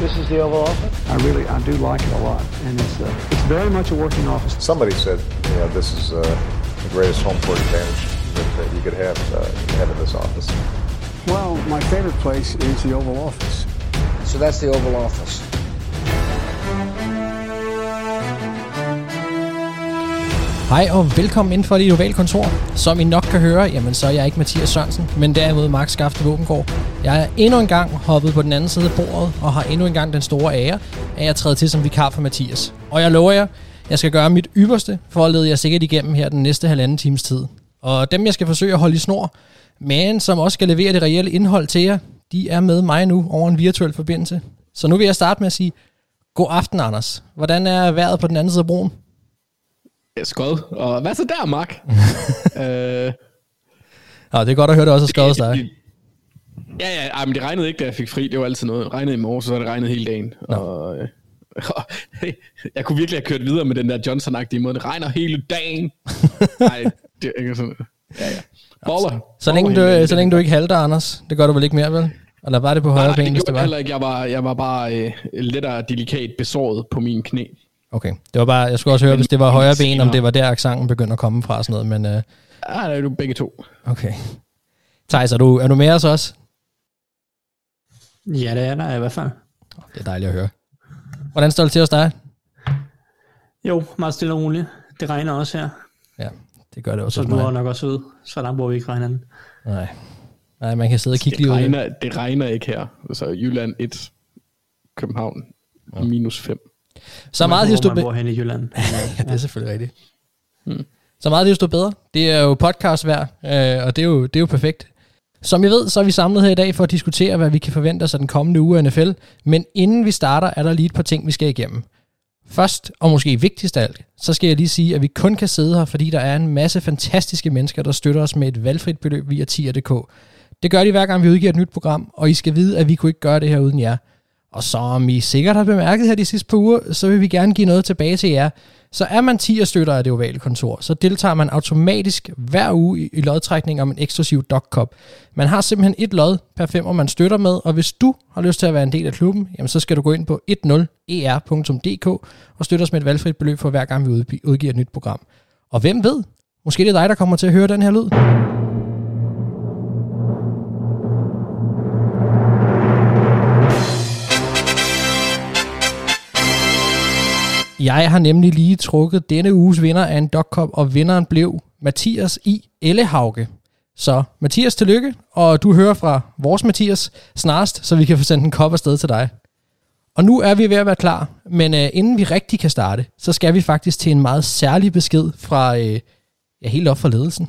This is the Oval Office? I really, I do like it a lot, and it's uh, it's very much a working office. Somebody said, you know, this is uh, the greatest home court advantage that, that you could have, uh, have in this office. Well, my favorite place is the Oval Office. So that's the Oval Office. Hej og velkommen ind for det globale kontor. Som I nok kan høre, jamen så er jeg ikke Mathias Sørensen, men derimod Max Skafte Våbengård. Jeg er endnu en gang hoppet på den anden side af bordet, og har endnu en gang den store ære, at jeg træder til som vikar for Mathias. Og jeg lover jer, jeg skal gøre mit ypperste for at lede jer sikkert igennem her den næste halvanden times tid. Og dem jeg skal forsøge at holde i snor, men som også skal levere det reelle indhold til jer, de er med mig nu over en virtuel forbindelse. Så nu vil jeg starte med at sige, god aften Anders. Hvordan er vejret på den anden side af broen? Skod. Og hvad så der, Mark? øh, Ja, det er godt at høre, det også er hos dig. Ja, ja, ej, men det regnede ikke, da jeg fik fri. Det var altid noget. Det regnede i morgen, så var det regnet hele dagen. Nå. Og, øh, jeg kunne virkelig have kørt videre med den der Johnson-agtige måde. Det regner hele dagen. Nej, det er ikke sådan. Ja, ja. Boller. Så længe, Boller hele du, dagen. så længe du ikke halter, Anders, det gør du vel ikke mere, vel? Eller var det på højre Nej, ben, det hvis gjorde det jeg var? heller ikke. Jeg var, jeg var bare øh, lettere delikat besåret på mine knæ. Okay, det var bare, jeg skulle også høre, hvis det var højre ben, om det var der, accenten begyndte at komme fra og sådan noget, men uh, Ja, det er du begge to. okay. Thijs, er du, er du med os også? Ja, det er der i hvert fald. Det er dejligt at høre. Hvordan står det til hos dig? Jo, meget stille og roligt. Det regner også her, Ja, det gør det også så du er nok også ude. Så langt bor vi ikke regnen. Nej. Nej, man kan sidde og kigge Det lige ud. regner, det regner ikke her. Så Jylland 1, København minus 5. Så meget hvor desto bedre. bor hen i Jylland. Ja, det er selvfølgelig rigtigt. Så meget desto bedre. Det er jo podcast værd, øh, og det er, jo, det er jo perfekt. Som I ved, så er vi samlet her i dag for at diskutere, hvad vi kan forvente os af den kommende uge af NFL. Men inden vi starter, er der lige et par ting, vi skal igennem. Først, og måske vigtigst af alt, så skal jeg lige sige, at vi kun kan sidde her, fordi der er en masse fantastiske mennesker, der støtter os med et valgfrit beløb via tier.dk. Det gør de hver gang, vi udgiver et nyt program, og I skal vide, at vi kunne ikke gøre det her uden jer. Og som I sikkert har bemærket her de sidste par uger, så vil vi gerne give noget tilbage til jer. Så er man 10 støtter af det ovale kontor, så deltager man automatisk hver uge i, i lodtrækning om en eksklusiv dogkop. Man har simpelthen et lod per femmer, man støtter med, og hvis du har lyst til at være en del af klubben, jamen så skal du gå ind på 10er.dk e og støtte os med et valgfrit beløb for hver gang vi udgiver et nyt program. Og hvem ved, måske det er dig, der kommer til at høre den her lyd. Jeg har nemlig lige trukket denne uges vinder af en dogkop, og vinderen blev Mathias I. Ellehauge. Så Mathias, tillykke, og du hører fra vores Mathias snarest, så vi kan få sendt en kop afsted til dig. Og nu er vi ved at være klar, men øh, inden vi rigtig kan starte, så skal vi faktisk til en meget særlig besked fra, øh, ja, helt op fra ledelsen.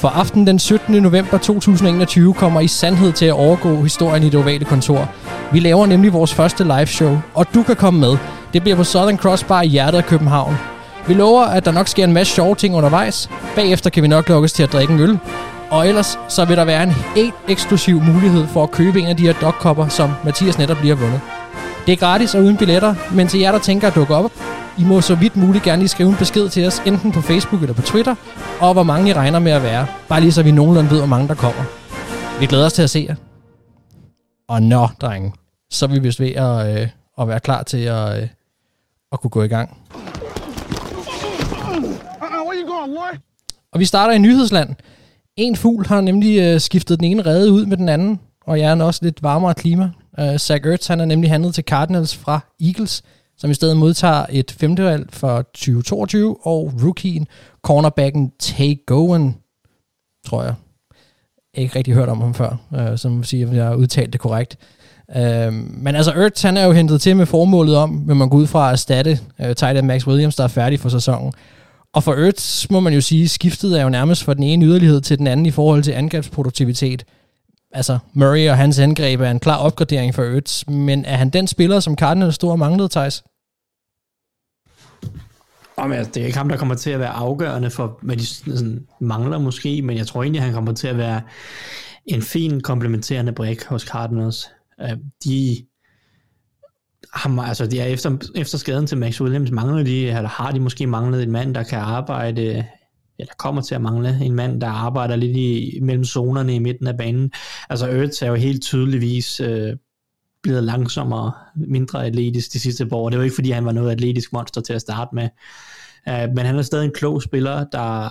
For aften den 17. november 2021 kommer i sandhed til at overgå historien i det ovale kontor. Vi laver nemlig vores første live show, og du kan komme med. Det bliver på Southern Cross Bar i hjertet af København. Vi lover, at der nok sker en masse sjove ting undervejs. Bagefter kan vi nok lukkes til at drikke en øl. Og ellers så vil der være en helt eksklusiv mulighed for at købe en af de her dogkopper, som Mathias netop lige har vundet. Det er gratis og uden billetter, men til jer, der tænker at dukke op, i må så vidt muligt gerne lige skrive en besked til os, enten på Facebook eller på Twitter, og hvor mange I regner med at være. Bare lige så vi nogenlunde ved, hvor mange der kommer. Vi glæder os til at se jer. Og nå, drenge, så er vi vist ved at, øh, at være klar til at, øh, at kunne gå i gang. Og vi starter i nyhedsland. En fugl har nemlig øh, skiftet den ene rede ud med den anden, og jeg er også lidt varmere klima. Uh, Zach Ertz, han er nemlig handlet til Cardinals fra Eagles, som i stedet modtager et femtevalg for 2022, og rookien, cornerbacken Tay Gowan, tror jeg. Jeg har ikke rigtig hørt om ham før, øh, som siger, at jeg har udtalt det korrekt. Øh, men altså, Ertz, han er jo hentet til med formålet om, vil man gå ud fra at erstatte øh, tight end Max Williams, der er færdig for sæsonen. Og for Ertz må man jo sige, skiftet er jo nærmest fra den ene yderlighed til den anden i forhold til angrebsproduktivitet. Altså, Murray og hans angreb er en klar opgradering for Ertz, men er han den spiller, som Cardinals store manglede, Thijs? Om, altså, det er ikke ham, der kommer til at være afgørende for, hvad de sådan, mangler måske, men jeg tror egentlig, han kommer til at være en fin komplementerende brik hos Cardinals. Uh, de ham, altså de er efter, efter skaden til Max Williams, mangler de, eller har de måske manglet en mand, der kan arbejde eller kommer til at mangle en mand, der arbejder lidt i, mellem zonerne i midten af banen. Altså Ertz er jo helt tydeligvis øh, blevet langsommere, mindre atletisk de sidste par år. Det var ikke, fordi han var noget atletisk monster til at starte med. Uh, men han er stadig en klog spiller, der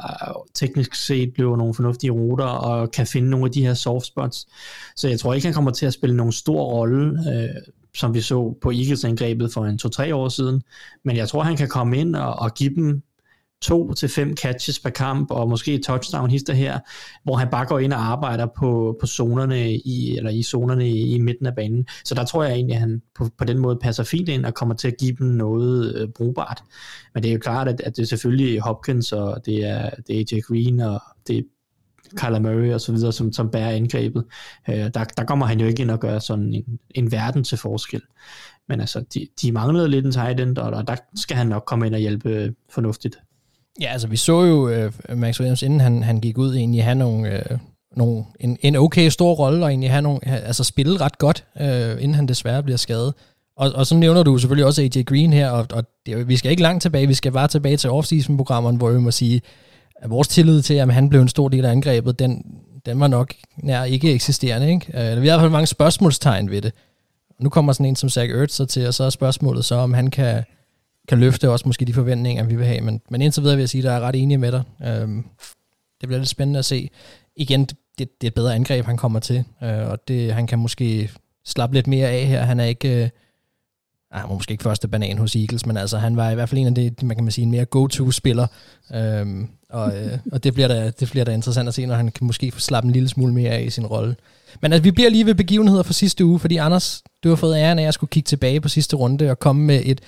teknisk set løber nogle fornuftige ruter og kan finde nogle af de her soft spots. Så jeg tror ikke, han kommer til at spille nogen stor rolle, uh, som vi så på Eagles-angrebet for en 2-3 år siden. Men jeg tror, han kan komme ind og, og give dem to til fem catches per kamp, og måske et touchdown hister her, hvor han bare går ind og arbejder på, på zonerne i, eller i zonerne i, i midten af banen. Så der tror jeg egentlig, at han på, på den måde passer fint ind og kommer til at give dem noget øh, brugbart. Men det er jo klart, at, at det er selvfølgelig Hopkins, og det er, det er AJ Green, og det er Kyler Murray og så videre, som, som bærer angrebet. Øh, der, der kommer han jo ikke ind og gør sådan en, en verden til forskel. Men altså, de, de manglede lidt en tight end, og der, der skal han nok komme ind og hjælpe øh, fornuftigt. Ja, altså vi så jo øh, Max Williams, inden han, han gik ud, egentlig have nogle, øh, nogle, en, en okay stor rolle, og egentlig have nogle, altså spille ret godt, øh, inden han desværre bliver skadet. Og, og så nævner du selvfølgelig også AJ Green her, og, og det, vi skal ikke langt tilbage, vi skal bare tilbage til offseason-programmerne, hvor vi må sige, at vores tillid til, at han blev en stor del af angrebet, den, den var nok nær ikke eksisterende. Ikke? Øh, vi har i hvert fald mange spørgsmålstegn ved det. Nu kommer sådan en som Zach Ertz til, og så er spørgsmålet så, om han kan, kan løfte også måske de forventninger, vi vil have. Men, men indtil videre vil jeg sige, at jeg er ret enig med dig. Øhm, det bliver lidt spændende at se. Igen, det, det er et bedre angreb, han kommer til, øh, og det, han kan måske slappe lidt mere af her. Han er ikke... Øh, han var måske ikke første banan hos Eagles, men altså, han var i hvert fald en af de, man kan man sige, en mere go-to-spiller. Øhm, og, øh, og det, bliver da, det bliver da interessant at se, når han kan måske få slappe en lille smule mere af i sin rolle. Men altså, vi bliver lige ved begivenheder fra sidste uge, fordi Anders, du har fået æren af at skulle kigge tilbage på sidste runde og komme med et,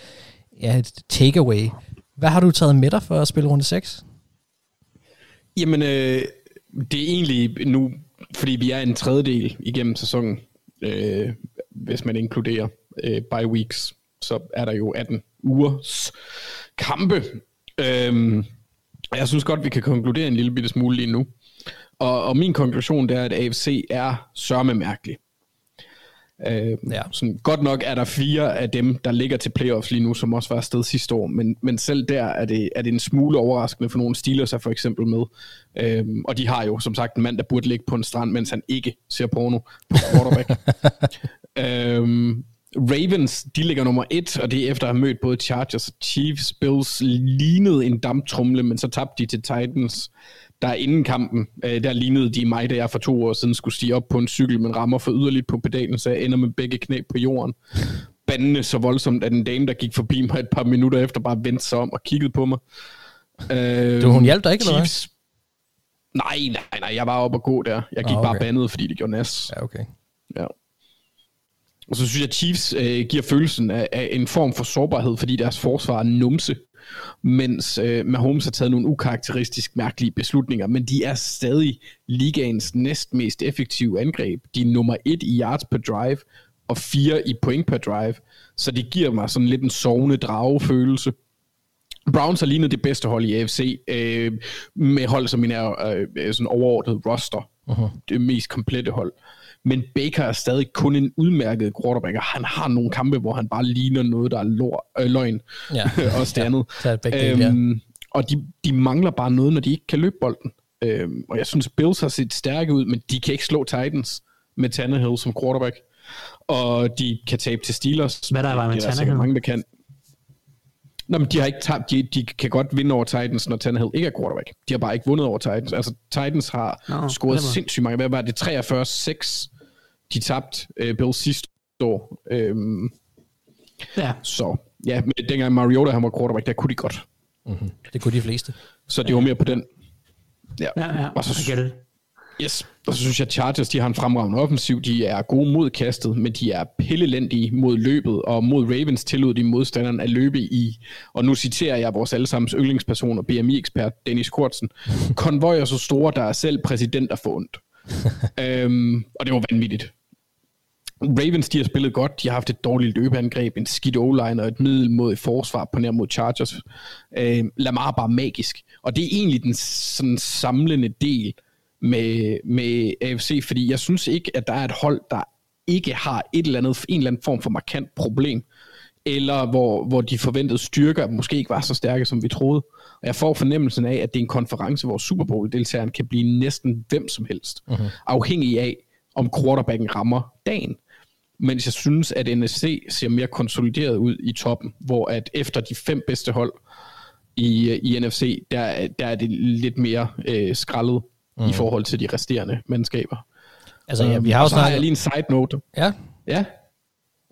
ja, et takeaway. Hvad har du taget med dig for at spille runde 6? Jamen, øh, det er egentlig nu, fordi vi er en tredjedel igennem sæsonen, øh, hvis man inkluderer øh, by weeks, så er der jo 18 ugers kampe. Øh, jeg synes godt, vi kan konkludere en lille bitte smule lige nu. Og, og min konklusion det er, at AFC er sørme mærkelig. Øh, ja. sådan, godt nok er der fire af dem, der ligger til playoffs lige nu, som også var afsted sidste år, men, men selv der er det, er det en smule overraskende for nogle Steelers er for eksempel med. Øh, og de har jo som sagt en mand, der burde ligge på en strand, mens han ikke ser porno på quarterback. øh, Ravens, de ligger nummer et, og det er efter at have mødt både Chargers og Chiefs. Bills lignede en damptrumle, men så tabte de til Titans der inden kampen, øh, der lignede de mig, da jeg for to år siden skulle stige op på en cykel, men rammer for yderligt på pedalen, så jeg ender med begge knæ på jorden. Bandende så voldsomt, at en dame, der gik forbi mig et par minutter efter, bare vendte sig om og kiggede på mig. Øh, du, hun hjalp dig ikke, eller hvad? Nej, nej, nej, jeg var oppe og gå der. Jeg gik ah, okay. bare bandet, fordi det gjorde nas. Ja, okay. Ja. Og så synes jeg, at Chiefs øh, giver følelsen af, af en form for sårbarhed, fordi deres forsvar er numse mens øh, Mahomes har taget nogle ukarakteristisk mærkelige beslutninger, men de er stadig ligaens næst mest effektive angreb. De er nummer et i yards per drive, og fire i point per drive, så det giver mig sådan lidt en sovende dragefølelse. Browns har lignet det bedste hold i AFC, øh, med hold som en er øh, sådan overordnet roster. Uh-huh. Det mest komplette hold. Øh, men Baker er stadig kun en udmærket quarterback, og han har nogle kampe, hvor han bare ligner noget, der er lor, øh, løgn. Ja. Også det andet. ja, det øhm, ja. Og de, de mangler bare noget, når de ikke kan løbe bolden. Øhm, og jeg synes, Bills har set stærke ud, men de kan ikke slå Titans med Tannehill som quarterback. Og de kan tabe til Steelers. Hvad der var med Tannehill? mange, der kan. Nå, men de har ikke tabt. De, de kan godt vinde over Titans, når Tannehill ikke er quarterback. De har bare ikke vundet over Titans. Altså, Titans har Nå, scoret sindssygt mange. Hvad var det? 43-6 de tabte øh, Bills sidste år. Øhm, ja. Så ja, men dengang Mariota han var quarterback, der kunne de godt. Mm-hmm. Det kunne de fleste. Så det var mere på den. Ja, ja, ja. Og så, Yes, og så synes jeg, at Chargers de har en fremragende offensiv. De er gode mod kastet, men de er pillelendige mod løbet, og mod Ravens tillod de modstanderen at løbe i, og nu citerer jeg vores allesammens yndlingsperson og BMI-ekspert Dennis Kortsen, konvojer så store, der er selv præsidenter for ondt. øhm, og det var vanvittigt. Ravens, de har spillet godt. De har haft et dårligt løbeangreb, en skidt o-line og et middel mod et forsvar på nær mod Chargers. Øh, Lamar er bare magisk. Og det er egentlig den sådan samlende del med, med AFC, fordi jeg synes ikke, at der er et hold, der ikke har et eller andet, en eller anden form for markant problem eller hvor, hvor de forventede styrker måske ikke var så stærke, som vi troede. Og jeg får fornemmelsen af, at det er en konference, hvor Super Bowl-deltageren kan blive næsten hvem som helst, uh-huh. afhængig af, om quarterbacken rammer dagen. Mens jeg synes, at NFC ser mere konsolideret ud i toppen, hvor at efter de fem bedste hold i, i NFC, der, der er det lidt mere øh, skrællet uh-huh. i forhold til de resterende mandskaber. Altså, ja, vi har jo snakket... har jeg lige en side note. Ja. Ja.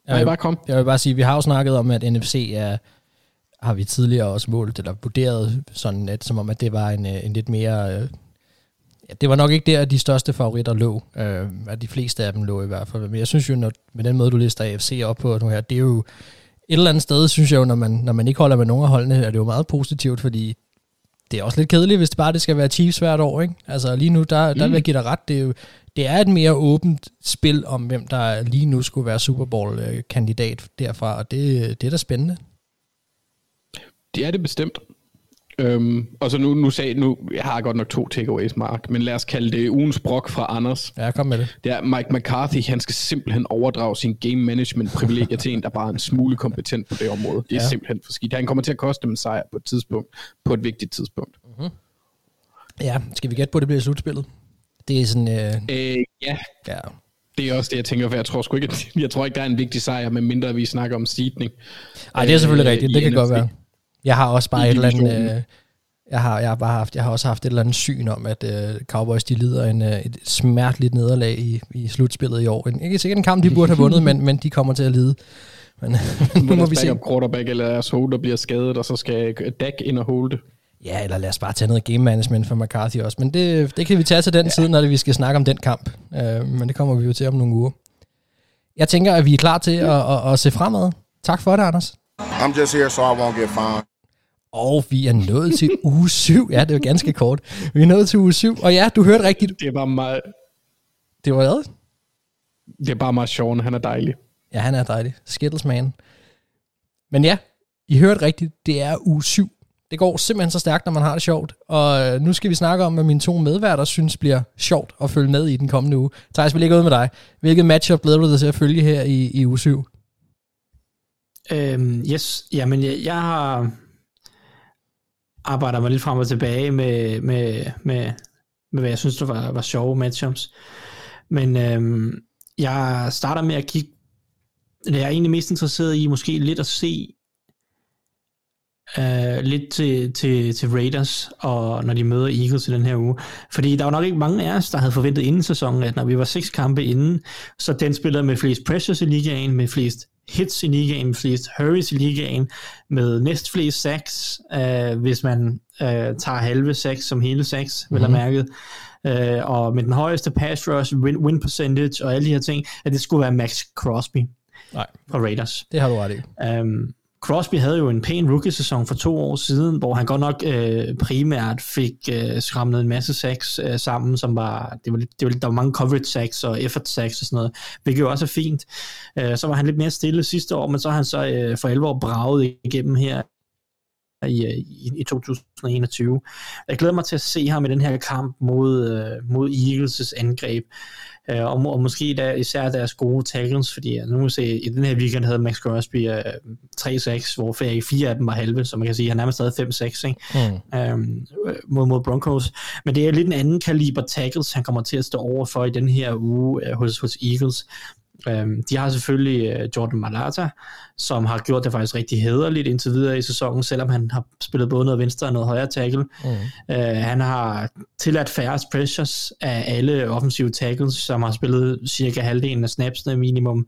Jeg vil, bare komme. Jeg vil bare sige, vi har jo snakket om, at NFC er, har vi tidligere også målt, eller vurderet sådan lidt, som om, at det var en, øh, en lidt mere... Øh, ja, det var nok ikke der, de største favoritter lå. Øh, at de fleste af dem lå i hvert fald. Men jeg synes jo, når, med den måde, du lister AFC op på nu her, det er jo et eller andet sted, synes jeg jo, når man, når man ikke holder med nogen af holdene, er det jo meget positivt, fordi det er også lidt kedeligt, hvis det bare det skal være Chiefs hvert år, ikke? Altså lige nu, der, der vil jeg give dig ret, det er jo, det er et mere åbent spil om, hvem der lige nu skulle være Super Bowl-kandidat derfra, og det, det er da spændende. Det er det bestemt. Øhm, og så nu, nu sagde nu, jeg har godt nok to takeaways, Mark, men lad os kalde det ugens brok fra Anders. Ja, kom med det. Det er Mike McCarthy, han skal simpelthen overdrage sin game management privilegier til en, der bare er en smule kompetent på det område. Det er ja. simpelthen for skidt. Han kommer til at koste dem en sejr på et tidspunkt, på et vigtigt tidspunkt. Mm-hmm. Ja, skal vi gætte på, at det bliver slutspillet? Det er sådan... Øh... Øh, ja. ja. Det er også det, jeg tænker, for jeg tror sgu ikke, at, jeg tror ikke, der er en vigtig sejr, med mindre vi snakker om seedning. Nej, det er selvfølgelig øh, rigtigt. Det kan NFC. godt være. Jeg har også bare et eller andet... Øh, jeg har, jeg, har bare haft, jeg har også haft et eller andet syn om, at øh, Cowboys de lider en, øh, et smerteligt nederlag i, i slutspillet i år. En, ikke sikkert en kamp, de burde have vundet, men, men de kommer til at lide. Men nu må vi se. quarterback eller deres holder bliver skadet, og så skal Dak ind og holde det. Ja, eller lad os bare tage noget game management for McCarthy også. Men det, det kan vi tage til den ja. tid, når vi skal snakke om den kamp. Uh, men det kommer vi jo til om nogle uger. Jeg tænker, at vi er klar til at, at, at se fremad. Tak for det, Anders. I'm just here, so I won't get fined. Og vi er nået til uge 7. Ja, det er ganske kort. Vi er nået til uge 7. Og ja, du hørte rigtigt. Det er bare meget... Det var hvad? Det er bare meget sjovt, han er dejlig. Ja, han er dejlig. Skittles man. Men ja, I hørte rigtigt. Det er uge 7. Det går simpelthen så stærkt, når man har det sjovt. Og øh, nu skal vi snakke om, hvad mine to medværter synes bliver sjovt at følge med i den kommende uge. Thijs, vi ligger ud med dig. Hvilket matchup glæder du dig til at følge her i, i uge 7? Øhm, yes, jamen jeg, jeg har arbejder mig lidt frem og tilbage med, med, med, med hvad jeg synes, der var, var sjove matchups. Men øhm, jeg starter med at kigge, jeg er egentlig mest interesseret i måske lidt at se øh, lidt til, til, til Raiders, og når de møder Eagles i den her uge. Fordi der var nok ikke mange af os, der havde forventet inden sæsonen, at når vi var seks kampe inden, så den spiller med flest pressures i ligaen, med flest hits i ligaen, flest hurries i ligaen, med næst flest sacks, uh, hvis man uh, tager halve sacks som hele sacks, mm-hmm. vel er mærket. Uh, og med den højeste pass rush, win, win percentage og alle de her ting, at det skulle være Max Crosby Nej, på Raiders. Det har du ret i. Um, Crosby havde jo en pæn rookie-sæson for to år siden, hvor han godt nok øh, primært fik øh, skramlet en masse sacks øh, sammen, som var, det var, det var, der var mange coverage sacks og effort sacks og sådan noget, hvilket jo også er fint. Øh, så var han lidt mere stille sidste år, men så har han så øh, for alvor braget igennem her i, øh, i, i 2021. Jeg glæder mig til at se ham i den her kamp mod, øh, mod Eagles' angreb. Øh, og, og måske der, især deres gode tackles, fordi nu må se, i den her weekend havde Max Crosby øh, 3-6, hvor fire af dem var halve, så man kan sige, at han nærmest stadig 5-6 ikke? Mm. Øhm, mod, mod Broncos. Men det er lidt en anden kaliber tackles, han kommer til at stå over for i den her uge øh, hos, hos Eagles. Øhm, de har selvfølgelig uh, Jordan Malata, som har gjort det faktisk rigtig hederligt indtil videre i sæsonen, selvom han har spillet både noget venstre og noget højre tackle. Mm. Uh, han har tilladt færre pressures af alle offensive tackles, som har spillet cirka halvdelen af snapsene minimum.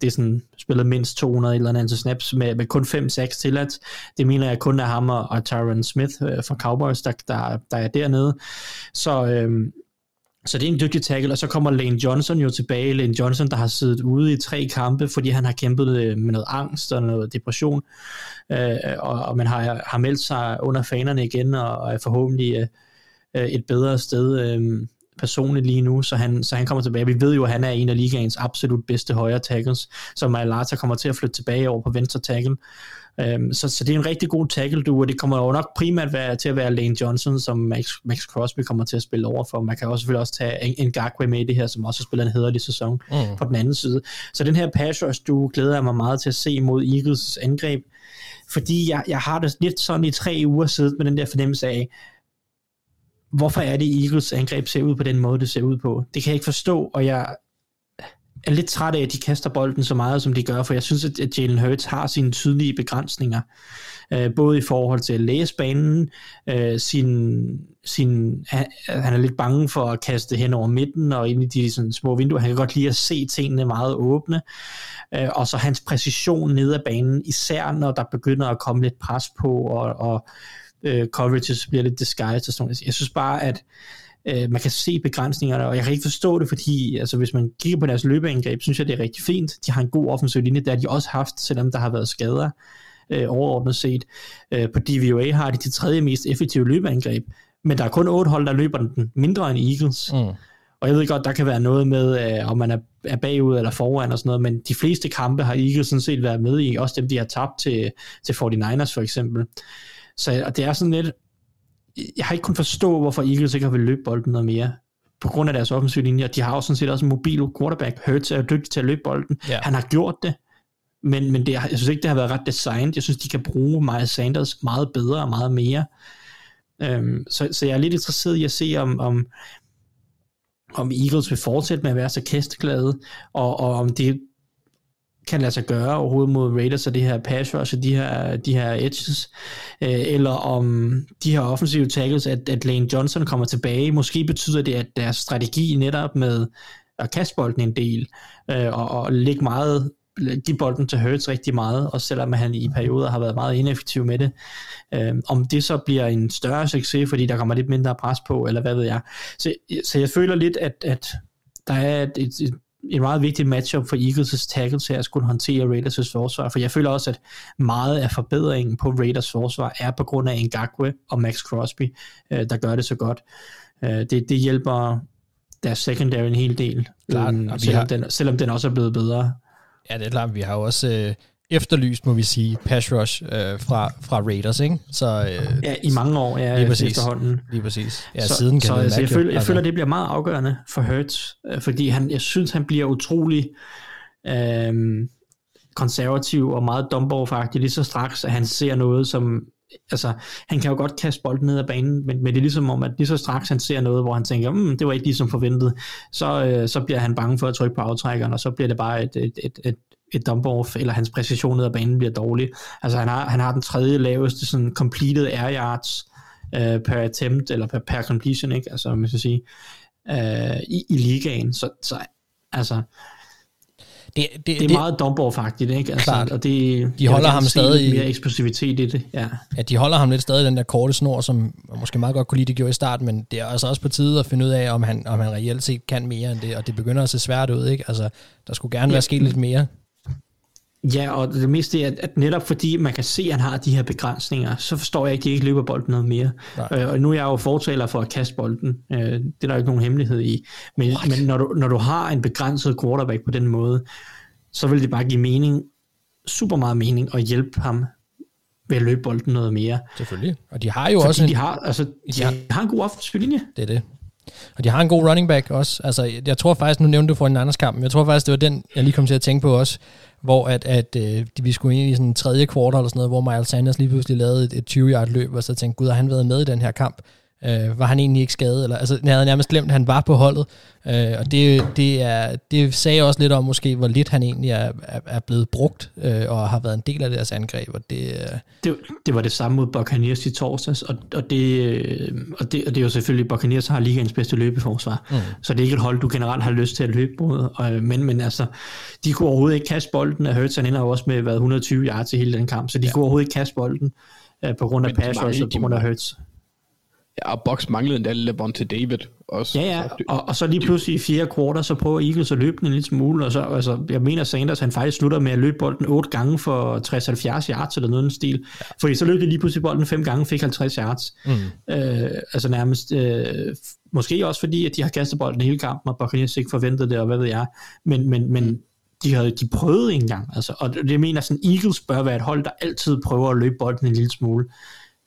Det er sådan spillet mindst 200 eller andet snaps med, med kun 5-6 tilladt. Det mener jeg kun er ham og, og Tyron Smith uh, fra Cowboys, der, der, der er dernede. Så øhm, så det er en dygtig tackle, og så kommer Lane Johnson jo tilbage. Lane Johnson, der har siddet ude i tre kampe, fordi han har kæmpet øh, med noget angst og noget depression, øh, og, og man har, har meldt sig under fanerne igen, og, og er forhåbentlig øh, øh, et bedre sted. Øh, personligt lige nu, så han, så han kommer tilbage. Vi ved jo, at han er en af ligaens absolut bedste højre tackles, så Malata kommer til at flytte tilbage over på venstre tackle. Um, så, så det er en rigtig god tackle du, og det kommer jo nok primært være, til at være Lane Johnson, som Max, Max Crosby kommer til at spille over for. Man kan også selvfølgelig også tage en, Gagwe med i det her, som også spiller en hederlig sæson mm. på den anden side. Så den her pass rush, du glæder jeg mig meget til at se mod Eagles' angreb, fordi jeg, jeg har det lidt sådan i tre uger siden med den der fornemmelse af, hvorfor er det Eagles angreb ser ud på den måde, det ser ud på. Det kan jeg ikke forstå, og jeg er lidt træt af, at de kaster bolden så meget, som de gør, for jeg synes, at Jalen Hurts har sine tydelige begrænsninger, øh, både i forhold til at læse banen, øh, sin, sin, han, han er lidt bange for at kaste hen over midten og ind i de sådan, små vinduer. Han kan godt lide at se tingene meget åbne, øh, og så hans præcision ned ad banen, især når der begynder at komme lidt pres på, og, og øh, coverages bliver lidt disguised og sådan noget. Jeg synes bare, at øh, man kan se begrænsningerne, og jeg kan ikke forstå det, fordi altså, hvis man kigger på deres løbeangreb, synes jeg, det er rigtig fint. De har en god offensiv linje, der har de også haft, selvom der har været skader øh, overordnet set. Øh, på DVOA har de de tredje mest effektive løbeangreb, men der er kun otte hold, der løber den mindre end Eagles. Mm. Og jeg ved godt, der kan være noget med, øh, om man er, er bagud eller foran og sådan noget, men de fleste kampe har Eagles sådan set været med i, også dem, de har tabt til, til 49ers for eksempel. Så og det er sådan lidt, jeg har ikke kun forstå, hvorfor Eagles ikke har vil løbe bolden noget mere på grund af deres offensive linje. De har også sådan set også en mobil quarterback. Hurts er dygtig til at løbe bolden. Ja. Han har gjort det, men, men det, jeg synes ikke, det har været ret designet. Jeg synes, de kan bruge Miles Sanders meget bedre og meget mere. Um, så, så jeg er lidt interesseret i at se, om, om, om Eagles vil fortsætte med at være så kæsteglade, og, og om det kan lade sig gøre overhovedet mod Raiders og det her pass rush og de her, de her edges, øh, eller om de her offensive tackles, at, at Lane Johnson kommer tilbage. Måske betyder det, at deres strategi netop med at kaste bolden en del, øh, og, og lægge meget give bolden til Hurts rigtig meget, og selvom han i perioder har været meget ineffektiv med det. Øh, om det så bliver en større succes, fordi der kommer lidt mindre pres på, eller hvad ved jeg. Så, så jeg føler lidt, at, at der er et, et, et en meget vigtig matchup for Eagles' tackles her at skulle håndtere Raiders' forsvar, for jeg føler også, at meget af forbedringen på Raiders' forsvar er på grund af Ngakwe og Max Crosby, øh, der gør det så godt. Øh, det, det hjælper deres secondary en hel del, Klart, um, selvom, har... den, selvom den også er blevet bedre. Ja, det er klart, vi har jo også øh, efterlyst, må vi sige, pass rush øh, fra, fra Raiders, ikke? Så, øh, ja, i mange år, ja, lige præcis, efterhånden. Lige præcis. Ja, så, siden kan så, altså, jeg, føler, jeg altså. føler, det bliver meget afgørende for Hurts, øh, fordi han, jeg synes, han bliver utrolig øh, konservativ og meget dumbo lige så straks, at han ser noget, som altså, han kan jo godt kaste bolden ned ad banen, men, men det er ligesom om, at lige så straks han ser noget, hvor han tænker, mm, det var ikke ligesom forventet, så, øh, så bliver han bange for at trykke på aftrækkeren, og så bliver det bare et, et, et, et et dump-off, eller hans præcision ned ad banen bliver dårlig. Altså han har, han har den tredje laveste sådan completed air yards uh, per attempt, eller per, per completion, ikke? Altså, man skal sige, uh, i, i ligaen. Så, så altså, det, det, det er det, meget dump-off-agtigt, ikke? Altså, klart. og det, de holder ham stadig mere eksplosivitet i det, ja. Ja, de holder ham lidt stadig den der korte snor, som måske meget godt kunne lide, det gjorde i starten, men det er altså også på tide at finde ud af, om han, om han reelt set kan mere end det, og det begynder at se svært ud, ikke? Altså, der skulle gerne ja. være sket lidt mere. Ja, og det meste er, at netop fordi man kan se, at han har de her begrænsninger, så forstår jeg ikke, at de ikke løber bolden noget mere. Øh, og nu er jeg jo fortaler for at kaste bolden. Øh, det er der jo ikke nogen hemmelighed i. Men, men når, du, når du har en begrænset quarterback på den måde, så vil det bare give mening, super meget mening, at hjælpe ham ved at løbe bolden noget mere. Selvfølgelig. Og de har jo Fordi også... En, de, har, altså, de, har, har en god offensiv linje. Det er det. Og de har en god running back også. Altså, jeg tror faktisk, nu nævnte du for en andres kamp, men jeg tror faktisk, det var den, jeg lige kom til at tænke på også, hvor at, at øh, vi skulle ind i sådan en tredje kvartal eller sådan noget, hvor Miles Sanders lige pludselig lavede et, et 20-yard løb, og så tænkte, gud, har han været med i den her kamp? Øh, var han egentlig ikke skadet? Eller, altså, jeg havde nærmest glemt, at han var på holdet. Øh, og det, det, er, det sagde også lidt om måske, hvor lidt han egentlig er, er, er blevet brugt, øh, og har været en del af deres angreb. Og det, øh... det, det var det samme mod Buccaneers i torsdags, og, og, det, øh, og, det, og det er jo selvfølgelig, Buccaneers har ligaens bedste løbeforsvar, mm. så det er ikke et hold, du generelt har lyst til at løbe mod. Og, men, men altså, de kunne overhovedet ikke kaste bolden, og Hurts han ender jo også med været 120 yards i hele den kamp, så de ja. kunne overhovedet ikke kaste bolden øh, på grund af pass og på grund af Hurts. Og Box manglede endda Levante David også. Ja, ja, og, og så lige pludselig i fjerde kvartal, så prøver Eagles at løbe den en lille smule, og så, altså, jeg mener Sanders, han faktisk slutter med at løbe bolden otte gange for 60-70 yards, eller noget den stil, fordi så løb de lige pludselig bolden fem gange, fik 50 yards. Mm. Øh, altså nærmest, øh, måske også fordi, at de har kastet bolden hele kampen, og Buccaneers ikke forventede det, og hvad ved jeg, men, men, men de havde de prøvede ikke engang, altså, og det mener sådan, Eagles bør være et hold, der altid prøver at løbe bolden en lille smule,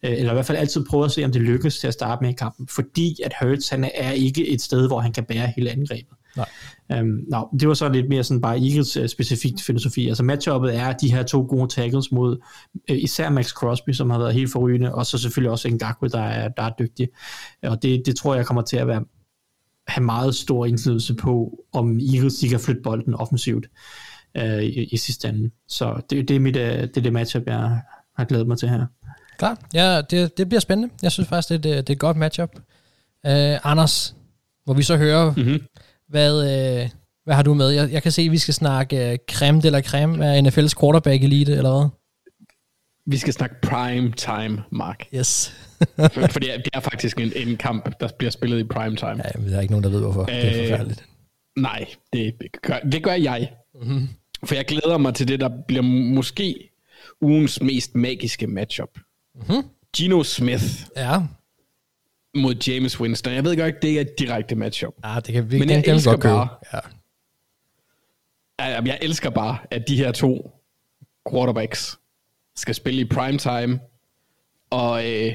eller i hvert fald altid prøver at se, om det lykkes til at starte med i kampen, fordi at Hurts, han er ikke et sted, hvor han kan bære hele angrebet. Nej. Øhm, no, det var så lidt mere sådan bare Eagles uh, specifikt filosofi. Altså matchuppet er de her to gode tackles mod uh, især Max Crosby, som har været helt forrygende, og så selvfølgelig også Ngakwe, der er, der er dygtig. Og det, det tror jeg kommer til at være have meget stor indflydelse på, om Eagles de kan flytte bolden offensivt uh, i, i sidste ende. Så det, det, er mit, uh, det er det matchup, jeg har glædet mig til her. Klar, ja, det, det bliver spændende. Jeg synes faktisk, det, det, det er et godt matchup. Uh, Anders, hvor vi så hører, mm-hmm. hvad, uh, hvad har du med? Jeg, jeg kan se, at vi skal snakke uh, creme eller creme af NFL's quarterback elite, eller hvad? Vi skal snakke prime time, Mark. Yes. for, for det, er, det er faktisk en, en kamp, der bliver spillet i prime time. Ja, men der er ikke nogen, der ved, hvorfor. Øh, det er forfærdeligt. Nej, det gør, det gør jeg. Mm-hmm. For jeg glæder mig til det, der bliver måske ugens mest magiske matchup. Mm-hmm. Gino Smith ja. mod James Winston. Jeg ved godt det er et direkte matchup. Ja, det kan vi Men jeg elsker godt bare, ja. jeg, elsker bare, at de her to quarterbacks skal spille i prime time, og, øh,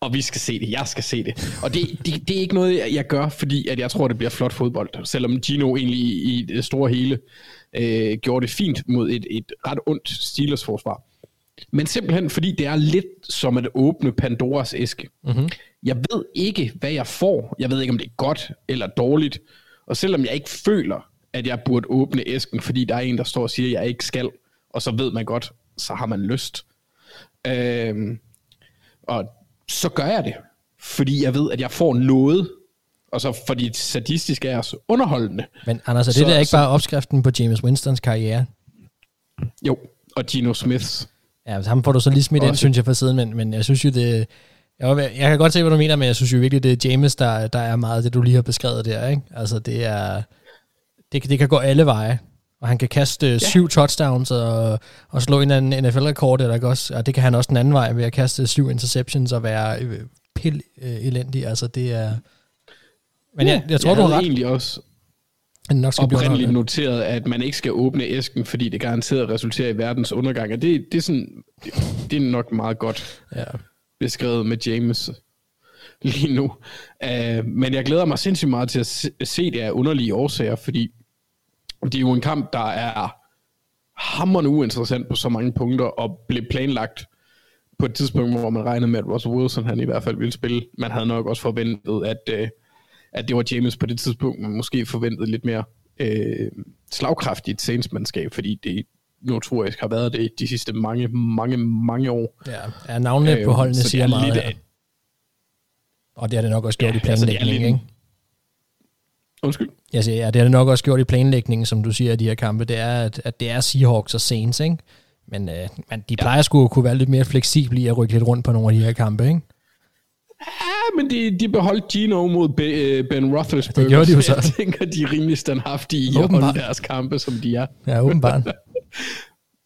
og vi skal se det. Jeg skal se det. Og det, det, det er ikke noget, jeg gør, fordi at jeg tror, det bliver flot fodbold. Selvom Gino egentlig i, det store hele øh, gjorde det fint mod et, et ret ondt Steelers forsvar. Men simpelthen fordi det er lidt som at åbne Pandoras æske. Mm-hmm. Jeg ved ikke, hvad jeg får. Jeg ved ikke, om det er godt eller dårligt. Og selvom jeg ikke føler, at jeg burde åbne æsken, fordi der er en, der står og siger, at jeg ikke skal, og så ved man godt, så har man lyst. Øhm, og så gør jeg det, fordi jeg ved, at jeg får noget, og så fordi sadistisk er så underholdende. Men Anders, er det så, der ikke så, bare opskriften på James Winstons karriere? Jo, og Gino Smiths. Ja, ham får du så lige smidt ind, synes jeg, for siden, men, men jeg synes jo, det... Jeg, jeg kan godt se, hvad du mener, men jeg synes jo virkelig, det er James, der, der er meget af det, du lige har beskrevet der, ikke? Altså, det er... Det, det kan gå alle veje. Og han kan kaste ja. syv touchdowns og, og slå en anden NFL-rekord, eller også? Og det kan han også den anden vej ved at kaste syv interceptions og være øh, pild øh, elendig. Altså, det er... Men ja, jeg, jeg tror, jeg du har ret. egentlig også nok skal oprindeligt noteret, at man ikke skal åbne æsken, fordi det garanteret resulterer i verdens undergang. Og det, det, er, sådan, det, det er nok meget godt ja. beskrevet med James lige nu. Uh, men jeg glæder mig sindssygt meget til at se, se det af underlige årsager, fordi det er jo en kamp, der er hammerende uinteressant på så mange punkter, og blev planlagt på et tidspunkt, hvor man regnede med, at Russell Wilson han i hvert fald ville spille. Man havde nok også forventet, at, uh, at det var James på det tidspunkt, man måske forventede lidt mere uh, slagkraftigt Saints-mandskab, fordi det notorisk har været det de sidste mange, mange, mange år. Ja, ja navnene uh, på holdene siger meget. Lidt, ja. Og det har det nok også gjort ja, i planlægningen, altså ikke? Undskyld? Jeg siger, ja, det har det nok også gjort i planlægningen, som du siger, af de her kampe. Det er, at, at det er Seahawks og Saints, ikke? Men øh, man, de plejer ja. sgu at kunne være lidt mere fleksible i at rykke lidt rundt på nogle af de her kampe, ikke? Ja, men de, de beholdt Gino mod Ben Roethlisberger. Det gjorde de jo så. Jeg tænker, de er rimelig standhaftige i at holde deres kampe, som de er. Ja, åbenbart.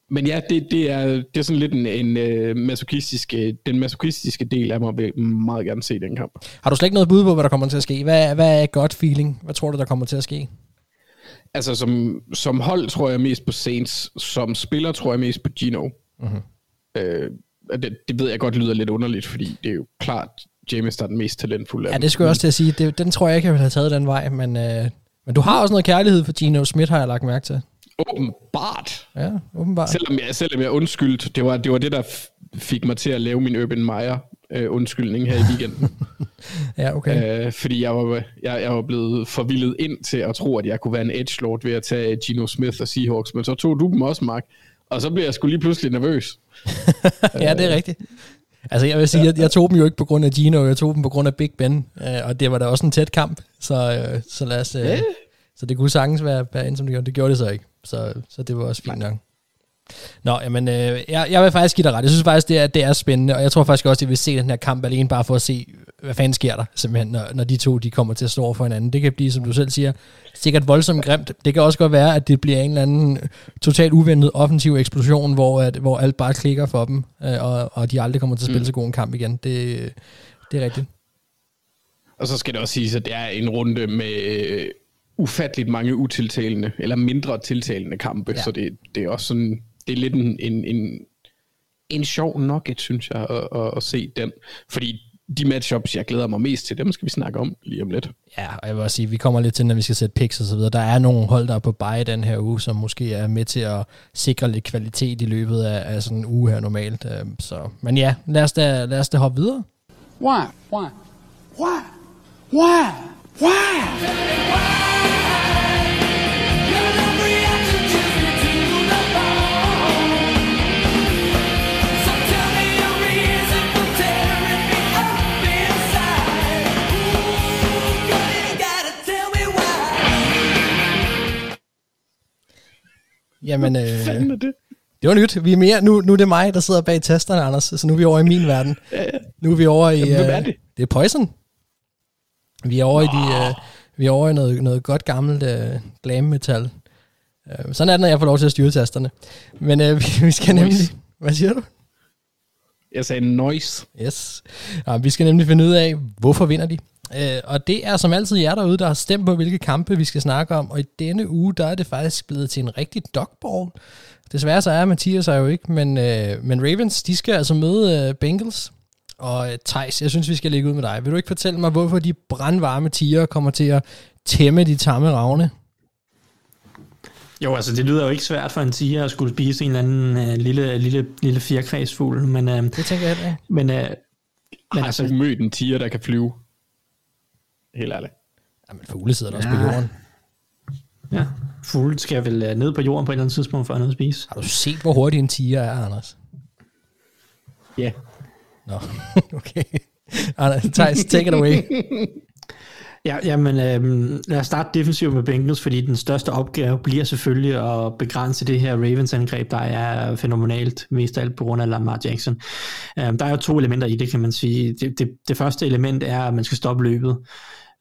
Men ja, det, det, er, det er sådan lidt en, en uh, masochistiske, den masochistiske del af mig vil meget gerne se den kamp. Har du slet ikke noget bud på, hvad der kommer til at ske? Hvad, hvad er godt feeling? Hvad tror du, der kommer til at ske? Altså, som, som hold tror jeg mest på Saints. Som spiller tror jeg mest på Gino. Mm-hmm. Øh, det, det ved jeg godt lyder lidt underligt, fordi det er jo klart, James der er den mest talentfulde Ja, det skulle jeg også til at sige. Det, den tror jeg ikke, jeg ville have taget den vej, men, øh, men du har også noget kærlighed for Gino Smith, har jeg lagt mærke til. Åbenbart. Ja, åbenbart. Selvom jeg, selvom jeg undskyldt, det var, det var det, der fik mig til at lave min Urban Meyer øh, undskyldning her i weekenden. ja, okay. Øh, fordi jeg var, jeg, jeg var blevet forvildet ind til at tro, at jeg kunne være en edge lord ved at tage Gino Smith og Seahawks, men så tog du dem også, Mark. Og så blev jeg sgu lige pludselig nervøs. ja, det er rigtigt. Altså jeg vil sige, jeg, jeg tog dem jo ikke på grund af Gino, jeg tog dem på grund af Big Ben, øh, og det var da også en tæt kamp, så, øh, så lad os... Øh, yeah. Så det kunne sagtens være, være ind, som det gjorde. Det gjorde det så ikke. Så, så det var også fint nok. Nå, jamen, øh, jeg, jeg vil faktisk give dig ret. Jeg synes faktisk, det er, det er spændende, og jeg tror faktisk også, at jeg vil se den her kamp alene bare for at se, hvad fanden sker der simpelthen, når, når de to de kommer til at stå over for hinanden. Det kan blive, som du selv siger, sikkert voldsomt grimt. Det kan også godt være, at det bliver en eller anden totalt uventet offensiv eksplosion, hvor, at, hvor alt bare klikker for dem, øh, og, og de aldrig kommer til at spille mm. så god en kamp igen. Det, det er rigtigt. Og så skal det også siges, at det er en runde med øh, ufatteligt mange utiltalende, eller mindre tiltalende kampe, ja. så det, det er også sådan, det er lidt en, en, en, en sjov nugget, synes jeg, at, at, at se den. Fordi de matchups, jeg glæder mig mest til, dem skal vi snakke om lige om lidt. Ja, og jeg vil også sige, vi kommer lidt til, når vi skal sætte picks og så videre. Der er nogle hold, der er på bye den her uge, som måske er med til at sikre lidt kvalitet i løbet af, af sådan en uge her normalt. Øhm, så, men ja, lad os da, lad os da hoppe videre. Why? Why? Why? Why? Why? Jamen, øh, det? det var nyt. Vi er mere, nu, nu er det mig, der sidder bag tasterne, Anders, så nu er vi over i min verden. Ja, ja. Nu er vi over i... Jamen, hvem er øh, det? det er Poison. Vi er over Nå. i de... Uh, vi er over i noget, noget godt gammelt uh, glam metal. Uh, sådan er det, når jeg får lov til at styre tasterne. Men uh, vi, vi skal noise. nemlig... Hvad siger du? Jeg sagde noise. Yes. Ja, vi skal nemlig finde ud af, hvorfor vinder de. Uh, og det er som altid jer derude, der har stemt på, hvilke kampe vi skal snakke om. Og i denne uge, der er det faktisk blevet til en rigtig dogball. Desværre så er Mathias jo ikke, men, uh, men Ravens, de skal altså møde uh, Bengals. Og uh, Thijs, jeg synes, vi skal lægge ud med dig. Vil du ikke fortælle mig, hvorfor de brandvarme tiger kommer til at tæmme de tamme ravne? Jo, altså det lyder jo ikke svært for en tiger at skulle spise en eller anden uh, lille, lille, lille fjerkræsfugl, men... Uh, det tænker jeg ikke. Men, uh, men har altså, mødt en tiger, der kan flyve? Helt ærligt. Jamen, fugle sidder der ja. også på jorden. Ja, fugle skal vel ned på jorden på et eller andet tidspunkt for at noget at spise. Har du set, hvor hurtig en tiger er, Anders? Ja. Nå, okay. Thijs, take it away. Ja, jamen, øh, lad os starte defensivt med Bengals, fordi den største opgave bliver selvfølgelig at begrænse det her Ravens-angreb, der er fænomenalt, mest af alt på grund af Lamar Jackson. Øh, der er jo to elementer i det, kan man sige. Det, det, det første element er, at man skal stoppe løbet.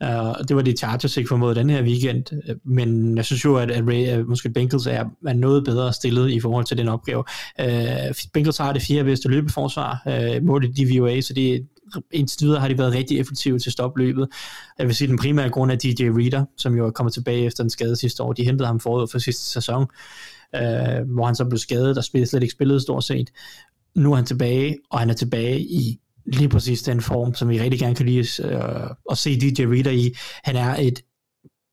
Uh, det var det Chargers ikke formåede den her weekend, øh, men jeg synes jo, at, at, Ray, at øh, måske Bengals er, er noget bedre stillet i forhold til den opgave. Uh, Bengals har det fjerde bedste løbeforsvar, uh, målet i DVOA, så det indtil videre har de været rigtig effektive til at stoppe løbet. Jeg vil sige, den primære grund er DJ Reader, som jo er kommet tilbage efter en skade sidste år. De hentede ham forud for sidste sæson, øh, hvor han så blev skadet og spillede slet ikke spillet stort set. Nu er han tilbage, og han er tilbage i lige præcis den form, som vi rigtig gerne kan lide øh, at se DJ Reader i. Han er et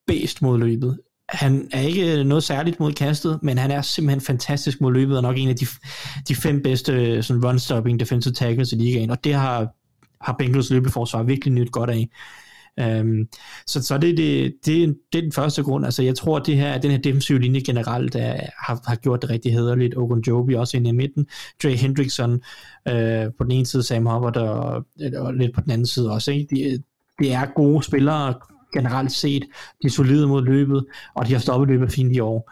bedst mod løbet. Han er ikke noget særligt mod kastet, men han er simpelthen fantastisk mod løbet, og nok en af de, de fem bedste øh, sådan run-stopping defensive tackles i ligaen, og det har, har Bengals løbeforsvar virkelig nyt godt af. Øhm, så så det, det, det, det er den første grund. Altså, jeg tror, at det her, den her defensive linje generelt er, har, har gjort det rigtig hederligt. Ogunjobi også inde i midten. Dre Hendrickson øh, på den ene side, Sam Hubbard og, og lidt på den anden side også. Ikke? De, de er gode spillere generelt set. De er solide mod løbet, og de har stoppet løbet fint i år.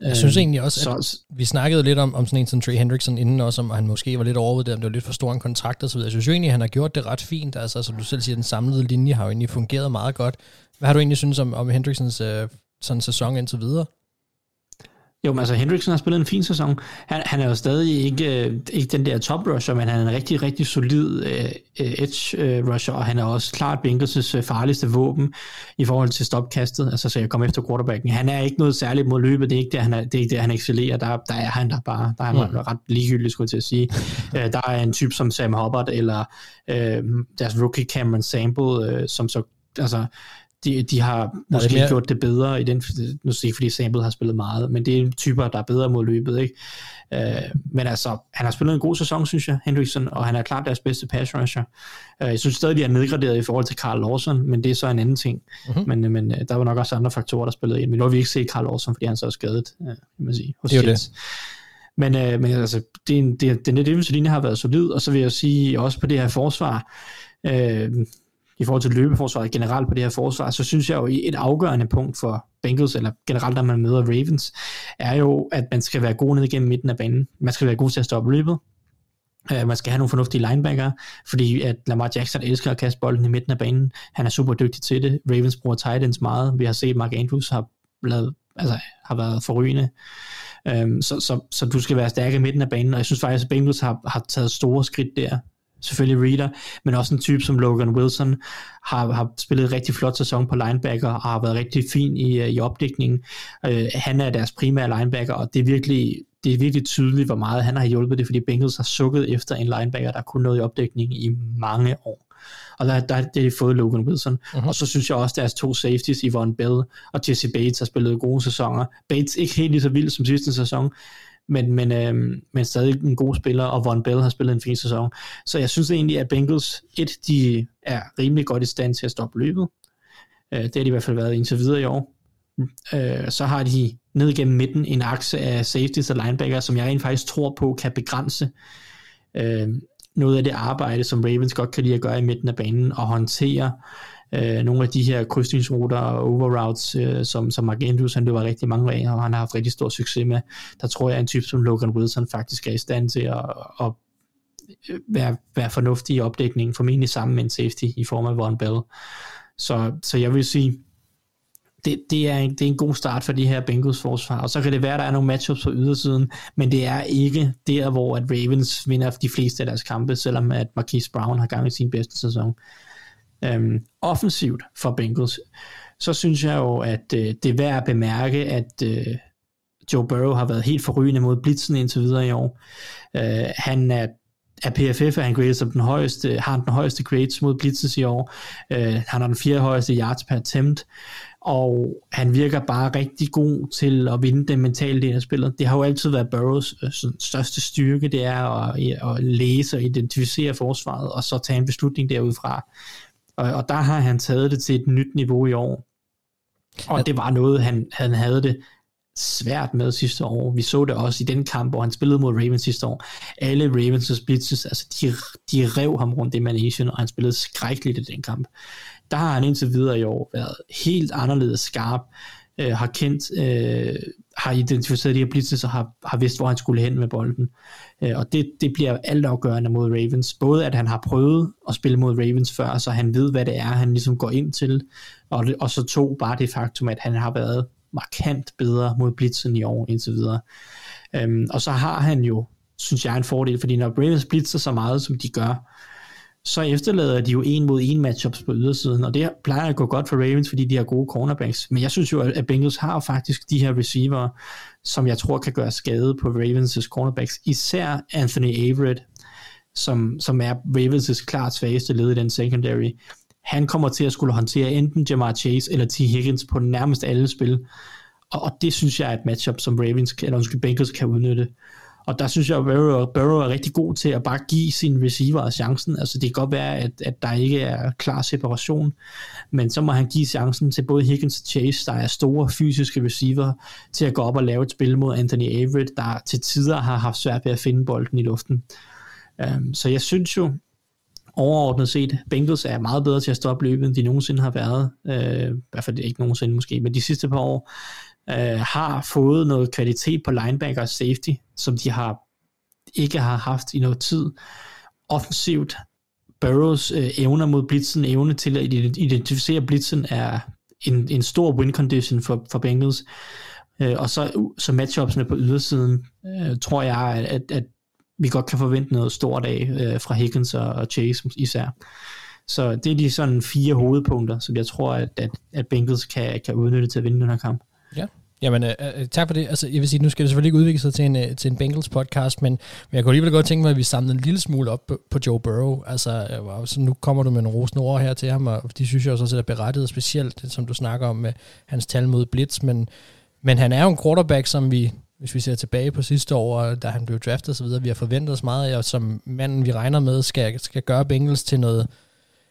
Jeg synes øhm, egentlig også, at så, vi snakkede lidt om, om sådan en som Trey Hendrickson inden også, om han måske var lidt overvurderet, om det var lidt for stor en kontrakt og så videre. Jeg synes jo egentlig, at han har gjort det ret fint. Altså, som du selv siger, den samlede linje har jo egentlig fungeret meget godt. Hvad har du egentlig synes om, om Hendricksons øh, sådan sæson indtil videre? Jo, men altså Hendrickson har spillet en fin sæson. Han, han er jo stadig ikke, øh, ikke den der top rusher, men han er en rigtig, rigtig solid uh, edge uh, rusher, og han er også klart Bengals' farligste våben i forhold til stopkastet, altså så jeg kommer efter quarterbacken. Han er ikke noget særligt mod løbet, det er ikke det, han, er, det, er ikke det, han excellerer, der, der er han der bare, der er han mm. ret ligegyldig, skulle jeg til at sige. uh, der er en type som Sam Hubbard, eller uh, deres rookie Cameron Sample, uh, som så altså, de, de har måske mere... gjort det bedre i den, nu siger fordi Sample har spillet meget, men det er typer, der er bedre mod løbet, ikke? Uh, men altså, han har spillet en god sæson, synes jeg, Hendrickson, og han er klart deres bedste pass rusher. Uh, jeg synes stadig, de er nedgraderet i forhold til Carl Lawson, men det er så en anden ting. Uh-huh. Men, men uh, der var nok også andre faktorer, der spillede ind. Men nu har vi ikke set Carl Lawson, fordi han så er skadet, uh, kan man sige, hos det er det. Men, uh, men altså, det er en, det, den defensive linje har været solid, og så vil jeg sige, også på det her forsvar, uh, i forhold til løbeforsvaret generelt på det her forsvar, så synes jeg jo, et afgørende punkt for Bengals, eller generelt når man møder Ravens, er jo, at man skal være god ned igennem midten af banen. Man skal være god til at stoppe løbet. Øh, man skal have nogle fornuftige linebacker, fordi at Lamar Jackson elsker at kaste bolden i midten af banen. Han er super dygtig til det. Ravens bruger tight ends meget. Vi har set, Mark Andrews har, lavet, altså, har været forrygende. Um, så, så, så du skal være stærk i midten af banen, og jeg synes faktisk, at Bengals har, har taget store skridt der. Selvfølgelig Reader, men også en type som Logan Wilson har, har spillet en rigtig flot sæson på linebacker og har været rigtig fin i, i opdækningen. Uh, han er deres primære linebacker, og det er virkelig det er virkelig tydeligt, hvor meget han har hjulpet det, fordi Bengals har sukket efter en linebacker, der kun noget i opdækning i mange år. Og der, der, der har de fået Logan Wilson. Uh-huh. Og så synes jeg også, at deres to safeties, Yvonne Bell og Jesse Bates, har spillet gode sæsoner. Bates ikke helt lige så vild som sidste sæson, men, men, øh, men stadig en god spiller, og Von Bell har spillet en fin sæson. Så jeg synes egentlig, at Bengals, et, de er rimelig godt i stand til at stoppe løbet. Øh, det har de i hvert fald været indtil videre i år. Øh, så har de ned gennem midten en akse af safeties og linebacker, som jeg rent faktisk tror på kan begrænse øh, noget af det arbejde, som Ravens godt kan lide at gøre i midten af banen, og håndtere øh, Øh, nogle af de her krydsningsruter og overroutes, øh, som, som Mark Andrews han løber rigtig mange af, og han har haft rigtig stor succes med. Der tror jeg, at en type som Logan Wilson faktisk er i stand til at, at øh, være, være fornuftig i opdækningen, formentlig sammen med en safety i form af Von Bell. Så, så jeg vil sige, det, det, er en, det er en god start for de her Bengals forsvar, og så kan det være, at der er nogle matchups på ydersiden, men det er ikke der, hvor at Ravens vinder de fleste af deres kampe, selvom at Marquise Brown har gang i sin bedste sæson øhm, offensivt for Bengals, så synes jeg jo, at øh, det er værd at bemærke, at øh, Joe Burrow har været helt forrygende mod blitzen indtil videre i år. Øh, han er af PFF er han graded som den højeste, har han den højeste grades mod blitzes i år. Øh, han har den fjerde højeste yards per attempt og han virker bare rigtig god til at vinde den mentale del af spillet. Det har jo altid været Burrows øh, sådan, største styrke, det er at, at læse og identificere forsvaret, og så tage en beslutning derudfra. Og, og der har han taget det til et nyt niveau i år. Og det var noget, han, han havde det svært med sidste år. Vi så det også i den kamp, hvor han spillede mod Ravens sidste år. Alle Ravens' blitzes, altså de, de rev ham rundt i Manation, og han spillede skrækkeligt i den kamp der har han indtil videre i år været helt anderledes skarp, øh, har kendt, øh, har identificeret de her blitzes og har, har vidst, hvor han skulle hen med bolden. Øh, og det, det bliver altafgørende mod Ravens. Både at han har prøvet at spille mod Ravens før, så han ved, hvad det er, han ligesom går ind til. Og, det, og så to, bare det faktum, at han har været markant bedre mod blitzen i år indtil videre. Øhm, og så har han jo, synes jeg, en fordel, fordi når Ravens blitzer så meget, som de gør, så efterlader de jo en mod en matchups på ydersiden, og det plejer at gå godt for Ravens, fordi de har gode cornerbacks. Men jeg synes jo, at Bengals har faktisk de her receiver, som jeg tror kan gøre skade på Ravens' cornerbacks. Især Anthony Averett, som, som er Ravens' klart svageste led i den secondary. Han kommer til at skulle håndtere enten Jamar Chase eller T. Higgins på nærmest alle spil. Og, og det synes jeg er et matchup, som Ravens, eller undskyld, Bengals kan udnytte. Og der synes jeg, at Burrow, Burrow er rigtig god til at bare give sin receiver chancen. Altså det kan godt være, at, at der ikke er klar separation, men så må han give chancen til både Higgins og Chase, der er store fysiske receiver, til at gå op og lave et spil mod Anthony Averett, der til tider har haft svært ved at finde bolden i luften. Um, så jeg synes jo, overordnet set, Bengals er meget bedre til at stoppe løbet, end de nogensinde har været. Uh, I hvert fald ikke nogensinde måske, men de sidste par år øh, har fået noget kvalitet på linebacker og safety, som de har ikke har haft i noget tid. Offensivt, Burrows øh, evner mod blitzen, evne til at identificere blitzen, er en, en stor win condition for, for Bengals. Øh, og så, så matchupsene på ydersiden, øh, tror jeg, at, at vi godt kan forvente noget stort af øh, fra Higgins og, og Chase især. Så det er de sådan fire hovedpunkter, som jeg tror, at, at, at Bengals kan, kan udnytte til at vinde den her kamp. Ja, Jamen, øh, øh, tak for det. Altså, jeg vil sige, nu skal det selvfølgelig ikke udvikle sig til en, øh, til en Bengals podcast, men, men jeg kunne alligevel godt tænke mig, at vi samlede en lille smule op på, på Joe Burrow. Altså, øh, så nu kommer du med nogle rosende ord her til ham, og de synes jeg også er berettiget, specielt som du snakker om med hans tal mod Blitz, men, men han er jo en quarterback, som vi, hvis vi ser tilbage på sidste år, da han blev draftet osv., vi har forventet os meget af, og som manden, vi regner med, skal, skal gøre Bengals til noget,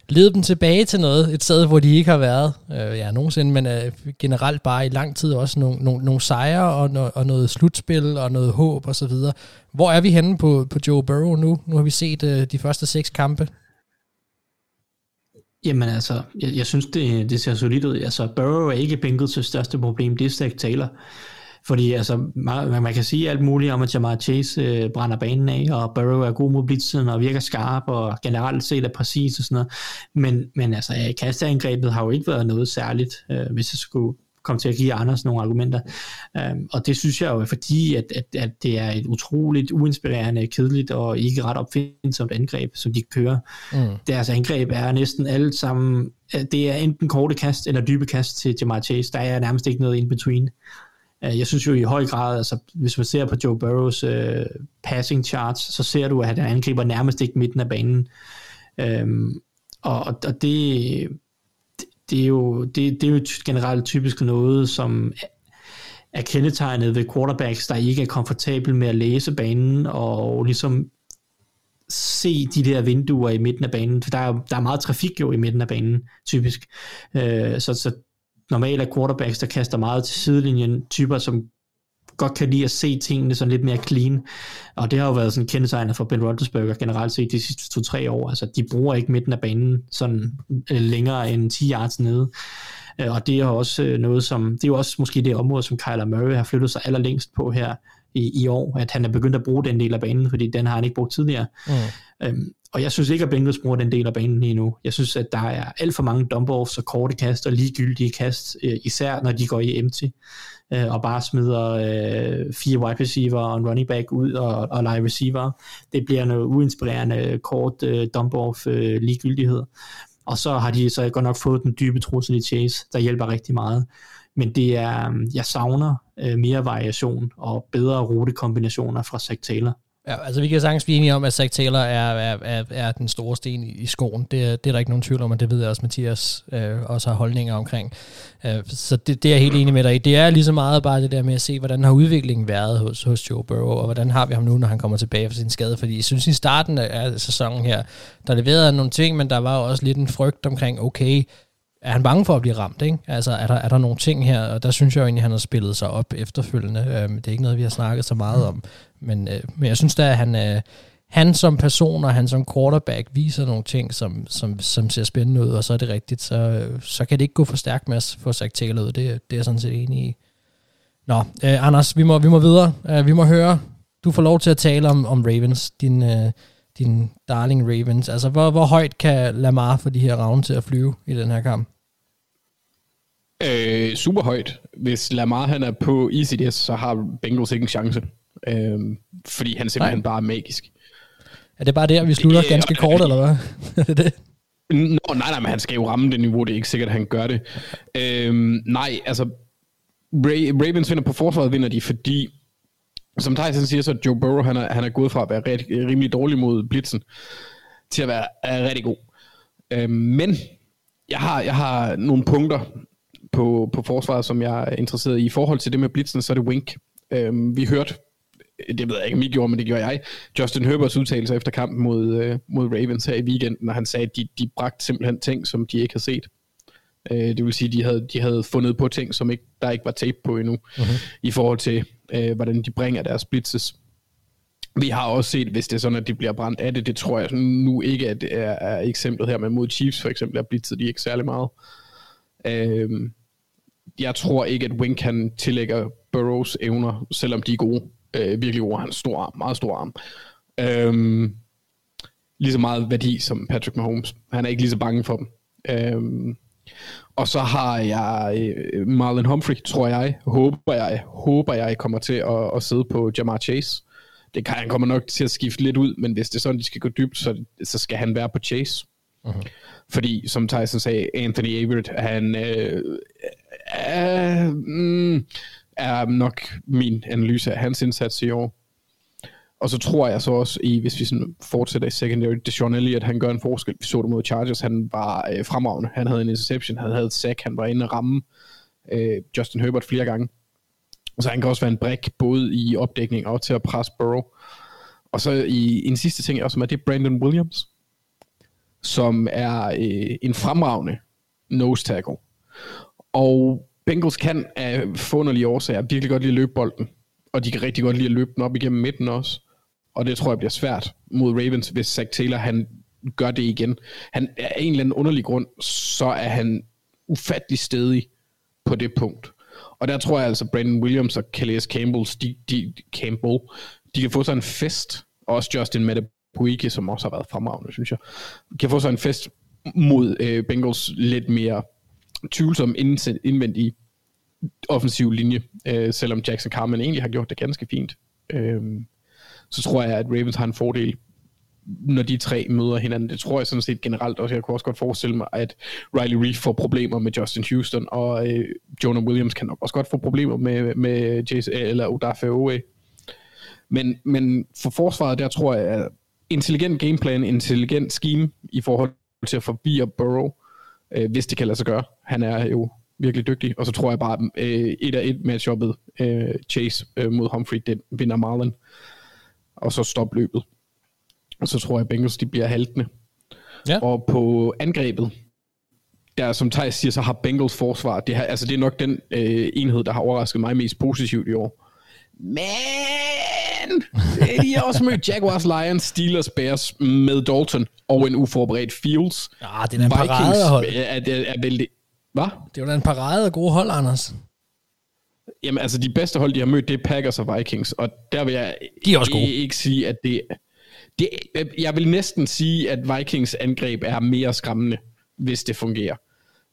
lede dem tilbage til noget, et sted, hvor de ikke har været, øh, ja, nogensinde, men øh, generelt bare i lang tid også nogle, nogle, nogle sejre og, no, og noget slutspil og noget håb og så videre. Hvor er vi henne på, på Joe Burrow nu? Nu har vi set øh, de første seks kampe. Jamen altså, jeg, jeg synes, det, det ser solidt ud. Altså, Burrow er ikke Bengals største problem, det er Stack Taylor. Fordi altså, man, man kan sige alt muligt om, at Jamar Chase øh, brænder banen af, og Burrow er god mod blitzen, og virker skarp, og generelt set er præcis og sådan noget. Men, men altså, kasteangrebet har jo ikke været noget særligt, øh, hvis jeg skulle komme til at give Anders nogle argumenter. Um, og det synes jeg jo er fordi, at, at, at det er et utroligt uinspirerende, kedeligt og ikke ret opfindsomt angreb, som de kører. Mm. Deres angreb er næsten alle sammen, det er enten korte kast eller dybe kast til Jamar Chase. Der er nærmest ikke noget in between. Øh, jeg synes jo i høj grad, altså hvis man ser på Joe Burrows øh, passing charts, så ser du, at han angriber nærmest ikke midten af banen. Um, og, og det, det er jo, det, det er jo generelt typisk noget, som er kendetegnet ved quarterbacks, der ikke er komfortabel med at læse banen og ligesom se de der vinduer i midten af banen, for der er, der er meget trafik jo i midten af banen, typisk. Øh, så, så normalt er quarterbacks, der kaster meget til sidelinjen, typer, som godt kan lide at se tingene sådan lidt mere clean. Og det har jo været sådan kendetegnet for Ben Roethlisberger generelt set de sidste to-tre år. Altså, de bruger ikke midten af banen sådan øh, længere end 10 yards nede. Øh, og det er også øh, noget, som, det er jo også måske det område, som Kyler Murray har flyttet sig allerlængst på her i, i år, at han er begyndt at bruge den del af banen, fordi den har han ikke brugt tidligere. Mm. Øhm, og jeg synes ikke, at Bengals bruger den del af banen lige nu. Jeg synes, at der er alt for mange dump-offs og korte kast og ligegyldige kast, øh, især når de går i empty øh, og bare smider øh, fire wide receiver og en running back ud og, og lege receiver. Det bliver noget uinspirerende kort dump-off ligegyldighed. Og så har de så godt nok fået den dybe trussel i Chase, der hjælper rigtig meget. Men det er, jeg savner mere variation og bedre rutekombinationer fra Zach Taylor. Ja, altså vi kan sagtens blive enige om, at Zach Taylor er, er, er, er den store sten i, i skoen. Det, det er der ikke nogen tvivl om, og det ved jeg også, Mathias øh, også har holdninger omkring. Øh, så det, det er jeg helt enig med dig i. Det er lige så meget bare det der med at se, hvordan har udviklingen været hos, hos Joe Burrow, og hvordan har vi ham nu, når han kommer tilbage fra sin skade. Fordi jeg synes, i starten af sæsonen her, der leverede nogle ting, men der var også lidt en frygt omkring, okay, er han bange for at blive ramt, ikke? Altså, er der, er der nogle ting her, og der synes jeg jo egentlig, at han har spillet sig op efterfølgende. Øhm, det er ikke noget, vi har snakket så meget om, men, øh, men jeg synes da, at han, øh, han som person og han som quarterback viser nogle ting, som, som, som ser spændende ud, og så er det rigtigt, så, øh, så kan det ikke gå for stærkt med at få sagt Taylor ud. Det, det er jeg sådan set enig i. Nå, øh, Anders, vi må, vi må videre. Øh, vi må høre, du får lov til at tale om, om Ravens, din, øh, din darling Ravens. Altså, hvor, hvor højt kan Lamar få de her ravne til at flyve i den her kamp? Øh, super højt. Hvis Lamar han er på ECDS, så har Bengals ikke en chance. Øh, fordi han simpelthen Nej. bare er magisk. Er det bare der, vi slutter øh, ganske kort, eller hvad? er det det? Nå, nej, nej, men han skal jo ramme det niveau, det er ikke sikkert, at han gør det. Øh, nej, altså, Ra- Ravens vinder på forsvaret, vinder de, fordi, som Tyson siger, så Joe Burrow, han er, han er gået fra at være ret, rimelig dårlig mod blitzen, til at være er rigtig god. Øh, men, jeg har, jeg har nogle punkter, på, på forsvaret, som jeg er interesseret i. I forhold til det med blitzen, så er det Wink. Øhm, vi hørte, det ved jeg ikke, om I gjorde, men det gjorde jeg, Justin Herberts udtalelse efter kampen mod, øh, mod Ravens her i weekenden, når han sagde, at de, de bragte simpelthen ting, som de ikke har set. Øh, det vil sige, at de havde, de havde fundet på ting, som ikke, der ikke var tape på endnu, uh-huh. i forhold til, øh, hvordan de bringer deres blitzes. Vi har også set, hvis det er sådan, at de bliver brændt af det, det tror jeg nu ikke, at det er, er eksemplet her, men mod Chiefs for eksempel, er blitzet de ikke særlig meget. Øh, jeg tror ikke, at Wink kan tillægge Burrows evner, selvom de er gode. Øh, virkelig gode. Han stor arm, meget stor arm. Øhm, lige så meget værdi som Patrick Mahomes. Han er ikke lige så bange for dem. Øhm, og så har jeg øh, Marlon Humphrey, tror jeg, håber jeg, håber jeg kommer til at, at sidde på Jamar Chase. Det kan han kommer nok til at skifte lidt ud, men hvis det er sådan, de skal gå dybt, så, så skal han være på Chase. Uh-huh. Fordi, som Tyson sagde, Anthony Averett, han øh, er, mm, er nok min analyse af hans indsats i år. Og så tror jeg så også, i, hvis vi sådan fortsætter i secondary, Deshaun Elliott, han gør en forskel. Vi så det mod Chargers, han var øh, fremragende. Han havde en interception, han havde et sack, han var inde og ramme øh, Justin Herbert flere gange. Så han kan også være en brik, både i opdækning og til at presse Burrow. Og så i en sidste ting også, er det Brandon Williams som er øh, en fremragende nose tackle. Og Bengals kan af forunderlige årsager virkelig godt lide at løbe bolden, og de kan rigtig godt lide at løbe den op igennem midten også. Og det tror jeg bliver svært mod Ravens, hvis Zach Taylor han gør det igen. Han er en eller anden underlig grund, så er han ufattelig stedig på det punkt. Og der tror jeg altså, Brandon Williams og Calais Campbell, de, de, Campbell, de kan få sig en fest. Og også Justin Metapuike, som også har været fremragende, synes jeg, kan få sig en fest mod øh, Bengals lidt mere tvivlsom indvendig offensiv linje, øh, selvom Jackson Carmen egentlig har gjort det ganske fint. Øh, så tror jeg, at Ravens har en fordel, når de tre møder hinanden. Det tror jeg sådan set generelt også. Jeg kunne også godt forestille mig, at Riley Reef får problemer med Justin Houston, og øh, Jonah Williams kan nok også godt få problemer med, med Jason, øh, eller Odafe Owe. Men, men for forsvaret, der tror jeg, at intelligent gameplan, intelligent scheme i forhold til at forvirre Burrow, øh, hvis det kan lade sig gøre. Han er jo virkelig dygtig, og så tror jeg bare, øh, et af et matchuppet øh, Chase øh, mod Humphrey, det vinder Marlon, og så stop løbet. Og så tror jeg, at Bengals de bliver haltende. Ja. Og på angrebet, der som Thijs siger, så har Bengals forsvar, det, her, altså det er nok den øh, enhed, der har overrasket mig mest positivt i år. Men de har også mødt Jaguars, Lions, Steelers, Bears med Dalton og en uforberedt Fields. Ja, det er en parade hold. Er, er, er, er vældig... Hvad? Det er jo en parade af gode hold, Anders. Jamen altså, de bedste hold, de har mødt, det er Packers og Vikings, og der vil jeg de er også gode. ikke sige, at det, det... Jeg vil næsten sige, at Vikings angreb er mere skræmmende, hvis det fungerer.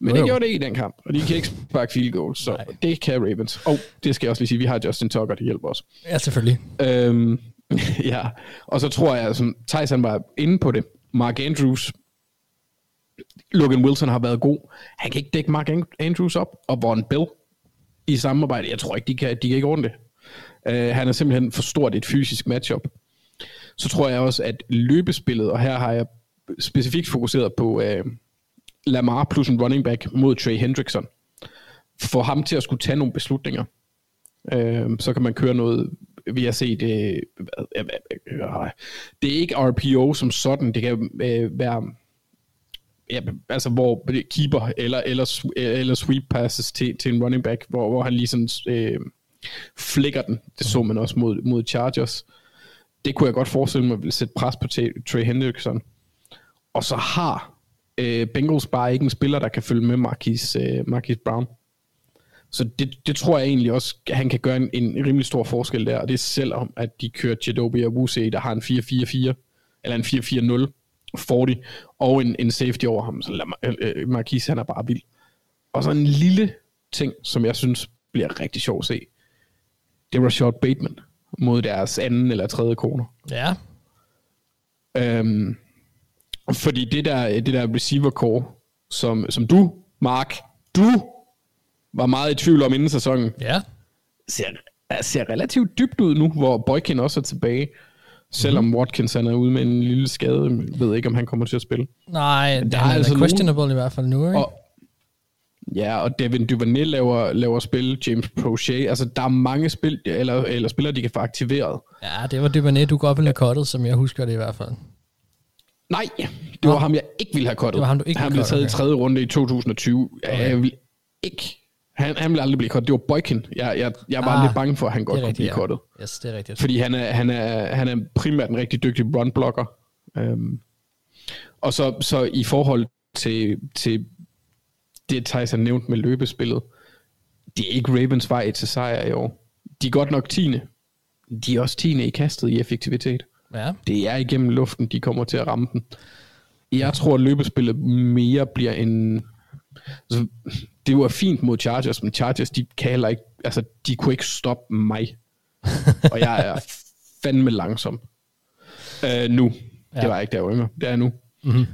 Men jo, jo. det gjorde det ikke i den kamp, og de kan ikke sparke field goals, så Nej. det kan Ravens. Og det skal jeg også lige sige, vi har Justin Tucker, der hjælper os. Ja, selvfølgelig. Øhm, ja, og så tror jeg, som Tyson var inde på det, Mark Andrews, Logan Wilson har været god. Han kan ikke dække Mark Andrews op, og Von Bill i samarbejde, jeg tror ikke, de kan, de kan ikke ordne det. Uh, han er simpelthen for stort et fysisk matchup. Så tror jeg også, at løbespillet, og her har jeg specifikt fokuseret på uh, Lamar plus en running back mod Trey Hendrickson. Få ham til at skulle tage nogle beslutninger. Øh, så kan man køre noget, vi har set, øh, det, det er ikke RPO som sådan, det kan øh, være ja, altså hvor keeper eller, eller, eller sweep passes til, til en running back, hvor, hvor han lige sådan øh, flikker den. Det så man også mod, mod Chargers. Det kunne jeg godt forestille mig ville sætte pres på Trey Hendrickson. Og så har øh, Bengals bare ikke en spiller, der kan følge med Marquis, øh, Marquis Brown. Så det, det tror jeg egentlig også, at han kan gøre en, en rimelig stor forskel der, og det er selvom, at de kører Jadobi og Wuse, der har en 4-4-4, eller en 4-4-0, 40, og en, en safety over ham. Så øh, øh, Marquis, han er bare vild. Og så en lille ting, som jeg synes bliver rigtig sjov at se. Det var Short Bateman mod deres anden eller tredje corner. Ja. Øhm, fordi det der, det der receiver core, som, som du, Mark, du var meget i tvivl om inden sæsonen, ja. ser, ser relativt dybt ud nu, hvor Boykin også er tilbage. Selvom mm-hmm. Watkins han er ude med en lille skade, ved ikke, om han kommer til at spille. Nej, det er, er altså questionable nogen, i hvert fald nu, ikke? Og, ja, og Devin Duvernay laver, laver spil, James Prochet, altså der er mange spil, eller, eller spillere, de kan få aktiveret. Ja, det var Duvernay, du godt ville have kottet, som jeg husker det i hvert fald. Nej, det var Nå. ham, jeg ikke ville have kottet. Det var ham, du ikke Han blev taget okay. i tredje runde i 2020. Okay. Jeg vil ikke han, han vil aldrig blive kottet. Det var Boykin. Jeg, jeg, jeg var ah, lidt bange for, at han godt kunne blive kottet. Ja. Yes, det er rigtigt. Fordi han er, han er, han er primært en rigtig dygtig run-blocker. Um, og så, så i forhold til, til det, Tyson nævnt med løbespillet, det er ikke Ravens vej til sejr i år. De er godt nok tiende. De er også tiende i kastet i effektivitet. Ja. Det er igennem luften, de kommer til at ramme den. Jeg tror, at løbespillet mere bliver en... Altså, det var fint mod Chargers, men Chargers, de kan heller ikke, altså, de kunne ikke stoppe mig. og jeg er fandme langsom. Uh, nu. Ja. Det var ikke der yngre. Det er nu. Mm-hmm.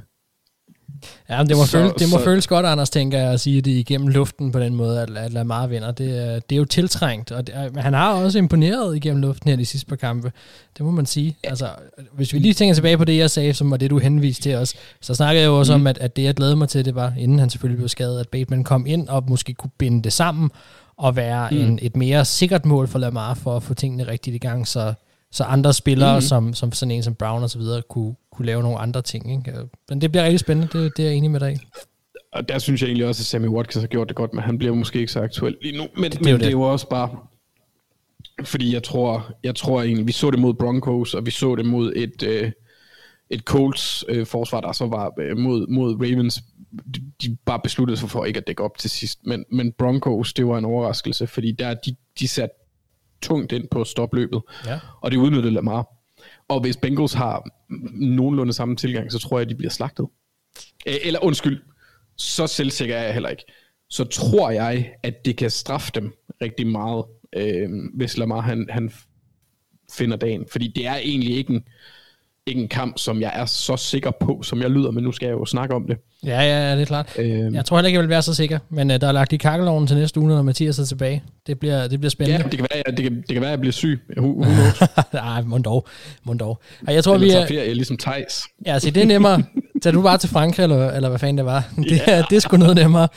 Ja, det må, så, føle, det må så, føles godt, Anders, tænker jeg, at sige det igennem luften på den måde, at, at Lamar vinder. Det, det er jo tiltrængt, og det, han har også imponeret igennem luften her de sidste par kampe. Det må man sige. Altså, hvis vi lige tænker tilbage på det, jeg sagde, som var det, du henviste til os, så snakkede jeg jo også mm. om, at, at det, jeg glæder mig til, det var, inden han selvfølgelig blev skadet, at Bateman kom ind og måske kunne binde det sammen, og være mm. en, et mere sikkert mål for Lamar for at få tingene rigtigt i gang, så så andre spillere, mm. som, som sådan en som Brown og så videre, kunne, kunne lave nogle andre ting. Ikke? Men det bliver rigtig spændende, det, det er jeg enig med dig Og der synes jeg egentlig også, at Sammy Watkins har gjort det godt, men han bliver måske ikke så aktuel lige nu. Men det, det, men det er jo også bare, fordi jeg tror, jeg tror egentlig, vi så det mod Broncos, og vi så det mod et, øh, et Colts øh, forsvar, der så var øh, mod, mod Ravens. de, de bare besluttede sig for ikke at dække op til sidst. Men, men Broncos, det var en overraskelse, fordi der de, de satte tungt ind på stopløbet, Ja. og det udnyttede Lamar. Og hvis Bengals har nogenlunde samme tilgang, så tror jeg, at de bliver slagtet. Eller undskyld, så selvsikker er jeg heller ikke. Så tror jeg, at det kan straffe dem rigtig meget, øh, hvis Lamar han, han finder dagen. Fordi det er egentlig ikke en, ikke en kamp, som jeg er så sikker på, som jeg lyder, men nu skal jeg jo snakke om det. Ja, ja, ja, det er klart. Øh, Jeg tror heller ikke, jeg vil være så sikker, men uh, der er lagt i kakkeloven til næste uge, når Mathias er tilbage. Det bliver, det bliver ja, spændende. det kan, være, jeg- det, kan, det kan være, jeg bliver syg. Nej, mund dog. Mund dog. Og jeg tror, Eller vi er... ferie, ligesom Thijs. Ja, altså, det er nemmere. Tag du bare til Frankrig, eller, eller hvad fanden det var. Det, er, det er sgu noget nemmere.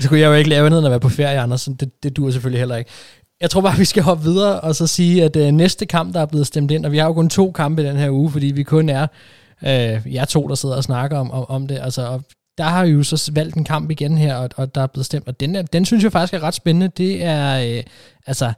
Så kunne jeg jo ikke lave andet end at være på ferie, Anders. så Det, det dur selvfølgelig heller ikke. Jeg tror bare, vi skal hoppe videre og så sige, at øh, næste kamp, der er blevet stemt ind, og vi har jo kun to kampe i den her uge, fordi vi kun er øh, jer to, der sidder og snakker om, om, om det. Altså, og der har vi jo så valgt en kamp igen her, og, og der er blevet stemt, og den, den synes jeg faktisk er ret spændende. Det er, øh, altså,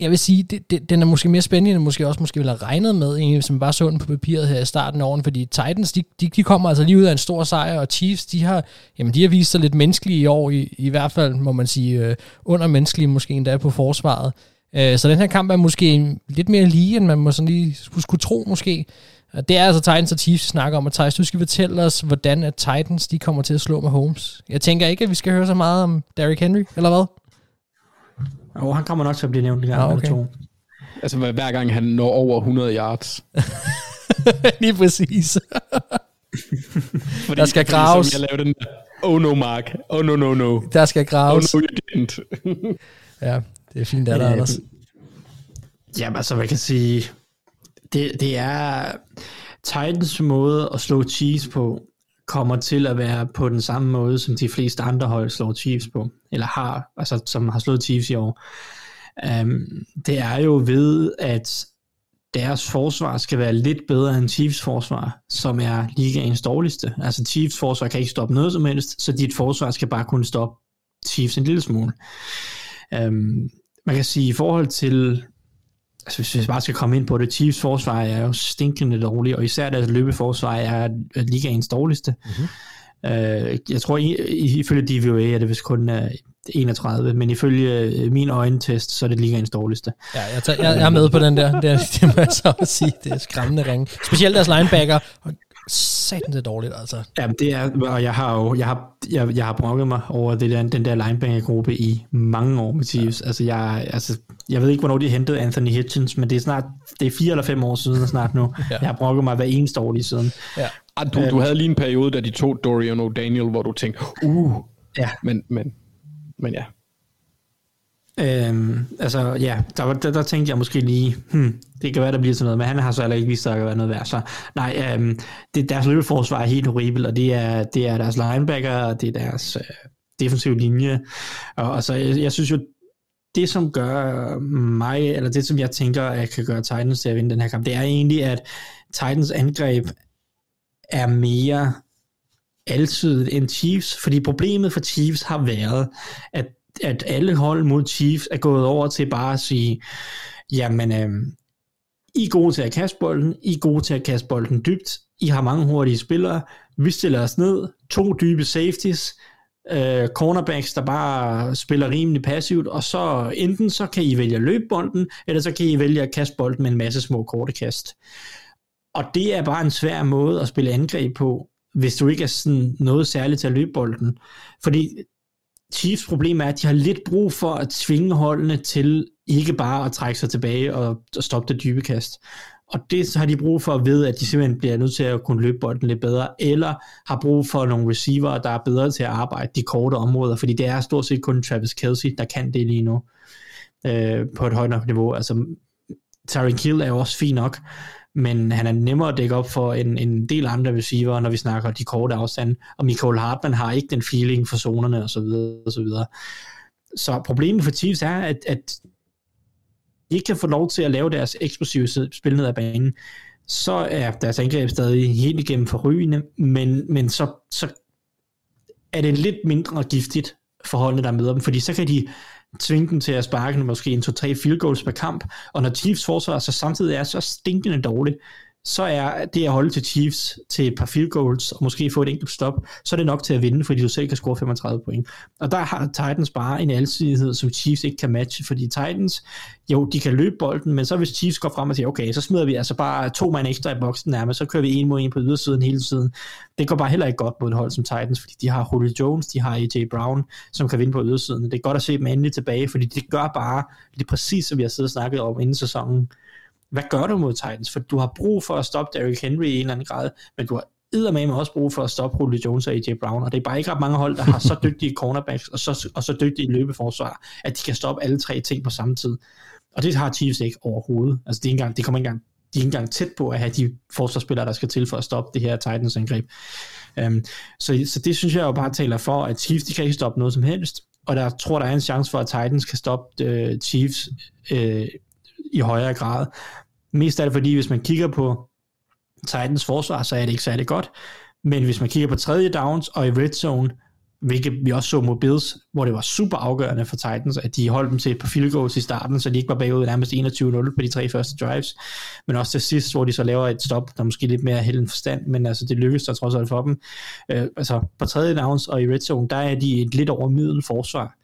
jeg vil sige, det, det, den er måske mere spændende, end måske også måske ville have regnet med, egentlig, hvis man bare så den på papiret her i starten af året, fordi Titans, de, de, de kommer altså lige ud af en stor sejr, og Chiefs, de har, jamen, de har vist sig lidt menneskelige i år, i, i hvert fald, må man sige, øh, under menneskelige måske endda på forsvaret. Øh, så den her kamp er måske lidt mere lige, end man må sådan lige skulle, skulle tro måske. Og det er altså Titans og Chiefs, snakker om, og Thijs, du skal fortælle os, hvordan at Titans, de kommer til at slå med Holmes. Jeg tænker ikke, at vi skal høre så meget om Derrick Henry, eller hvad? Og han kommer nok til at blive nævnt en gang Ah, okay. to. Altså hver gang han når over 100 yards. lige præcis. Fordi, Der skal fordi graves. Som jeg lavede den der, oh no Mark, oh no no no, Der skal oh graves. no you didn't. Ja, det er fint, der, der Øh, Anders. Jamen altså, man kan sige, det, det er Titans måde at slå Chiefs på, kommer til at være på den samme måde, som de fleste andre hold slår Chiefs på, eller har, altså som har slået Chiefs i år. Um, det er jo ved, at deres forsvar skal være lidt bedre end Chiefs forsvar, som er ligaens dårligste. Altså Chiefs forsvar kan ikke stoppe noget som helst, så dit forsvar skal bare kunne stoppe Chiefs en lille smule. Um, man kan sige, i forhold til altså hvis vi bare skal komme ind på det, Chiefs forsvar er jo stinkende dårligt, og især deres løbeforsvar er ligaens dårligste. Mm-hmm. Jeg tror, ifølge DVOA er det vist kun uh, 31, men ifølge øh, min øjentest, så er det ligaens dårligste. Ja, jeg, tager, jeg, jeg er med på den der. Det, er, det må jeg så sige. Det er skræmmende ringe. Specielt deres linebacker. Og satan, det dårligt, altså. Jamen, det er, og jeg har jo, jeg har, jeg, jeg har brokket mig over det der, den der linebacker-gruppe i mange år med Chiefs. Ja. Altså, jeg, altså, jeg ved ikke, hvornår de hentede Anthony Hitchens, men det er snart, det er fire eller fem år siden snart nu. Ja. ja. Jeg har brokket mig hver eneste år lige siden. Ja. Ah, du, du havde lige en periode, da de tog Dorian O'Daniel, hvor du tænkte, uh, Ja. men, men, men ja. Øhm, altså ja, der, var- der, der tænkte jeg måske lige, hmm, det kan være, der bliver sådan noget, men han har så heller ikke vist sig at være noget værd. Så nej, øhm, det, deres løbeforsvar er helt horribelt, og det er, det er deres linebacker, og det er deres øh, defensive linje. Og, og så jeg, jeg synes jo, det som gør mig, eller det som jeg tænker, at kan gøre Titans til at vinde den her kamp, det er egentlig, at Titans angreb er mere altid end Chiefs, fordi problemet for Chiefs har været, at, at alle hold mod Chiefs er gået over til bare at sige, jamen, øh, I er gode til at kaste bolden, I er gode til at kaste bolden dybt, I har mange hurtige spillere, vi stiller os ned, to dybe safeties, øh, cornerbacks, der bare spiller rimelig passivt, og så enten så kan I vælge at løbe bolden, eller så kan I vælge at kaste bolden med en masse små korte kast. Og det er bare en svær måde at spille angreb på, hvis du ikke er sådan noget særligt til at løbe bolden. Fordi Chiefs problem er, at de har lidt brug for at tvinge holdene til ikke bare at trække sig tilbage og, og stoppe det dybe kast. Og det har de brug for at vide, at de simpelthen bliver nødt til at kunne løbe bolden lidt bedre, eller har brug for nogle receiver, der er bedre til at arbejde de korte områder, fordi det er stort set kun Travis Kelsey, der kan det lige nu øh, på et højt nok niveau. Altså, Tyreek Hill er jo også fin nok, men han er nemmere at dække op for en, en del andre receiver, når vi snakker de korte afstande, og Michael Hartman har ikke den feeling for zonerne og så videre, og så videre. Så problemet for Chiefs er, at, at de ikke kan få lov til at lave deres eksplosive spil ned ad banen, så er deres angreb stadig helt igennem forrygende, men, men så, så er det lidt mindre giftigt for holdene, der møder dem, fordi så kan de tvinge dem til at sparke måske en 2-3 field goals per kamp, og når Chiefs forsvar så samtidig er så stinkende dårligt, så er det at holde til Chiefs til et par field goals, og måske få et enkelt stop, så er det nok til at vinde, fordi du selv kan score 35 point. Og der har Titans bare en alsidighed, som Chiefs ikke kan matche, fordi Titans, jo, de kan løbe bolden, men så hvis Chiefs går frem og siger, okay, så smider vi altså bare to mand ekstra i boksen nærmest, så kører vi en mod en på ydersiden hele tiden. Det går bare heller ikke godt mod et hold som Titans, fordi de har Julio Jones, de har AJ Brown, som kan vinde på ydersiden. Det er godt at se dem endelig tilbage, fordi det gør bare det præcis, som vi har siddet og snakket om inden sæsonen hvad gør du mod Titans? For du har brug for at stoppe Derrick Henry i en eller anden grad, men du har med også brug for at stoppe Julio Jones og AJ Brown, og det er bare ikke ret mange hold, der har så dygtige cornerbacks og så, og så dygtige løbeforsvar, at de kan stoppe alle tre ting på samme tid. Og det har Chiefs ikke overhovedet. Altså, det, er engang, det kommer ikke engang, de er ikke engang tæt på at have de forsvarsspillere, der skal til for at stoppe det her Titans angreb. Um, så, så det synes jeg jo bare taler for, at Chiefs de kan ikke stoppe noget som helst, og der tror der er en chance for, at Titans kan stoppe uh, Chiefs uh, i højere grad. Mest af det fordi, hvis man kigger på Titans forsvar, så er det ikke særlig godt. Men hvis man kigger på tredje downs og i red zone, hvilket vi også så mod Bills, hvor det var super afgørende for Titans, at de holdt dem til på field goals i starten, så de ikke var bagud nærmest 21-0 på de tre første drives, men også til sidst, hvor de så laver et stop, der måske lidt mere held forstand, men altså det lykkedes der trods alt for dem. Øh, altså på tredje downs og i red zone, der er de et lidt over middel forsvar.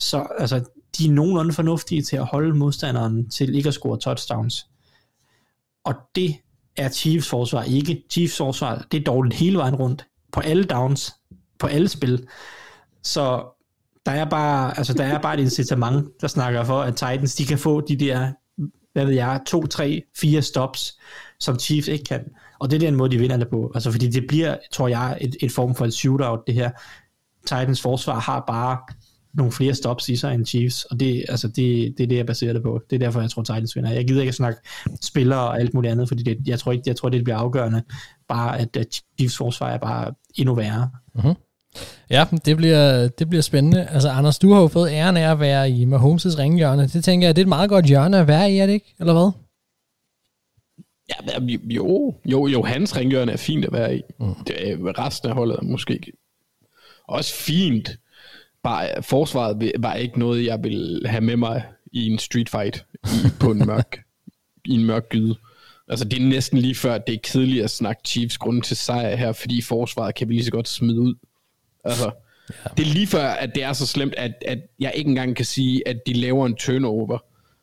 Så altså, de er nogenlunde fornuftige til at holde modstanderen til ikke at score touchdowns. Og det er Chiefs forsvar ikke. Chiefs forsvar, det er dårligt hele vejen rundt. På alle downs, på alle spil. Så der er bare, altså der er bare et incitament, der snakker for, at Titans, de kan få de der, hvad ved jeg, to, tre, fire stops, som Chiefs ikke kan. Og det er den måde, de vinder det på. Altså fordi det bliver, tror jeg, et, et form for et shootout, det her. Titans forsvar har bare nogle flere stops i sig end Chiefs, og det, altså det, det er det, jeg baserer det på. Det er derfor, jeg tror, Titans vinder. Jeg gider ikke at snakke spillere og alt muligt andet, fordi det, jeg, tror ikke, jeg tror, det bliver afgørende, bare at, at Chiefs forsvar er bare endnu værre. Uh-huh. Ja, det bliver, det bliver spændende. Altså, Anders, du har jo fået æren af at være i Mahomes' ringhjørne. Det tænker jeg, det er et meget godt hjørne at være i, er det ikke? Eller hvad? Ja, jo, jo, jo, hans ringhjørne er fint at være i. Mm. Det er, resten af holdet er måske også fint, bare forsvaret var ikke noget, jeg vil have med mig i en street fight i, på en mørk, i en mørk gyde. Altså det er næsten lige før, det er kedeligt at snakke Chiefs grund til sejr her, fordi forsvaret kan vi lige så godt smide ud. Altså, ja. det er lige før, at det er så slemt, at, at jeg ikke engang kan sige, at de laver en turnover,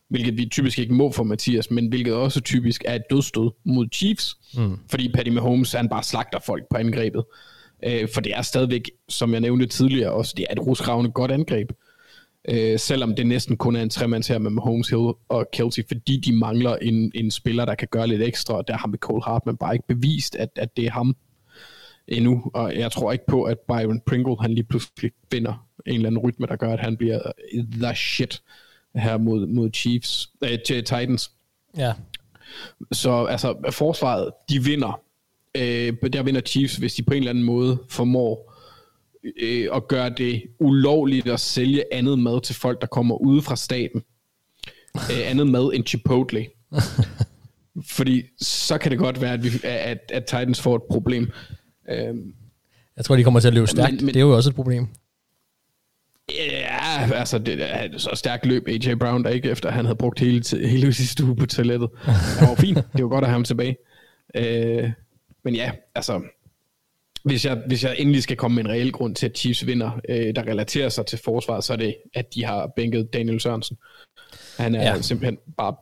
hvilket vi typisk ikke må for Mathias, men hvilket også typisk er et dødstød mod Chiefs, mm. fordi Patty Mahomes, han bare slagter folk på angrebet. Øh, for det er stadigvæk, som jeg nævnte tidligere også, det er et rusgravende godt angreb. Øh, selvom det næsten kun er en tremands her med Mahomes, Hill og Kelsey, fordi de mangler en, en spiller, der kan gøre lidt ekstra, og der har med Cole Hartman bare ikke bevist, at, at det er ham endnu, og jeg tror ikke på, at Byron Pringle, han lige pludselig finder en eller anden rytme, der gør, at han bliver the shit her mod, mod Chiefs, øh, Titans. Ja. Så altså, forsvaret, de vinder øh, der vinder Chiefs, hvis de på en eller anden måde formår øh, at gøre det ulovligt at sælge andet mad til folk, der kommer ude fra staten. Øh, andet mad end Chipotle. Fordi så kan det godt være, at, vi, at, at Titans får et problem. Øh, jeg tror, de kommer til at løbe stærkt. Men, men, det er jo også et problem. Ja, altså det er så stærkt løb AJ Brown, der ikke efter han havde brugt hele, hele sidste uge på toilettet. Det var fint. Det var godt at have ham tilbage. Øh, men ja, altså, hvis jeg, hvis jeg endelig skal komme med en reel grund til, at Chiefs vinder, øh, der relaterer sig til forsvaret, så er det, at de har bænket Daniel Sørensen. Han er ja. simpelthen bare,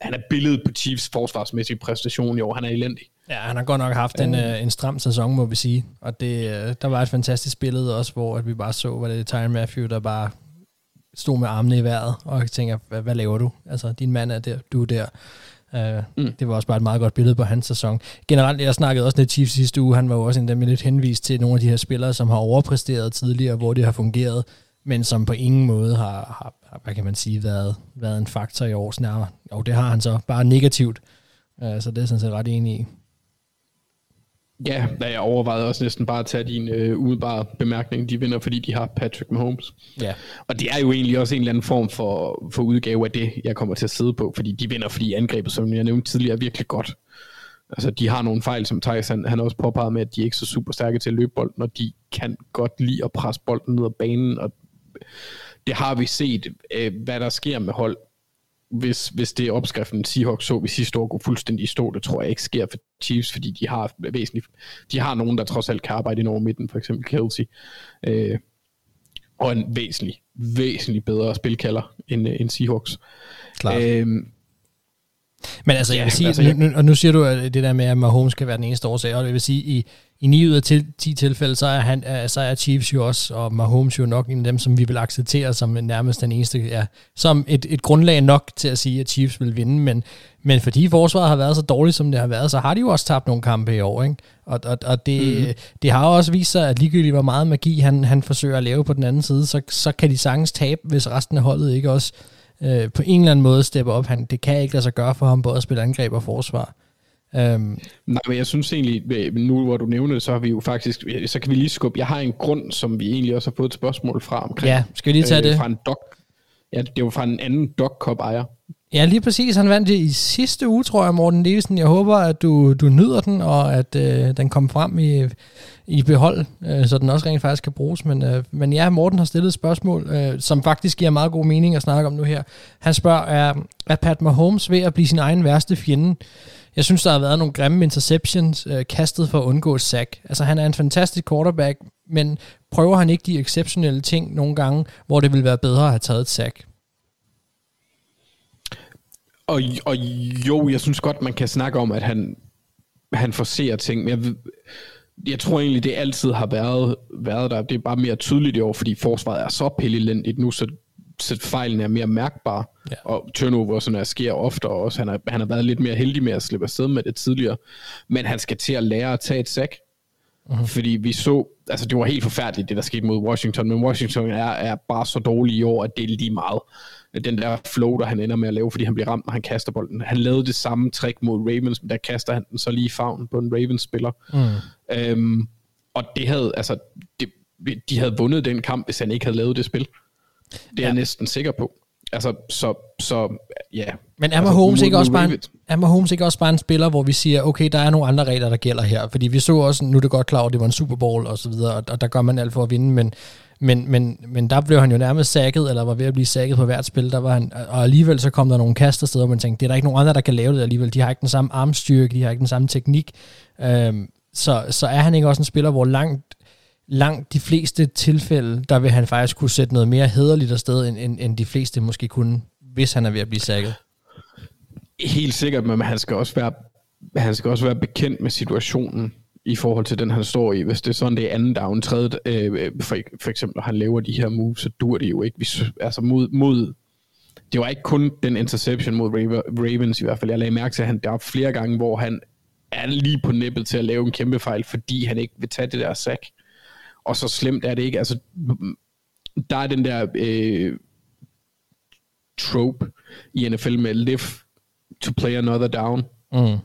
han er billedet på Chiefs forsvarsmæssige præstation i år. Han er elendig. Ja, han har godt nok haft en, øh, en stram sæson, må vi sige. Og det, øh, der var et fantastisk billede også, hvor at vi bare så, hvad det er Tyron Matthew, der bare stod med armene i vejret, og tænker, hvad, hvad laver du? Altså, din mand er der, du er der. Uh, mm. Det var også bare et meget godt billede på hans sæson. Generelt, jeg snakkede også lidt Chiefs sidste uge, han var jo også en der lidt henvist til nogle af de her spillere, som har overpræsteret tidligere, hvor det har fungeret, men som på ingen måde har, har hvad kan man sige, været, været en faktor i års nærmere. Jo, det har han så, bare negativt. Uh, så det er sådan set ret enig i. Ja, da jeg overvejede også næsten bare at tage din øh, udebare bemærkning. De vinder, fordi de har Patrick Mahomes. Ja. Og det er jo egentlig også en eller anden form for, for udgave af det, jeg kommer til at sidde på. Fordi de vinder, fordi angrebet, som jeg nævnte tidligere, er virkelig godt. Altså, de har nogle fejl, som Thijs han, han også påpeget med, at de er ikke så super stærke til at løbe bolden, og de kan godt lide at presse bolden ned ad banen, og det har vi set, øh, hvad der sker med hold, hvis, hvis det er opskriften, Seahawks så vi sidste år gå fuldstændig i stå. Det tror jeg ikke sker for Chiefs, fordi de har væsentligt, de har nogen, der trods alt kan arbejde ind over midten, for eksempel Kelsey. Øh, og en væsentlig, væsentlig bedre spilkalder end, øh, end Seahawks. Klart. Øh, Men altså, jeg Ja, vil sige, altså, altså, jeg- nu, nu, og nu siger du at det der med, at Mahomes skal være den eneste årsag, og jeg vil sige, i, i 9 ud af til, 10 tilfælde, så er, han, så er Chiefs jo også, og Mahomes jo nok en af dem, som vi vil acceptere som nærmest den eneste, ja, som et, et grundlag nok til at sige, at Chiefs vil vinde, men, men fordi forsvaret har været så dårligt, som det har været, så har de jo også tabt nogle kampe i år, ikke? Og, og, og det, mm. det har også vist sig, at ligegyldigt hvor meget magi han, han forsøger at lave på den anden side, så, så kan de sagtens tabe, hvis resten af holdet ikke også øh, på en eller anden måde steppe op. Han, det kan ikke lade sig gøre for ham både at spille angreb og forsvar. Øhm, Nej, men jeg synes egentlig, øh, nu hvor du nævner det, så har vi jo faktisk, så kan vi lige skubbe, jeg har en grund, som vi egentlig også har fået et spørgsmål fra omkring. ja, skal vi lige tage det? Fra en dog, ja, det var fra en anden dog ejer. Ja, lige præcis. Han vandt det i sidste uge, tror jeg, Morten Nielsen. Jeg håber, at du, du nyder den, og at øh, den kom frem i, i behold, øh, så den også rent faktisk kan bruges. Men, øh, men ja, Morten har stillet et spørgsmål, øh, som faktisk giver meget god mening at snakke om nu her. Han spørger, er, er Pat Mahomes ved at blive sin egen værste fjende? Jeg synes, der har været nogle grimme interceptions øh, kastet for at undgå sack. Altså, han er en fantastisk quarterback, men prøver han ikke de exceptionelle ting nogle gange, hvor det ville være bedre at have taget et sack? Og, og jo, jeg synes godt, man kan snakke om, at han, han forser ting, jeg, jeg tror egentlig, det altid har været, været der. Det er bare mere tydeligt i år, fordi forsvaret er så pillelendigt nu, så fejlen er mere mærkbare, Ja. og turnover sådan er, sker oftere også. Han har, han har været lidt mere heldig med at slippe afsted med det tidligere, men han skal til at lære at tage et sack, Mhm. uh-huh. fordi vi så, altså det var helt forfærdeligt, det der skete mod Washington, men Washington er, er bare så dårlig i år, at det er lige meget. Den der floater, han ender med at lave, fordi han bliver ramt, når han kaster bolden. Han lavede det samme trick mod Ravens, men der kaster han den så lige i favnen på en Ravens-spiller. Mm. Øhm, og det havde, altså, det, de havde vundet den kamp, hvis han ikke havde lavet det spil. Det er Ja. jeg næsten sikker på. Altså, så, så ja. Men altså, Mahomes, mod- ikke også bare en, er Mahomes ikke også bare en spiller, hvor vi siger, okay, der er nogle andre regler, der gælder her? Fordi vi så også, nu er det godt klar over, at det var en Super Bowl og så videre, og, og der gør man alt for at vinde, men, men, men, men der blev han jo nærmest sækket, eller var ved at blive sækket på hvert spil, der var han, og alligevel så kom der nogle kast afsted, hvor man tænkte, det er der ikke nogen andre, der kan lave det alligevel. De har ikke den samme armstyrke, de har ikke den samme teknik. Øhm, så, så er han ikke også en spiller, hvor langt langt de fleste tilfælde, der vil han faktisk kunne sætte noget mere hederligt afsted, end, end, end de fleste måske kunne, hvis han er ved at blive sækket. Helt sikkert, men han skal også være, han skal også være bekendt med situationen i forhold til den, han står i. Hvis det er sådan, det er anden down, tredje, øh, øh for, for eksempel, når han laver de her moves, så dur det jo ikke. Vi, altså mod, mod, det var ikke kun den interception mod Ravens i hvert fald. Jeg lagde mærke til, at han, der flere gange, hvor han er lige på nippet til at lave en kæmpe fejl, fordi han ikke vil tage det der sack. Og så slemt er det ikke. Altså, der er den der øh, trope i NFL med live to play another down. Mm.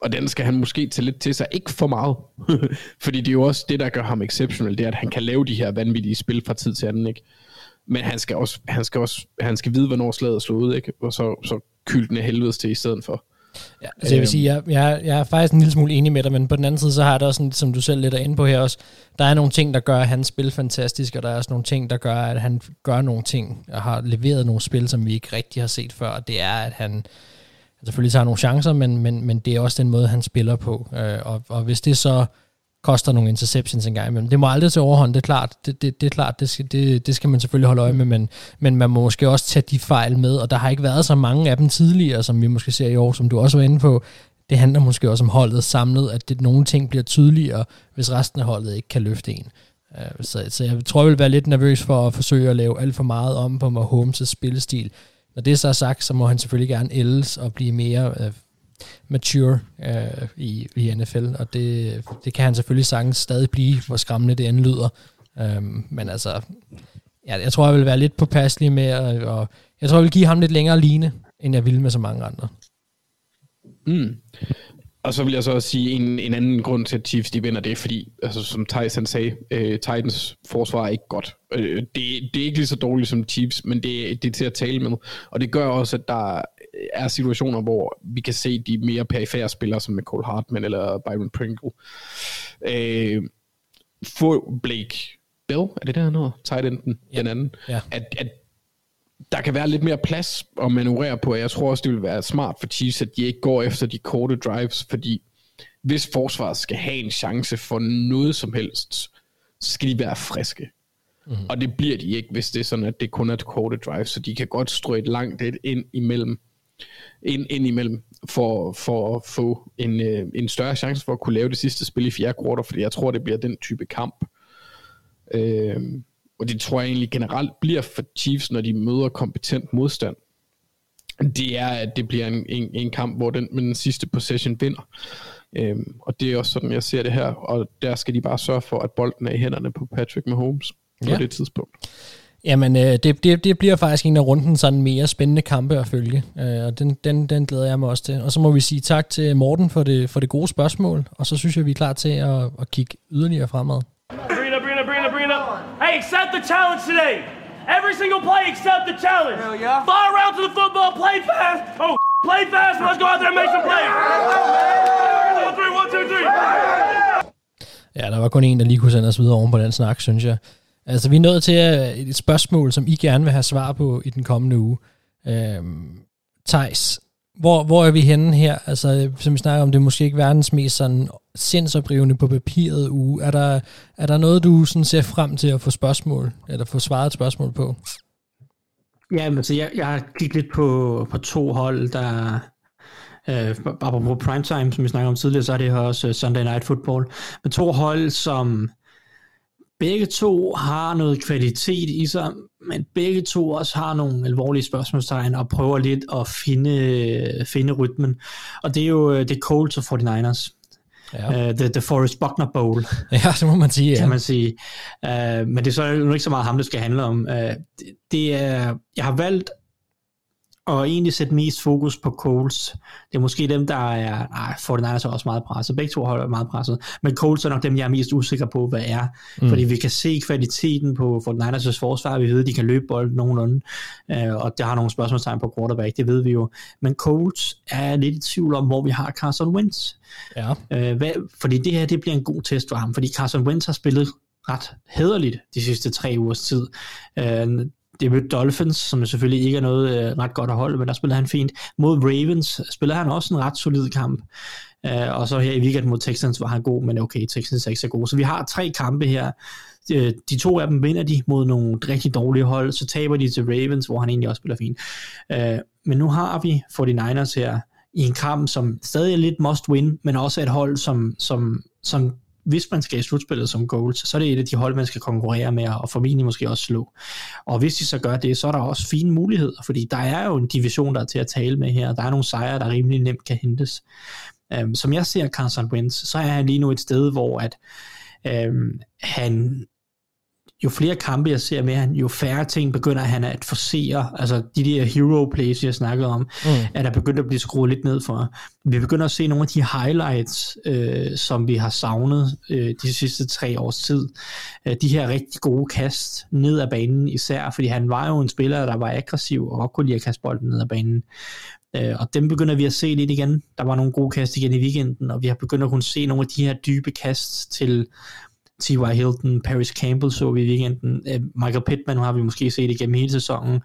Og den skal han måske tage lidt til sig. Ikke for meget. Fordi det er jo også det, der gør ham exceptional. Det er, at han kan lave de her vanvittige spil fra tid til anden. Ikke? Men han skal også, han skal også han skal vide, hvornår slaget er slået. Ikke? Og så, så kylde den af helvedes til i stedet for. Ja, altså jeg vil sige, jeg, jeg, jeg er faktisk en lille smule enig med dig, men på den anden side, så har jeg det også, sådan, som du selv lidt er inde på her også, der er nogle ting, der gør hans spil fantastisk, og der er også nogle ting, der gør, at han gør nogle ting, og har leveret nogle spil, som vi ikke rigtig har set før, og det er, at han, han selvfølgelig tager nogle chancer, men, men, men det er også den måde, han spiller på, øh, og, og hvis det så koster nogle interceptions en gang imellem. Det må aldrig til overhånd, det er klart. Det, det, det er klart, det skal, det, det skal man selvfølgelig holde øje med, men, men man må måske også tage de fejl med, og der har ikke været så mange af dem tidligere, som vi måske ser i år, som du også var inde på. Det handler måske også om holdet samlet, at det, nogle ting bliver tydeligere, hvis resten af holdet ikke kan løfte en. Øh, så, så jeg tror, jeg vil være lidt nervøs for at forsøge at lave alt for meget om på Mahomes' spillestil. Når det så er sagt, så må han selvfølgelig gerne ældes og blive mere øh, mature øh, i, i NFL, og det, det kan han selvfølgelig sagtens stadig blive, hvor skræmmende det end lyder. Øhm, men altså, ja, jeg tror, jeg vil være lidt påpasselig med, og jeg tror, jeg vil give ham lidt længere line, end jeg ville med så mange andre. Mm. Og så vil jeg så også sige, en, en anden grund til, at Chiefs de vinder, det er fordi, altså, som Tyson sagde, øh, Titans forsvar er ikke godt. Øh, det, det er ikke lige så dårligt som Chiefs, men det, det er til at tale med. Og det gør også, at der er situationer, hvor vi kan se de mere perifære spillere, som Cole Hartman eller Byron Pringle. Øh, få Blake Bell, er det der noget? Tight enden, Ja. den anden. Ja. At, at der kan være lidt mere plads at manøvrere på, og jeg tror også, det vil være smart for Chiefs, at de ikke går efter de korte drives, fordi hvis forsvaret skal have en chance for noget som helst, så skal de være friske. Mm. Og det bliver de ikke, hvis det er sådan, at det kun er et korte drive, så de kan godt strø et langt et ind imellem, ind, ind imellem for, for at få en, øh, en større chance for at kunne lave det sidste spil i fjerde kvartal, fordi jeg tror, det bliver den type kamp. Øh, og det tror jeg egentlig generelt bliver for Chiefs, når de møder kompetent modstand. Det er, at det bliver en, en, en kamp, hvor den med den sidste possession vinder. Øhm, og det er også sådan, jeg ser det her. Og der skal de bare sørge for, at bolden er i hænderne på Patrick Mahomes på ja. det tidspunkt. Jamen, øh, det, det, det bliver faktisk en af runden sådan mere spændende kampe at følge, øh, og den, den, den glæder jeg mig også til. Og så må vi sige tak til Morten for det, for det gode spørgsmål, og så synes jeg, vi er klar til at, at kigge yderligere fremad. Brina, Brina, Brina, Brina. Hey, accept the challenge today. Every single play, accept the challenge. Hell yeah. Fire around to the football, play fast. Oh, play fast, let's go out there and make some plays. One, three, one, two, three. Ja, der var kun en, der lige kunne sende os videre oven på den snak, synes jeg. Altså, vi er nået til øh, et spørgsmål, som I gerne vil have svar på i den kommende uge. Øhm, Thijs, hvor, hvor er vi henne her? Altså, som vi snakker om, det er måske ikke verdens mest sådan sindsoprivende på papiret uge. Er der, er der noget, du sådan ser frem til at få spørgsmål, eller få svaret et spørgsmål på? Ja, men så jeg, jeg har kigget lidt på, på to hold, der øh, bare på primetime, som vi snakker om tidligere, så er det her også øh, Sunday Night Football. Men to hold, som begge to har noget kvalitet i sig, men begge to også har nogle alvorlige spørgsmålstegn og prøver lidt at finde, finde rytmen. Og det er jo det Colts og 49ers. Ja. Uh, the, the Forest Buckner Bowl. Ja, det må man sige. Ja. Kan man sige. Uh, men det er så jo ikke så meget ham, det skal handle om. Uh, det, det er, jeg har valgt og egentlig sætte mest fokus på Coles. Det er måske dem, der er... Nej, Fortnite er også meget presset. Begge to holder meget presset. Men Coles er nok dem, jeg er mest usikker på, hvad er. Mm. Fordi vi kan se kvaliteten på Fortnite's forsvar. Vi ved, at de kan løbe bolden nogenlunde. Øh, og der har nogle spørgsmålstegn på quarterback. Det ved vi jo. Men Coles er lidt i tvivl om, hvor vi har Carson Wentz. Ja. Øh, hvad, fordi det her, det bliver en god test for ham. Fordi Carson Wentz har spillet ret hederligt de sidste tre ugers tid. Øh, det mødte Dolphins, som selvfølgelig ikke er noget øh, ret godt at holde, men der spillede han fint. Mod Ravens spillede han også en ret solid kamp. Øh, og så her i weekend mod Texans var han god, men okay, Texans er ikke så god. Så vi har tre kampe her. De, de to af dem vinder de mod nogle rigtig dårlige hold, så taber de til Ravens, hvor han egentlig også spiller fint. Øh, men nu har vi 49ers her i en kamp, som stadig er lidt must win, men også et hold, som, som, som hvis man skal i slutspillet som goals, så er det et af de hold, man skal konkurrere med, og formentlig måske også slå. Og hvis de så gør det, så er der også fine muligheder, fordi der er jo en division, der er til at tale med her, der er nogle sejre, der rimelig nemt kan hentes. Um, som jeg ser Carson Wentz, så er han lige nu et sted, hvor at øhm, han jo flere kampe jeg ser med han, jo færre ting begynder han at forsere. Altså de der hero plays, jeg snakkede om, mm. er der begyndt at blive skruet lidt ned for. Vi begynder at se nogle af de highlights, øh, som vi har savnet øh, de sidste tre års tid. Øh, de her rigtig gode kast ned ad banen især, fordi han var jo en spiller, der var aggressiv og kunne lide at kaste bolden ned ad banen. Øh, og dem begynder vi at se lidt igen. Der var nogle gode kast igen i weekenden, og vi har begyndt at kunne se nogle af de her dybe kast til T.Y. Hilton, Paris Campbell så vi i weekenden, øh, Michael Pittman har vi måske set igennem hele sæsonen,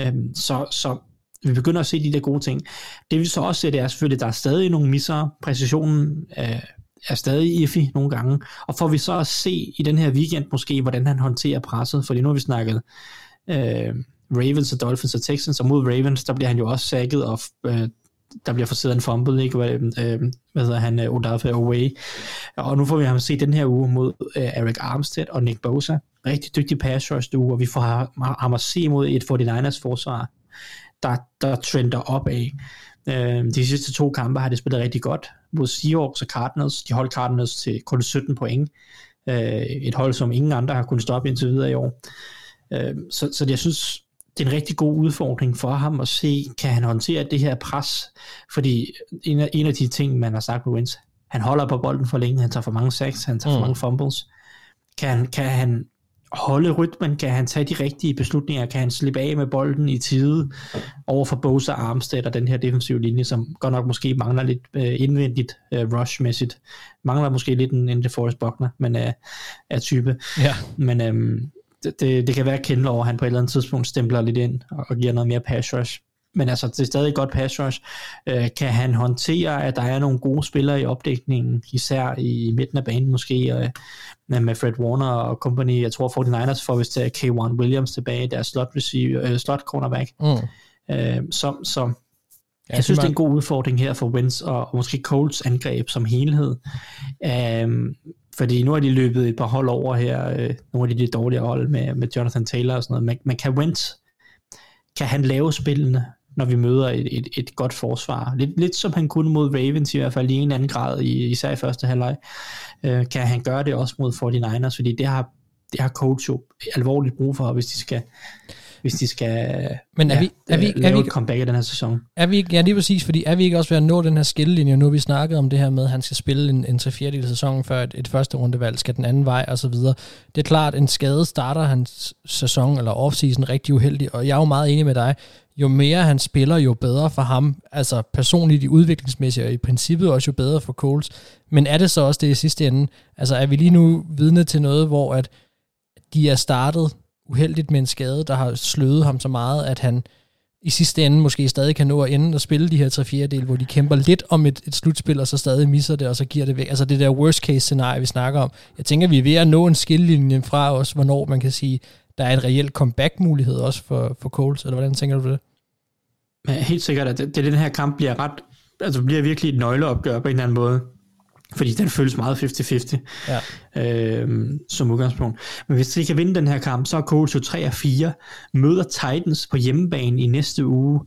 uh, så, så vi begynder at se de der gode ting. Det vi så også ser, det er selvfølgelig, at der er stadig nogle misser. Præcisionen øh, er stadig iffy nogle gange. Og får vi så at se i den her weekend måske, hvordan han håndterer presset, fordi nu har vi snakket uh, Ravens og Dolphins og Texans, og mod Ravens, der bliver han jo også sækket og der bliver forsiddet en fumble, ikke? Hvad, øh, hvad hedder han, øh, Odafe Away. Og nu får vi ham se den her uge mod øh, Eric Armstead og Nick Bosa. Rigtig dygtig pass rush uge, og vi får ham at se mod et 49ers forsvar, der, der trender op af. Øh, de sidste to kampe har det spillet rigtig godt mod Seahawks og Cardinals. De holdt Cardinals til kun 17 point. Øh, et hold, som ingen andre har kunnet stoppe indtil videre i år. Øh, så, så jeg synes, det er en rigtig god udfordring for ham at se, kan han håndtere det her pres, fordi en af, en af de ting, man har sagt på Wentz, han holder på bolden for længe, han tager for mange sacks, han tager mm. for mange fumbles. Kan, kan han holde rytmen, kan han tage de rigtige beslutninger, kan han slippe af med bolden i tide over for Bosa Armstead og den her defensive linje, som godt nok måske mangler lidt uh, indvendigt uh, rush-mæssigt. Mangler måske lidt en, en DeForest Buckner, men uh, er type. Ja. Men um, det, det, det kan være, at Kendall over, han på et eller andet tidspunkt stempler lidt ind og, og giver noget mere pass rush. Men altså, det er stadig et godt pass rush. Øh, kan han håndtere, at der er nogle gode spillere i opdækningen, især i midten af banen måske, øh, med Fred Warner og company. Jeg tror, 49ers får vist K1 Williams tilbage, der slot, receiver, øh, slot cornerback. Mm. Øh, så, så Ja, jeg synes, det er en god udfordring her for Wentz og, og måske Colts angreb som helhed. Um, fordi nu har de løbet et par hold over her, øh, nogle af de, lidt dårlige hold med, med Jonathan Taylor og sådan noget. Men, men kan Wentz, kan han lave spillene, når vi møder et, et, et godt forsvar? Lidt, lidt som han kunne mod Ravens i hvert fald i en eller anden grad, i, især i første halvleg. Øh, kan han gøre det også mod 49ers? Fordi det har, det har coach jo alvorligt brug for, hvis de skal hvis de skal Men er ja, vi, er vi, lave er vi, et comeback i den her sæson. Er vi ikke, ja lige præcis, fordi er vi ikke også ved at nå den her skillelinje, nu har vi snakket om det her med, at han skal spille en, en 3 4 sæson før et, et første rundevalg, skal den anden vej og så videre. Det er klart, en skade starter hans sæson eller offseason rigtig uheldig, og jeg er jo meget enig med dig, jo mere han spiller, jo bedre for ham, altså personligt i udviklingsmæssigt, og i princippet også jo bedre for Coles. Men er det så også det i sidste ende? Altså er vi lige nu vidne til noget, hvor at de er startet uheldigt med en skade, der har sløvet ham så meget, at han i sidste ende måske stadig kan nå at ende og spille de her 3 4 del, hvor de kæmper lidt om et, et slutspil, og så stadig misser det, og så giver det væk. Altså det der worst case scenarie, vi snakker om. Jeg tænker, vi er ved at nå en skillelinje fra os, hvornår man kan sige, der er en reelt comeback-mulighed også for, for Coles, eller hvordan tænker du det? Ja, helt sikkert, at det, det, den her kamp bliver ret, altså bliver virkelig et nøgleopgør på en eller anden måde fordi den føles meget 50-50 ja. øhm, som udgangspunkt. Men hvis de kan vinde den her kamp, så er Colts jo 3 og 4, møder Titans på hjemmebane i næste uge,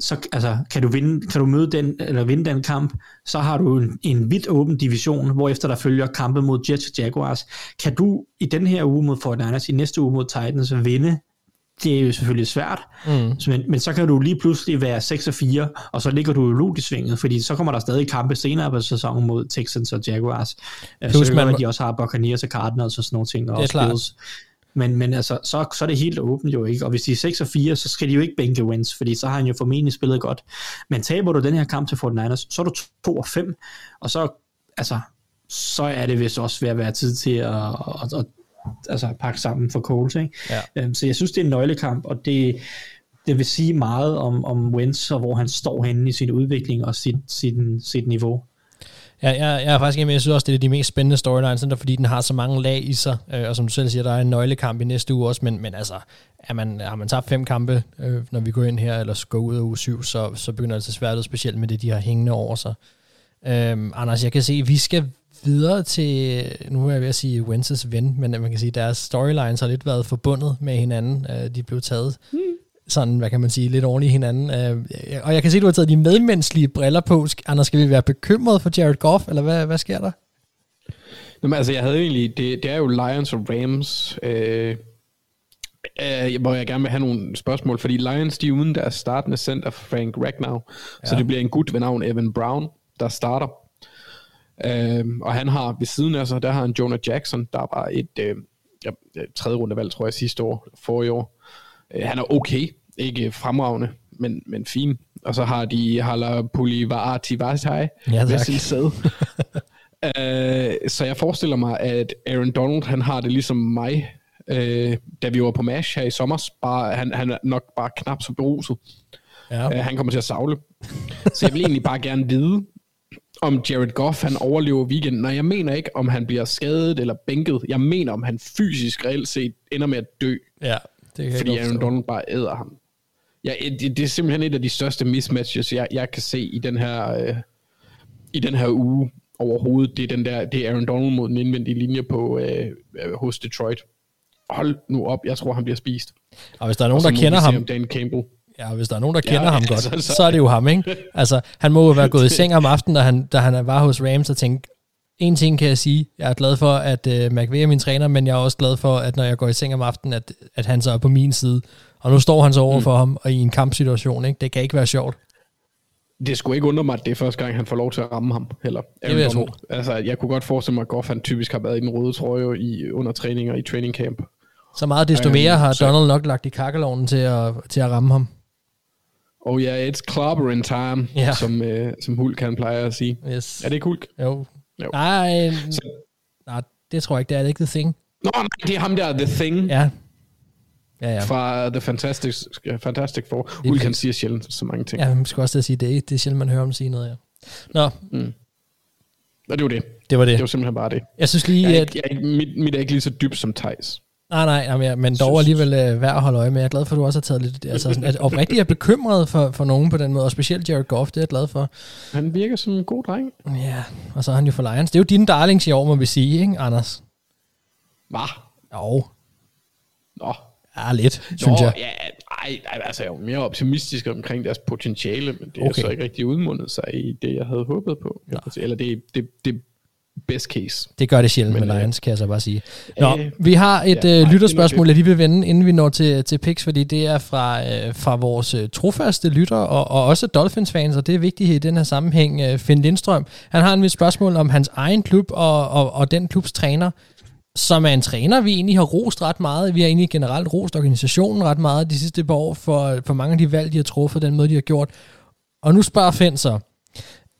så altså, kan du vinde, kan du møde den, eller vinde den kamp, så har du en, en vidt åben division, hvor efter der følger kampe mod Jets og Jaguars. Kan du i den her uge mod 49ers, i næste uge mod Titans, vinde det er jo selvfølgelig svært, mm. men, men så kan du lige pludselig være 6 og 4, og så ligger du jo i svinget, fordi så kommer der stadig kampe senere på sæsonen mod Texans og Jaguars. Øh, Plus, så man, de også har Buccaneers og Cardinals og sådan nogle ting. Og det er klart. Bills. Men, men altså, så, så er det helt åbent jo ikke, og hvis de er 6 og 4, så skal de jo ikke bænke wins, fordi så har han jo formentlig spillet godt. Men taber du den her kamp til 49ers, så er du 2 og 5, og så, altså, så er det vist også ved at være tid til at, at, at altså pakke sammen for Coles. Ikke? Ja. Øhm, så jeg synes, det er en nøglekamp, og det, det vil sige meget om, om Wentz, og hvor han står henne i sin udvikling og sit, sit, sit niveau. Ja, jeg, jeg er faktisk enig jeg synes også, det er de mest spændende storylines, der, fordi den har så mange lag i sig, øh, og som du selv siger, der er en nøglekamp i næste uge også, men, men altså, er man, har man tabt fem kampe, øh, når vi går ind her, eller går ud af uge syv, så, så begynder det at svært ud, specielt med det, de har hængende over sig. Øh, Anders, jeg kan se, at vi skal videre til, nu er jeg ved at sige Wences ven, men man kan sige, deres storylines har lidt været forbundet med hinanden. Øh, de blev taget mm. sådan, hvad kan man sige, lidt ordentligt hinanden. Øh, og jeg kan se, at du har taget de medmenneskelige briller på. Anders, skal vi være bekymret for Jared Goff, eller hvad, hvad sker der? Jamen, altså, jeg havde egentlig, det, det er jo Lions og Rams, øh, øh, hvor jeg gerne vil have nogle spørgsmål, fordi Lions, de er uden deres startende center Frank Ragnow, ja. så det bliver en gut ved navn Evan Brown, der starter. Øhm, og han har ved siden af sig, der har han Jonah Jackson, der var et øh, ja, tredje rundevalg, tror jeg, sidste år, for i år. Øh, han er okay, ikke fremragende, men, men fin. Og så har de Hala Pulivarati Vasai ja, ved sin sæd. øh, så jeg forestiller mig, at Aaron Donald, han har det ligesom mig, øh, da vi var på MASH her i sommer. Bare, han, han er nok bare knap så beruset. Ja. Øh, han kommer til at savle. Så jeg vil egentlig bare gerne vide, om Jared Goff han overlever weekenden. Nej, jeg mener ikke, om han bliver skadet eller bænket. Jeg mener, om han fysisk reelt set ender med at dø. Ja, det kan Fordi Aaron Donald bare æder ham. Ja, det, det er simpelthen et af de største mismatches, jeg, jeg kan se i den her, øh, i den her uge overhovedet. Det er, den der, det er Aaron Donald mod den indvendige linje på, øh, øh hos Detroit. Hold nu op, jeg tror, han bliver spist. Og hvis der er nogen, der kender ham... Dan Campbell. Ja, hvis der er nogen, der kender ja, ham godt, så, så, er det jo ham, ikke? Altså, han må jo være gået i seng om aftenen, da han, da han var hos Rams og tænkte, en ting kan jeg sige, jeg er glad for, at uh, McVay er min træner, men jeg er også glad for, at når jeg går i seng om aftenen, at, at han så er på min side. Og nu står han så over mm. for ham, og i en kampsituation, ikke? Det kan ikke være sjovt. Det skulle ikke undre mig, at det er første gang, han får lov til at ramme ham. Heller. Det vil jeg tro. Altså, jeg kunne godt forestille mig, at Goff han typisk har været i den røde trøje i, under træninger i training camp. Så meget desto mere har Donald nok lagt i kakkelovnen til at, til at ramme ham. Oh yeah, it's clobbering time, ja. som, uh, som Hulk kan pleje at sige. Yes. Er det ikke Hulk? Jo. jo. Nej, så. nej, det tror jeg ikke, det er det ikke The Thing. Nå, nej, det er ham der, The Thing, Ja. Ja, ja. fra The Fantastic, Fantastic Four. Ulkan siger sjældent så mange ting. Ja, man skal også sige, det er, det er sjældent, man hører om sige noget, ja. Nå, Og det var det. det var det. Det var simpelthen bare det. Jeg synes lige, Jeg er at... ikke, jeg er ikke, mit, mit er ikke lige så dybt som Thijs. Nej, nej, jamen, ja, men dog alligevel øh, værd at holde øje med. Jeg er glad for, at du også har taget lidt... Altså, sådan, at oprigtigt er bekymret for, for nogen på den måde, og specielt Jared Goff, det er jeg glad for. Han virker som en god dreng. Ja, og så er han jo for Lions. Det er jo dine darlings i år, må vi sige, ikke, Anders? Hvad? Jo, Nå. ja, lidt, synes Nå, jeg. ja, ej, ej, altså jeg er jo mere optimistisk omkring deres potentiale, men det er Okay. så ikke rigtig udmundet sig i det, jeg havde håbet på. sige. Eller det, det, det best case. Det gør det sjældent Men, med øh, Lions, kan jeg så bare sige. Nå, øh, vi har et ja, øh, lytterspørgsmål, er jeg lige vil vende, inden vi når til, til picks, fordi det er fra, øh, fra vores øh, trofaste lytter, og, og også Dolphins-fans, og det er vigtigt i den her sammenhæng. Øh, Finn Lindstrøm, han har et spørgsmål om hans egen klub, og, og, og den klubs træner, som er en træner, vi egentlig har rost ret meget. Vi har egentlig generelt rost organisationen ret meget de sidste par år, for, for mange af de valg, de har truffet, den måde, de har gjort. Og nu spørger Finn så,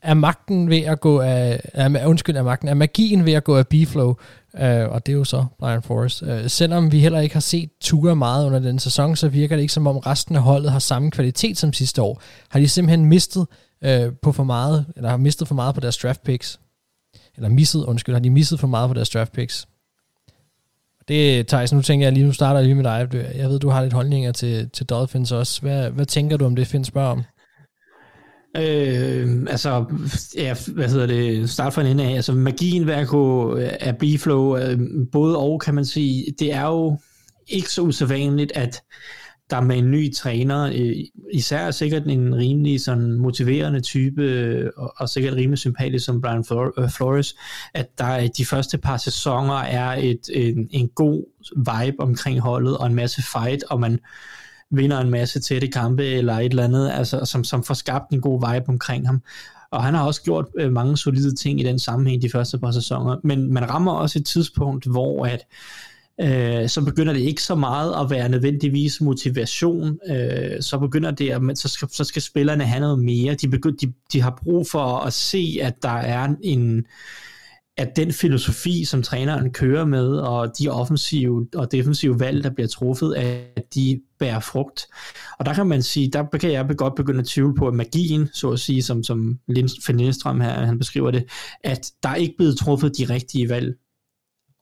er magten ved at gå af, er, undskyld, er magten, er magien ved at gå af B-flow, øh, og det er jo så Brian Forrest. Øh, selvom vi heller ikke har set Tua meget under den sæson, så virker det ikke som om resten af holdet har samme kvalitet som sidste år. Har de simpelthen mistet øh, på for meget, eller har mistet for meget på deres draft picks? Eller misset, undskyld, har de misset for meget på deres draft picks? Det, Thijs, nu tænker jeg lige, nu starter jeg lige med dig. Jeg ved, du har lidt holdninger til, til Dolphins også. Hvad, hvad tænker du om det, Finn spørger om? Øh, altså, ja, hvad hedder det, start fra en ende af, altså magien ved at gå øh, af B-flow, øh, både og kan man sige, det er jo ikke så usædvanligt, at der med en ny træner, øh, især sikkert en rimelig sådan motiverende type, og, og sikkert rimelig sympatisk som Brian Flores, at der i de første par sæsoner er et, en, en god vibe omkring holdet, og en masse fight, og man vinder en masse tætte kampe eller et eller andet, altså, som, som får skabt en god vibe omkring ham. Og han har også gjort øh, mange solide ting i den sammenhæng de første par sæsoner. Men man rammer også et tidspunkt, hvor at øh, så begynder det ikke så meget at være nødvendigvis motivation. Øh, så begynder det, at så, skal, så skal spillerne have noget mere. De, begynder, de, de har brug for at se, at der er en at den filosofi, som træneren kører med, og de offensive og defensive valg, der bliver truffet, at de bærer frugt. Og der kan man sige, der kan jeg godt begynde at tvivle på, at magien, så at sige, som, som Finn Lindstrøm her, han beskriver det, at der er ikke blevet truffet de rigtige valg.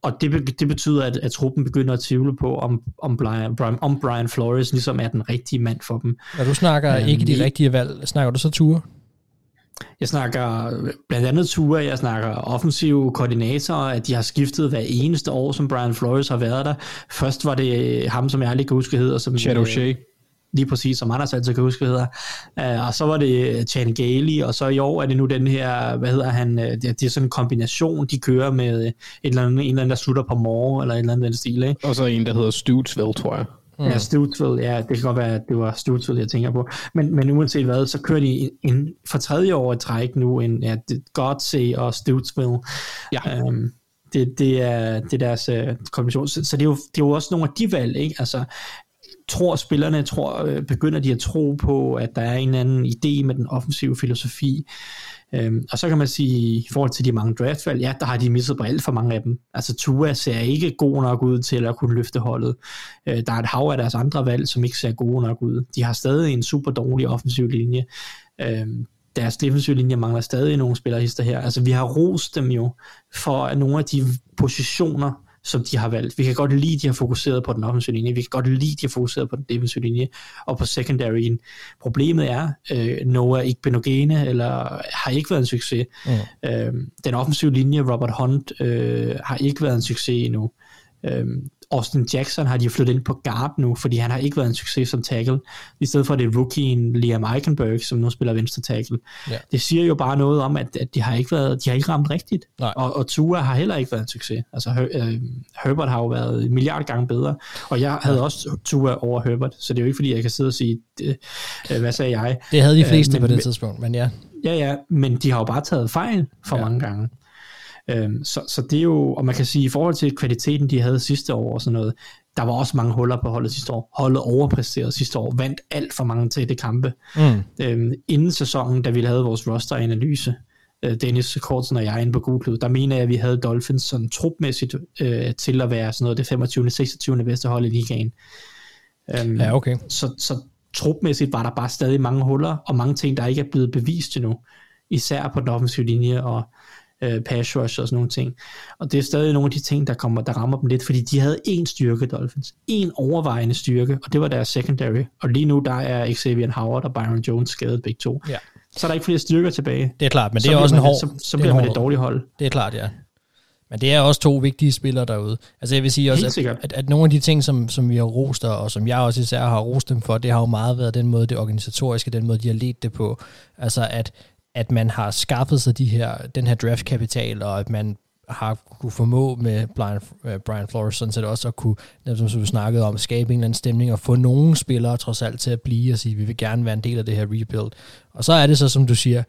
Og det, det betyder, at, at truppen begynder at tvivle på, om, om, Brian, om Brian Flores ligesom er den rigtige mand for dem. Når du snakker Øhm, ikke de i- rigtige valg, snakker du så ture? Jeg snakker blandt andet ture, jeg snakker offensive koordinatorer, at de har skiftet hver eneste år, som Brian Flores har været der. Først var det ham, som jeg aldrig kan huske hedder. Som, Shadow øh, Shea. Lige præcis, som Anders altid kan huske hedder. Uh, og så var det Chan Gailey, og så i år er det nu den her, hvad hedder han, øh, det, det er sådan en kombination, de kører med et eller andet, en eller anden, der slutter på mor, eller et eller andet den stil, ikke? Og så en, der hedder Stutesville, tror jeg. Mm. Ja, Stutesville, ja, det kan godt være, at det var Stutesville, jeg tænker på. Men, men uanset hvad, så kører de en, en, for tredje år i træk nu en ja, Godsey og Stutesville. Ja. Um, det, det, er, det er deres uh, kombination. Så, så det, er jo, det er jo også nogle af de valg, ikke? Altså, tror spillerne, tror, øh, begynder de at tro på, at der er en anden idé med den offensive filosofi. Øhm, og så kan man sige, i forhold til de mange draftvalg, ja, der har de misset på alt for mange af dem. Altså Tua ser ikke god nok ud til at kunne løfte holdet. Øh, der er et hav af deres andre valg, som ikke ser gode nok ud. De har stadig en super dårlig offensiv linje. Øhm, deres defensive linje mangler stadig nogle spillerhister her. Altså vi har rost dem jo for at nogle af de positioner, som de har valgt. Vi kan godt lide, at de har fokuseret på den offensive linje. Vi kan godt lide, at de har fokuseret på den defensive linje og på secondaryen. Problemet er, øh, Noah Igbenogene eller har ikke været en succes. Mm. Øh, den offensive linje, Robert Hunt, øh, har ikke været en succes endnu. Øh, Austin Jackson har de flyttet ind på guard nu, fordi han har ikke været en succes som tackle. I stedet for det rookien Liam Eichenberg, som nu spiller venstre tackle. Ja. Det siger jo bare noget om, at, at de har ikke været, de har ikke ramt rigtigt. Nej. Og, og Tua har heller ikke været en succes. Altså Her, øh, Herbert har jo været en milliard gange bedre, og jeg havde også Tua over Herbert, så det er jo ikke fordi, jeg kan sidde og sige, øh, hvad sagde jeg? Det havde de fleste Øh, på men- det tidspunkt, men ja. Ja, ja, men de har jo bare taget fejl for ja. mange gange. Øhm, så, så det er jo, og man kan sige, i forhold til kvaliteten, de havde sidste år og sådan noget, der var også mange huller på holdet sidste år. Holdet overpræsterede sidste år, vandt alt for mange tætte kampe. Mm. Øhm, inden sæsonen, da vi lavede vores roster-analyse, øh, Dennis Kortsen og jeg inde på Google der mener jeg, at vi havde Dolphins sådan trupmæssigt øh, til at være sådan noget det 25. 26. bedste hold i ligaen. Um, Ja, okay. så, så trupmæssigt var der bare stadig mange huller, og mange ting, der ikke er blevet bevist endnu. Især på den offensive linje og øh, pass rush og sådan nogle ting. Og det er stadig nogle af de ting, der, kommer, der rammer dem lidt, fordi de havde én styrke, Dolphins. En overvejende styrke, og det var deres secondary. Og lige nu, der er Xavier Howard og Byron Jones skadet begge to. Ja. Så er der ikke flere styrker tilbage. Det er klart, men så det er også en hård... Så, så det er bliver man et dårligt hold. Det er klart, ja. Men det er også to vigtige spillere derude. Altså jeg vil sige også, at, at, at nogle af de ting, som, som vi har rost, og som jeg også især har rost dem for, det har jo meget været den måde, det organisatoriske, den måde, de har ledt det på. Altså at, at man har skaffet sig de her, den her draftkapital, og at man har kunne formå med Brian, øh, Brian Flores sådan set også at kunne, som vi snakkede om, skabe en eller anden stemning og få nogle spillere trods alt til at blive og sige, vi vil gerne være en del af det her rebuild. Og så er det så, som du siger,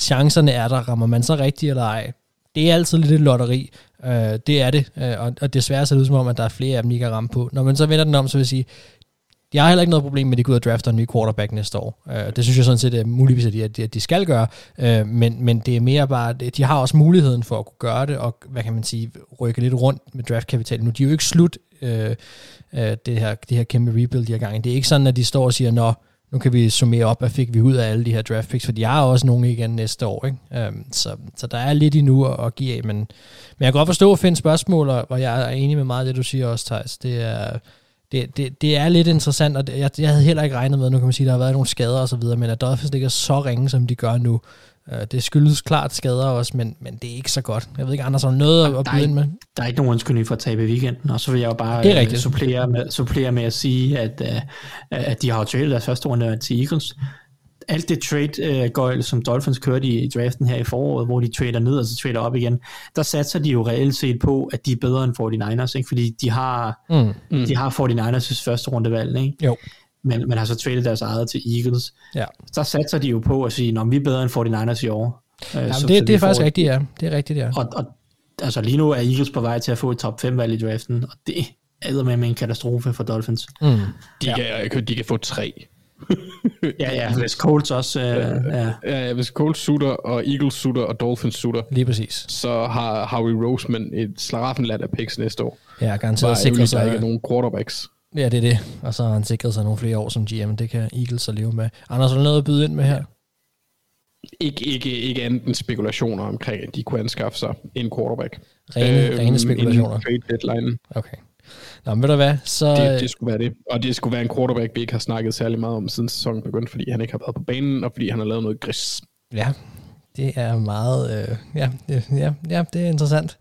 chancerne er der, rammer man så rigtigt eller ej. Det er altid lidt et lotteri, øh, det er det, øh, og, og desværre ser det ud som om, at der er flere af dem, de kan ramme på. Når man så vender den om, så vil jeg sige, jeg har heller ikke noget problem med, at de går ud og drafter en ny quarterback næste år. Øh, det synes jeg sådan set er muligvis, at de, at de, skal gøre, øh, men, men det er mere bare, de har også muligheden for at kunne gøre det, og hvad kan man sige, rykke lidt rundt med draftkapital. Nu de er jo ikke slut, øh, øh, det, her, det her kæmpe rebuild, de har gang. Det er ikke sådan, at de står og siger, nå, nu kan vi summere op, hvad fik vi ud af alle de her draft picks, for de har også nogle igen næste år. Ikke? Um, så, så der er lidt endnu at, at give af, men, men jeg kan godt forstå at finde spørgsmål, og jeg er enig med meget af det, du siger også, Thijs. Det er, det, det, det er lidt interessant, og det, jeg, jeg havde heller ikke regnet med, nu kan man sige, der har været nogle skader og så videre, men at Dolphins ligger så ringe, som de gør nu, uh, det skyldes klart skader også, men, men det er ikke så godt. Jeg ved ikke, Anders har noget at, at er, byde ind med? der er ikke nogen undskyldning for at tabe i weekenden, og så vil jeg jo bare Det er øh, supplere, med, supplere med at sige, at, uh, at de har jo deres første runde til Eagles. Alt det trade uh, som Dolphins kørte i, draften her i foråret, hvor de trader ned og så trader op igen, der satser de jo reelt set på, at de er bedre end 49ers, ikke? fordi de har, Mm. mm. de har 49ers' første rundevalg, ikke? Jo. Men, men har så traded deres eget til Eagles. Ja. Der satser de jo på at sige, at vi er bedre end 49ers i år. Uh, Jamen, det, det er faktisk rigtigt, ja. Det er rigtigt, ja. og, og altså lige nu er Eagles på vej til at få et top 5 valg i draften, og det er med en katastrofe for Dolphins. Mm. De, Ja. kan, de kan få tre. Ja, ja, hvis Colts også, øh, ja. Ja, hvis Colts sutter, og Eagles sutter, og Dolphins sutter, Lige præcis. så har Howie Roseman et slaraffenland af picks næste år. Ja, garanteret sikret ærgerligt, der sig. ikke er nogen quarterbacks. Ja, det er det. Og så har han sikret sig nogle flere år som GM. Det kan Eagles så leve med. Anders, har du noget at byde ind med her? Ikke, ikke, ikke andet end spekulationer omkring, at de kunne anskaffe sig en quarterback. Rene, øh, rene spekulationer. Inden trade deadline. Okay. Nå, men ved du hvad? Så, Det, det skulle være det. Og det skulle være en quarterback, vi ikke har snakket særlig meget om, siden sæsonen begyndte, fordi han ikke har været på banen, og fordi han har lavet noget gris. Ja, det er meget... Øh, ja, det, ja, ja, det er interessant.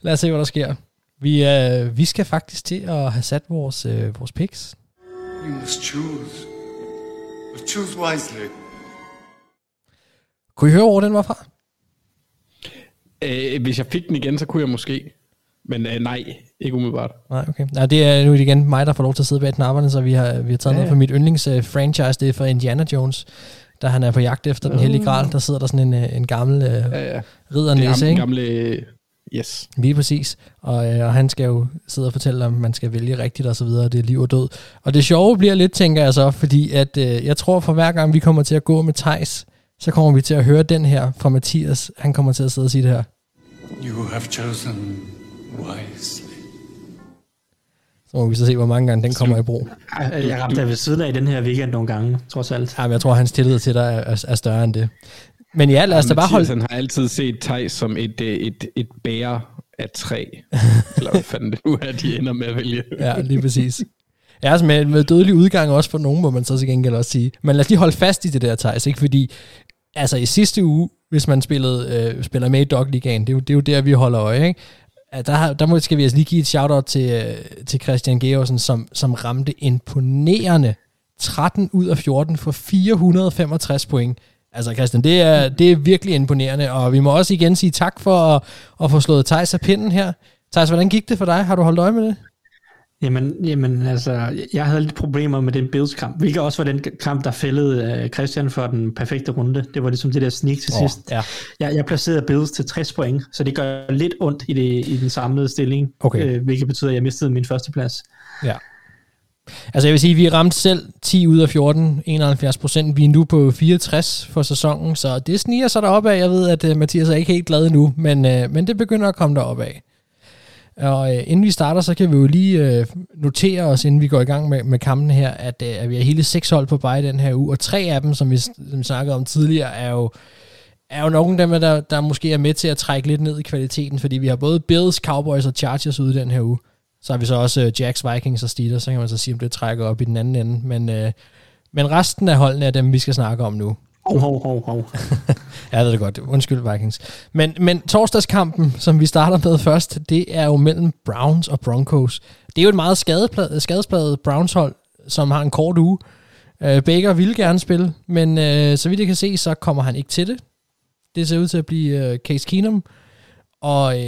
Lad os se, hvad der sker. Vi, øh, vi skal faktisk til at have sat vores, øh, vores picks. You must choose. But choose wisely. Kunne I høre, hvor den var fra? Øh, hvis jeg fik den igen, så kunne jeg måske. Men øh, nej, ikke umiddelbart. Nej, okay. Nej, det er nu igen mig, der får lov til at sidde bag knapperne, så vi har, vi har taget ja, Ja, noget ja. fra mit yndlingsfranchise, det er fra Indiana Jones, da han er på jagt efter den hellige gral, der sidder der sådan en, øh, en gammel øh, Ja, ja. riddernæse, det er ikke? gamle, gamle... Yes. Lige præcis. Og, øh, og han skal jo sidde og fortælle, om man skal vælge rigtigt og så videre. Det er liv og død. Og det sjove bliver lidt, tænker jeg så, fordi at, øh, jeg tror, for hver gang vi kommer til at gå med Tejs, så kommer vi til at høre den her fra Mathias. Han kommer til at sidde og sige det her. You have chosen wisely. Så må vi så se, hvor mange gange den kommer i brug. Jeg ramte dig ved siden af den her weekend nogle gange, trods alt. Ja, men jeg tror, hans tillid til dig er, er, større end det. Men ja, lad os da bare holde... han har altid set Thijs som et, øh, et, et bære af træ. Eller hvad fanden det nu er, de ender med at vælge. Ja, lige præcis. Ja, altså med, med dødelig udgang også for nogen, må man så til gengæld også sige. Men lad os lige holde fast i det der, Thijs, ikke? Fordi, altså i sidste uge, hvis man spillede, øh, spiller med i Dog Ligaen, det er, jo, det er jo der, vi holder øje, ikke? At Der, har- der må, skal vi altså lige give et shout-out til, øh, til Christian Georgsen, som, som ramte imponerende 13 ud af 14 for 465 point. Altså Christian, det er, det er virkelig imponerende, og vi må også igen sige tak for at, at få slået Thijs af pinden her. Thijs, hvordan gik det for dig? Har du holdt øje med det? Jamen, jamen altså, jeg havde lidt problemer med den Bills-kamp, hvilket også var den kamp, der fældede uh, Christian for den perfekte runde. Det var ligesom det der sneak til Åh, sidst. ja. Jeg, jeg placerede Bills til 60 point, så det gør lidt ondt i, det, i den samlede stilling, Okay. øh, hvilket betyder, at jeg mistede min første plads. Ja. Altså jeg vil sige, at vi ramte selv 10 ud af 14, 71 procent. Vi er nu på 64 for sæsonen, så det sniger sig af. Jeg ved, at uh, Mathias er ikke helt glad nu, men, uh, men det begynder at komme deroppe af. Og øh, inden vi starter, så kan vi jo lige øh, notere os, inden vi går i gang med, med kampen her, at, øh, at vi har hele seks hold på bare den her uge, og tre af dem, som vi, som vi snakkede om tidligere, er jo er jo nogle af dem, der, der måske er med til at trække lidt ned i kvaliteten, fordi vi har både Bills, Cowboys og Chargers ude den her uge. Så har vi så også øh, Jacks, Vikings og Steelers, så kan man så sige, om det trækker op i den anden ende. Men, øh, men resten af holdene er dem, vi skal snakke om nu. Hov, hov, hov, hov. ja, det er det godt. Undskyld, Vikings. Men, men torsdagskampen, som vi starter med først, det er jo mellem Browns og Broncos. Det er jo et meget skadespladet, skadespladet Browns-hold, som har en kort uge. Uh, Baker ville gerne spille, men uh, så vidt jeg kan se, så kommer han ikke til det. Det ser ud til at blive uh, Case Keenum, og uh,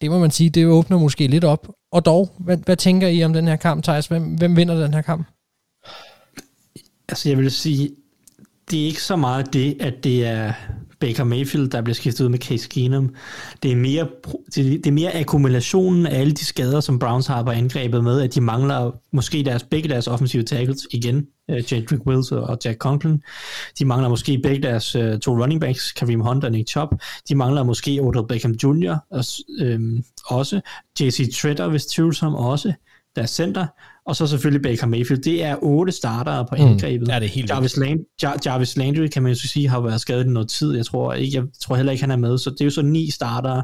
det må man sige, det åbner måske lidt op. Og dog, hvad, hvad tænker I om den her kamp, Thijs? Hvem, hvem vinder den her kamp? Altså, jeg vil sige, det er ikke så meget det, at det er Baker Mayfield, der bliver skiftet ud med Case Keenum. Det er mere, det er mere akkumulationen af alle de skader, som Browns har på angrebet med, at de mangler måske deres, begge deres offensive tackles igen, uh, Jedrick Wills og Jack Conklin. De mangler måske begge deres uh, to running backs, Kareem Hunt og Nick Chubb. De mangler måske Odell Beckham Jr. Også, øhm, også. JC Tretter, hvis tvivlsom også, deres center og så selvfølgelig Baker Mayfield. Det er otte startere på angrebet. Mm, ja, det er helt Jarvis, Land, Jar, Jarvis Landry, kan man jo sige, har været skadet i noget tid. Jeg tror, ikke, jeg tror heller ikke, han er med. Så det er jo så ni startere.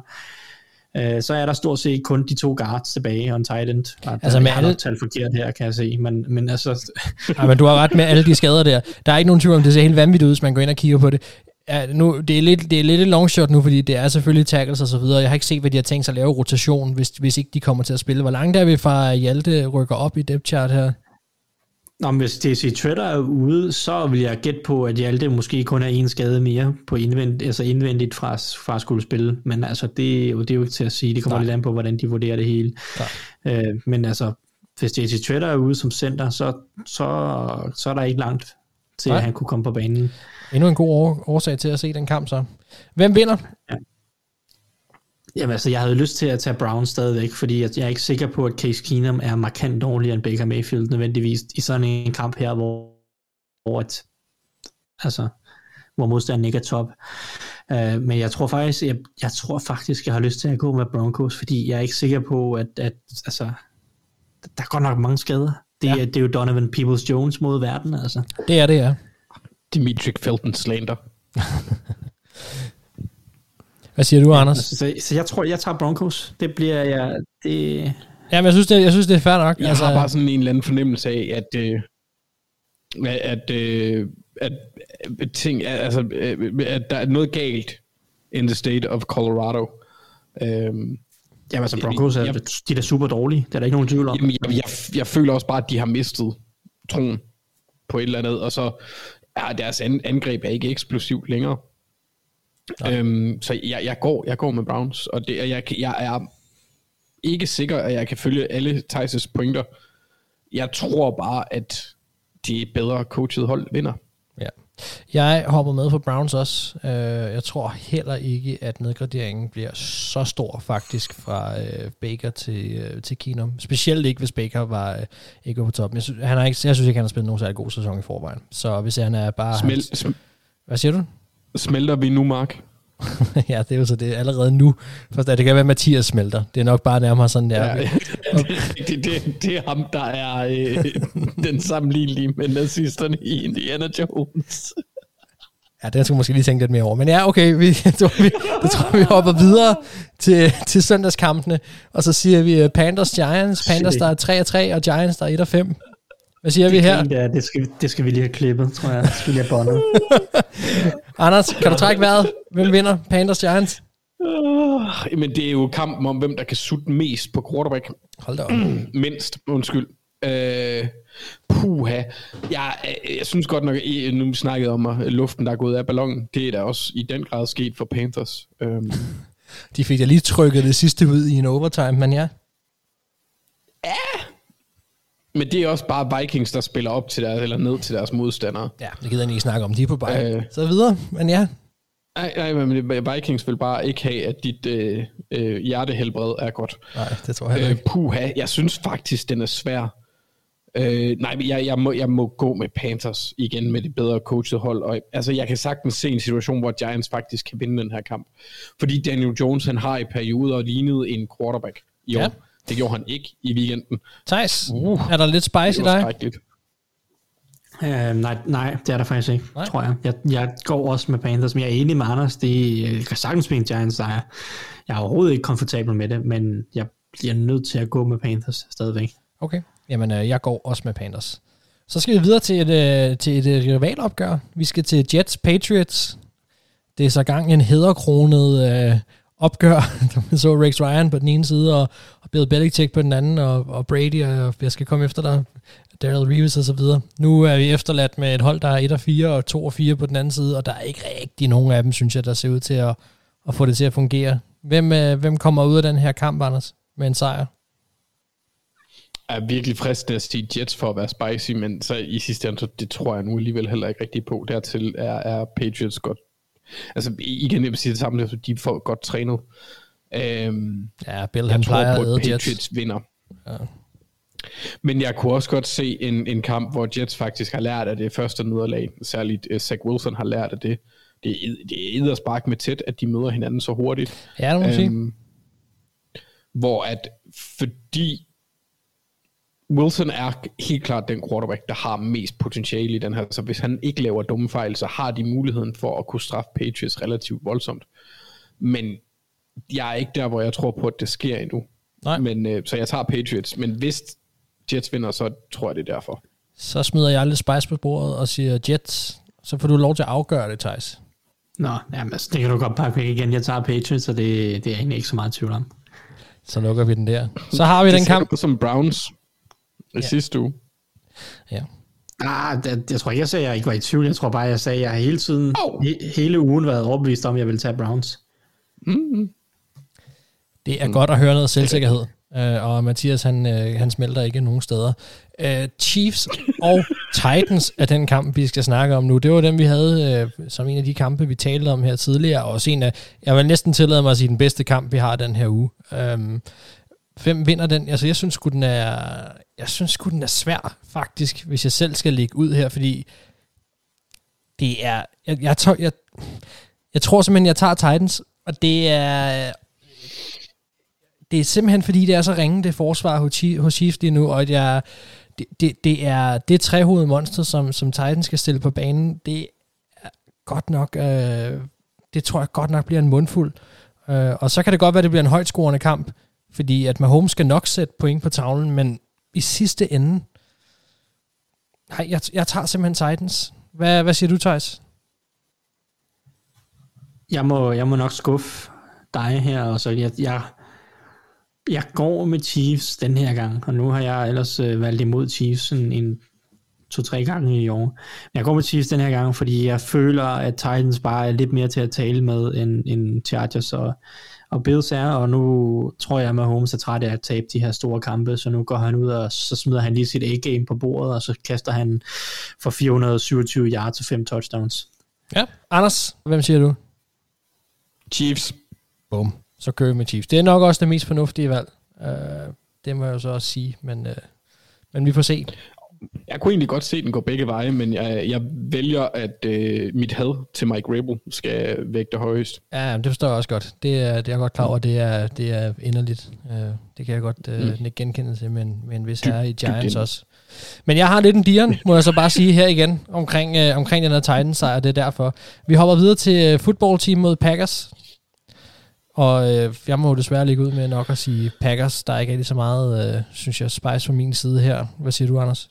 Uh, så er der stort set kun de to guards tilbage on tight end. Og Altså, med alle- talt forkert her, kan jeg se. Men, men altså, Nej, men du har ret med alle de skader der. Der er ikke nogen tvivl om, det ser helt vanvittigt ud, hvis man går ind og kigger på det. Ja, nu, det, er lidt, det er lidt et long shot nu, fordi det er selvfølgelig tackles og så videre. Jeg har ikke set, hvad de har tænkt sig at lave rotation, hvis, hvis ikke de kommer til at spille. Hvor langt er vi fra, at Hjalte rykker op i depth chart her? Nå, men hvis DC Tretter er ude, så vil jeg gætte på, at Hjalte måske kun er en skade mere på indvendt, altså indvendigt fra, fra at skulle spille. Men altså, det, det er jo ikke til at sige. Det kommer Nej. lidt an på, hvordan de vurderer det hele. Øh, men altså, hvis JC Tretter er ude som center, så, så, så er der ikke langt til, Nej. at han kunne komme på banen. Endnu en god år, årsag til at se den kamp så. Hvem vinder? Jamen altså, jeg havde lyst til at tage Brown stadigvæk, fordi jeg, jeg er ikke sikker på, at Case Keenum er markant dårligere end Baker Mayfield nødvendigvis i sådan en kamp her, hvor, hvor et, altså, hvor modstanden ikke er top. Uh, men jeg tror faktisk, jeg, jeg tror faktisk, jeg har lyst til at gå med Broncos, fordi jeg er ikke sikker på, at, at altså, der er godt nok mange skader. Det, ja. det er jo Donovan Peoples-Jones mod verden, altså. Det er det, ja. Dimitri Felton slander. Hvad siger du, Anders? Altså, så, så jeg tror, jeg tager Broncos. Det bliver jeg... Det, Jamen, jeg synes, det, jeg synes, det er fair nok. Jeg altså, har bare sådan en eller anden fornemmelse af, at, øh, at, øh, at, at, ting, altså, øh, at der er noget galt in the state of Colorado. Øhm, Jamen altså, Broncos er, jeg, de er da super dårlige. Det er der ikke nogen tvivl om. Jamen, jeg, jeg, jeg føler også bare, at de har mistet troen på et eller andet, og så er deres an, angreb er ikke eksplosivt længere. Øhm, så jeg, jeg, går, jeg går med Browns, og det, jeg, jeg er ikke sikker, at jeg kan følge alle Thijs' pointer. Jeg tror bare, at de bedre coachet hold vinder. Ja. Jeg hopper med på Browns også. Uh, jeg tror heller ikke, at nedgraderingen bliver så stor faktisk fra uh, Baker til, uh, til Keenum. Specielt ikke, hvis Baker var uh, ikke på toppen. Jeg synes, han har ikke, jeg synes ikke, han har spillet nogen særlig god sæson i forvejen. Så hvis han er bare... Smel, hans, sm, hvad siger du? smelter vi nu, Mark? ja, det er jo så det allerede nu. Først, det kan være, at Mathias smelter. Det er nok bare nærmere sådan, der. Ja, det, det, det, det er ham, der er øh, den sammenlignelige med nazisterne i Indiana Jones. Ja, det skulle måske lige tænke lidt mere over. Men ja, okay, vi, jeg tror, vi, jeg tror, vi hopper videre til, til søndagskampene. Og så siger vi uh, Panthers Giants. Panthers, der er 3 og 3, og Giants, der er 1 og 5. Hvad siger vi her? Det, det, skal, det skal vi lige have klippet, tror jeg. Det skal vi lige have bondet. Anders, kan du trække vejret? Hvem vinder? Panthers Giants? Uh, men det er jo kampen om, hvem der kan sutte mest på quarterback. Hold da op. Mindst, undskyld. Uh, puha. Jeg, øh, jeg synes godt nok, at nu snakkede om at luften, der er gået af ballonen. Det er da også i den grad sket for Panthers. Um, De fik da lige trykket det sidste ud i en overtime, men ja. Men det er også bare Vikings, der spiller op til deres, eller ned til deres modstandere. Ja, det gider jeg ikke snakke om. De er på bare. Øh. Så videre, men ja. Nej, nej, men Vikings vil bare ikke have, at dit øh, øh, hjertehelbred er godt. Nej, det tror jeg Øh, ikke. puha, jeg synes faktisk, den er svær. Øh, nej, men jeg, jeg, må, jeg må gå med Panthers igen med det bedre coachet hold. Og, altså, jeg kan sagtens se en situation, hvor Giants faktisk kan vinde den her kamp. Fordi Daniel Jones, han har i perioder lignet en quarterback i år. Ja. Det gjorde han ikke i weekenden. Thijs, uh, er der lidt spice i Det var dig? Uh, nej, nej, det er der faktisk ikke, Nej. tror jeg. jeg. Jeg går også med Panthers, men jeg er enig med Anders. Det jeg kan sagtens blive en Giants sejr. Jeg er overhovedet ikke komfortabel med det, men jeg bliver nødt til at gå med Panthers stadigvæk. Okay, jamen øh, jeg går også med Panthers. Så skal vi videre til et, øh, til et øh, rivalopgør. Vi skal til Jets Patriots. Det er så gang en hæderkronet øh, opgør. Man så Rex Ryan på den ene side, og, og Bill Belichick på den anden, og, og Brady, og jeg skal komme efter dig, Daryl Reeves og så videre. Nu er vi efterladt med et hold, der er 1 og 4 og 2 og 4 på den anden side, og der er ikke rigtig nogen af dem, synes jeg, der ser ud til at, at få det til at fungere. Hvem, øh, hvem kommer ud af den her kamp, Anders, med en sejr? er virkelig fristende at sige Jets for at være spicy, men så i sidste ende, så det tror jeg nu alligevel heller ikke rigtig på. Dertil er, er Patriots godt. Altså igen, jeg vil sige det samme, altså, de får godt trænet. Øhm, Ja, Bill han tror plejer på, at at æde Jets. Patriots vinder. Ja. Men jeg kunne også godt se en, en kamp, hvor Jets faktisk har lært af det første nederlag. Særligt uh, Zach Wilson har lært af det. Det er, det er spark med tæt, at de møder hinanden så hurtigt. Ja, det må man sige. Hvor at fordi Wilson er helt klart den quarterback, der har mest potentiale i den her. Så hvis han ikke laver dumme fejl, så har de muligheden for at kunne straffe Patriots relativt voldsomt. Men jeg er ikke der, hvor jeg tror på, at det sker endnu. Nej. Men, øh, så jeg tager Patriots. Men hvis Jets vinder, så tror jeg, det er derfor. Så smider jeg lidt spice på bordet og siger Jets. Så får du lov til at afgøre det, Thijs. Nå, jamen, altså, det kan du godt pakke væk igen. Jeg tager Patriots, så det, det er jeg egentlig ikke så meget tvivl om. Så lukker vi den der. Så har vi det den kamp. du som Browns ja. sidste uge. Ja. Ah, det, jeg tror ikke, jeg sagde, at jeg ikke var i tvivl. Jeg tror bare, jeg sagde, at jeg hele tiden, oh. he, hele ugen været overbevist om, at jeg ville tage Browns. Mm-hmm. Det er godt at høre noget selvsikkerhed. Uh, og Mathias, han, uh, han smelter ikke nogen steder. Uh, Chiefs og Titans er den kamp, vi skal snakke om nu. Det var den, vi havde uh, som en af de kampe, vi talte om her tidligere. Og også en af, jeg vil næsten tillade mig at sige, den bedste kamp, vi har den her uge. Um, hvem vinder den? Altså, jeg synes den er, jeg synes sgu, den er svær, faktisk, hvis jeg selv skal lægge ud her, fordi det er, jeg, jeg, tør, jeg, jeg tror simpelthen, jeg tager Titans, og det er, det er simpelthen fordi, det er så ringe, det forsvar hos Chiefs, hos Chiefs lige nu, og at jeg, det, det, det er det trehovede monster, som, som Titans skal stille på banen, det er godt nok, øh, det tror jeg godt nok bliver en mundfuld. Øh, og så kan det godt være, at det bliver en højt scorende kamp, fordi at Mahomes skal nok sætte point på tavlen, men i sidste ende, nej, jeg, jeg tager simpelthen Titans. Hvad, hvad siger du, Thijs? Jeg må, jeg må nok skuffe dig her, og så jeg, jeg, jeg går med Chiefs den her gang, og nu har jeg ellers øh, valgt imod Chiefs en, en to-tre gange i år. Men jeg går med Chiefs den her gang, fordi jeg føler, at Titans bare er lidt mere til at tale med end, end Chargers og, og Bills er, og nu tror jeg, at Mahomes er træt af at tabe de her store kampe, så nu går han ud, og så smider han lige sit A-game på bordet, og så kaster han for 427 yards og fem touchdowns. Ja. Anders, hvem siger du? Chiefs. Bum. Så kører vi med Chiefs. Det er nok også det mest fornuftige valg. Uh, det må jeg jo så også sige, men, uh, men vi får se. Jeg kunne egentlig godt se den gå begge veje, men jeg, jeg vælger, at øh, mit had til Mike Rabel skal vægte højest. Ja, det forstår jeg også godt. Det er, det er jeg godt klar over, det er, det er inderligt. Uh, det kan jeg godt uh, mm. genkende til med en, med en vis herre i Giants også. Men jeg har lidt en dieren, må jeg så bare sige her igen, omkring, uh, omkring den her Titans sejr, det er derfor. Vi hopper videre til uh, football-team mod Packers. Og øh, jeg må jo desværre ligge ud med nok at sige Packers. Der er ikke rigtig så meget, øh, synes jeg, spice fra min side her. Hvad siger du, Anders?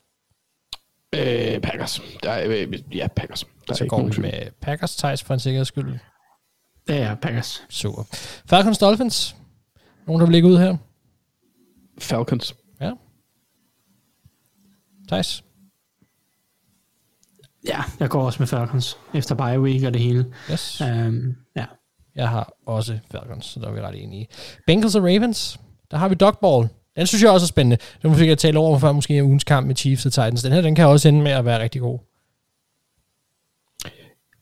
Øh, Packers. Der er, øh, ja, Packers. Der så går vi med Packers Thijs for en sikkerheds skyld. Ja, ja, Packers. Super. Falcons Dolphins. Nogen, der vil ligge ud her? Falcons. Ja. Thijs? Ja, jeg går også med Falcons. Efter bye week og det hele. Yes. Um, ja. Jeg har også Falcons, så der er vi ret enige. Bengals og Ravens. Der har vi Dogball. Den synes jeg også er spændende. Den fik jeg tale over før, måske en ugens kamp med Chiefs og Titans. Den her, den kan også ende med at være rigtig god.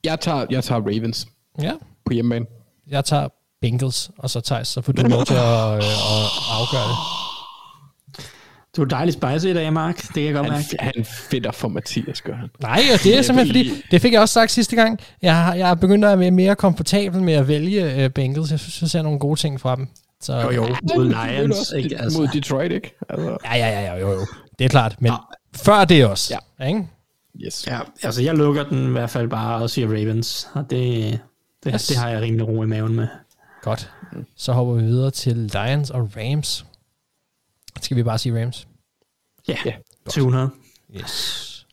Jeg tager, jeg tager Ravens. Ja. På hjemmebane. Jeg tager Bengals, og så Thijs, så får du lov til at, øh, at afgøre det. Du er dejligt spicy i dag, Mark. Det kan jeg godt Han, mærke. han fedter for Mathias, gør han. Nej, og det er simpelthen fordi, det fik jeg også sagt sidste gang, jeg, har- jeg er begyndt at være mere komfortabel med at vælge uh, Bengals. Jeg synes, jeg ser nogle gode ting fra dem. Så, Jo, jo, mod Lions. Også, Ikke? altså. Mod Detroit, ikke? Altså, Ja, ja, ja, jo, jo. Det er klart, men før det også. Ja. Ikke? yes. ja, altså, jeg lukker den i hvert fald bare og siger Ravens. Og det, det, Yes. det har jeg rimelig ro i maven med. Godt. Så hopper vi videre til Lions og Rams. Skal vi bare sige Rams? Ja, Ja. 200. Yes.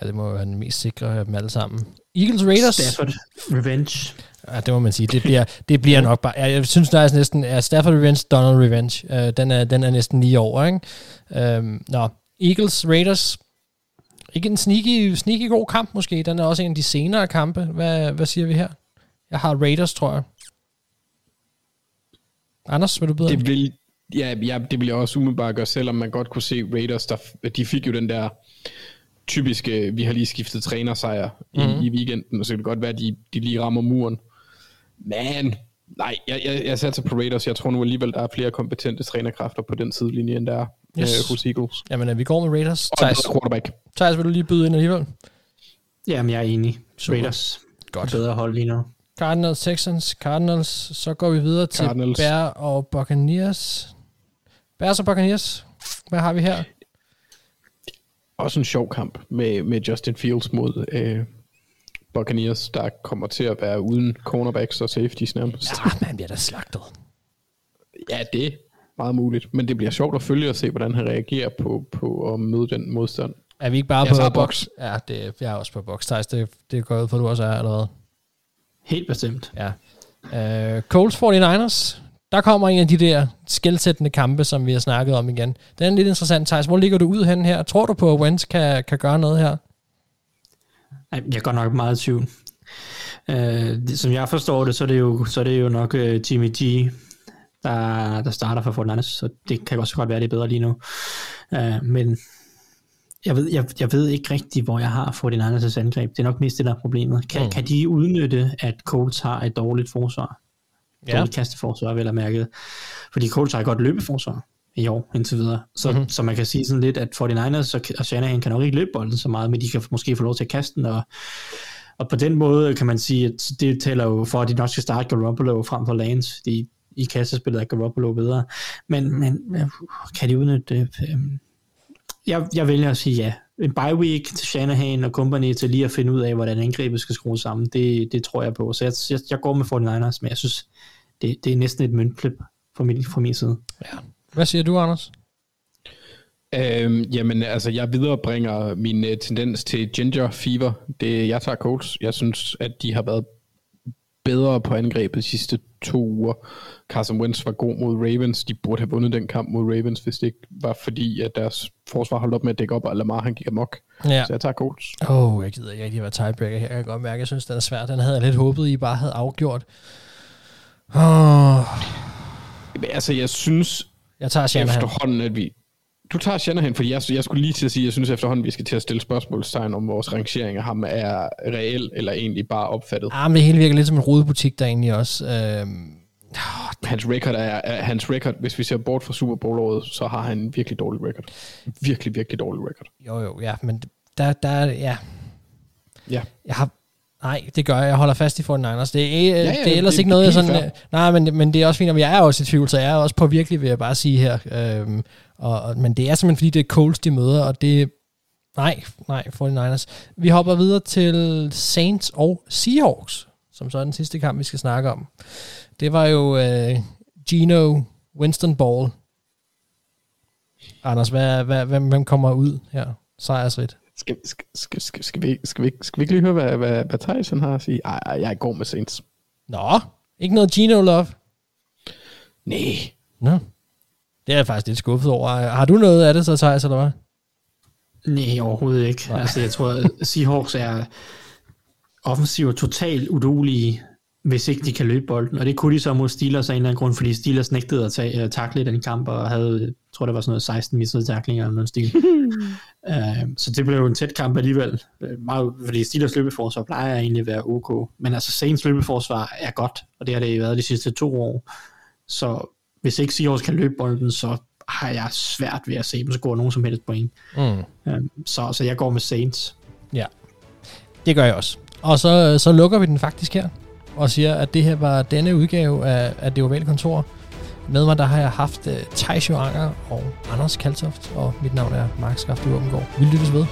Ja, det må jo være den mest sikre af dem alle sammen. Eagles Raiders. Stafford Revenge. Ja, det må man sige. Det bliver, det bliver nok bare... Jeg, synes, der er næsten... Er Stafford Revenge, Donald Revenge. Uh, den, er, den er næsten lige over, ikke? Um, nå, Eagles Raiders. Ikke en sneaky, sneaky god kamp måske. Den er også en af de senere kampe. Hvad, hvad siger vi her? Jeg har Raiders, tror jeg. Anders, vil du byde Det vil, ja, ja, det vil jeg også umiddelbart gøre, selvom man godt kunne se Raiders, der, de fik jo den der typiske, vi har lige skiftet trænersejr i, Mhm. i weekenden, og så kan det godt være, at de, de lige rammer muren. Men, nej, jeg, jeg, jeg satser på Raiders. Jeg tror nu alligevel, der er flere kompetente trænerkræfter på den sidelinje, end der er Yes. øh, hos Eagles. Jamen, øh, vi går med Raiders. Og Thijs, quarterback. Thijs, vil du lige byde ind alligevel? Jamen, jeg er enig. Super. Raiders. Godt. Bedre hold lige nu. Cardinals, Texans, Cardinals. Så går vi videre til Cardinals. Bear og Buccaneers. Bears og Buccaneers. Hvad har vi her? Også en sjov kamp med, med Justin Fields mod øh, Buccaneers, der kommer til at være uden cornerbacks og safeties nærmest. Ja, man bliver da slagtet. Ja, det er meget muligt. Men det bliver sjovt at følge og se, hvordan han reagerer på, på at møde den modstand. Er vi ikke bare Jeg på box? box. Ja, det, jeg er også på box. Thijs, det, det går ud for, du også er allerede. Helt bestemt. Ja. Uh, Colts 49ers. Der kommer en af de der skældsættende kampe, som vi har snakket om igen. Den er lidt interessant, Thijs. Hvor ligger du ud hen her? Tror du på, at Wentz kan, kan gøre noget her? Jeg går nok meget i tvivl. Øh, som jeg forstår det, så er det jo, så er det jo nok uh, Jimmy G, der, der starter for Fortnite, så det kan også godt være, det er bedre lige nu. Uh, men jeg ved, jeg, jeg ved ikke rigtigt, hvor jeg har 49ers angreb. Det er nok mest det, der er problemet. Kan, Mm. kan de udnytte, at Colts har et dårligt forsvar? Ja. Dårligt kasteforsvar, vel at mærke. Fordi Colts har et godt løbeforsvar i år indtil videre. Så, Mhm. mm-hmm. så man kan sige sådan lidt, at 49ers og, og Shanahan kan nok ikke løbe bolden så meget, men de kan måske få lov til at kaste den, og, og på den måde kan man sige, at det taler jo for, at de nok skal starte Garoppolo frem for Lance, fordi i kastespillet er Garoppolo bedre. Men, men kan de udnytte det? Øhm, Jeg, jeg vælger at sige ja. En bye week til Shanahan og company til lige at finde ud af, hvordan angrebet skal skrues sammen, det, det tror jeg på. Så jeg, jeg, jeg går med 49ers, men jeg synes, det, det er næsten et møntflip fra min, fra min side. Hvad siger du, Anders? Øhm, jamen, altså, jeg viderebringer min øh, tendens til ginger fever. Det, jeg tager Colts. Jeg synes, at de har været bedre på angrebet de sidste to uger. Carson Wentz var god mod Ravens. De burde have vundet den kamp mod Ravens, hvis det ikke var fordi, at deres forsvar holdt op med at dække op, og Lamar han gik amok. Ja. Så jeg tager Colts. Åh, oh, jeg gider ikke rigtig være tiebreaker her. Jeg kan godt mærke, jeg synes, den er svær. Den havde jeg lidt håbet, I bare havde afgjort. Oh, Men, altså, jeg synes jeg tager Shanahan. efterhånden, at vi... Du tager Shanahan, fordi jeg, jeg skulle lige til at sige, at jeg synes efterhånden, vi skal til at stille spørgsmålstegn om vores rangering af ham er reel eller egentlig bare opfattet. Ah, men det hele virker lidt som en rodebutik der egentlig også. Øhm, Hans record er, er hans record, hvis vi ser bort fra Super Bowl-året, så har han en virkelig dårlig record. Virkelig, virkelig dårlig record. jo, jo, ja, men der, der er, ja. Ja. Jeg har, nej, det gør jeg. Jeg holder fast i 49ers. Det er, ja, ja, det er ellers det- ikke noget, jeg sådan... fair. øh, Nej, men, men det er også fint, om jeg er også i tvivl, så jeg er også på virkelig, vil jeg bare sige her. Øhm, og, og, men det er simpelthen, fordi det er Colts, de møder, og det... Nej, nej, 49ers. Vi hopper videre til Saints og Seahawks, som så er den sidste kamp, vi skal snakke om. Det var jo øh, Gino Winston Ball. Anders, hvad, hvad, hvem, hvem kommer ud her sejrsrigt? Skal, skal, skal, skal, skal, vi, skal, vi, ikke- skal vi ikke lige høre, hvad, hvad, hvad Tyson har at sige? Ej, ej, jeg går med Saints. Nå, ikke noget Gino Love? Nej. Nå. Det er jeg faktisk lidt skuffet over. Har du noget af det så, Thijs, eller hvad? Nej, overhovedet ikke. Nej. Altså, jeg tror, at Seahawks er offensivt totalt udulige, hvis ikke de kan løbe bolden. Og det kunne de så mod Steelers af en eller anden grund, fordi Steelers nægtede at tage, uh, takle den kamp, og havde, jeg tror det var sådan noget 16 missede taklinger eller noget stil. uh, så det blev jo en tæt kamp alligevel. Uh, meget, fordi Steelers løbeforsvar plejer egentlig at være ok. Men altså Saints løbeforsvar er godt, og det har det været de sidste to år. Så hvis ikke Seahawks kan løbe bolden, så har jeg svært ved at se dem score nogen som helst point. Mm. Øhm, så, så jeg går med Saints. Ja, det gør jeg også. Og så, så lukker vi den faktisk her, og siger, at det her var denne udgave af, af det ovale kontor. Med mig, der har jeg haft uh, Thijs Anger og Anders Kaltoft, og mit navn er Mark Skafte Åbengård. Vi lyttes ved.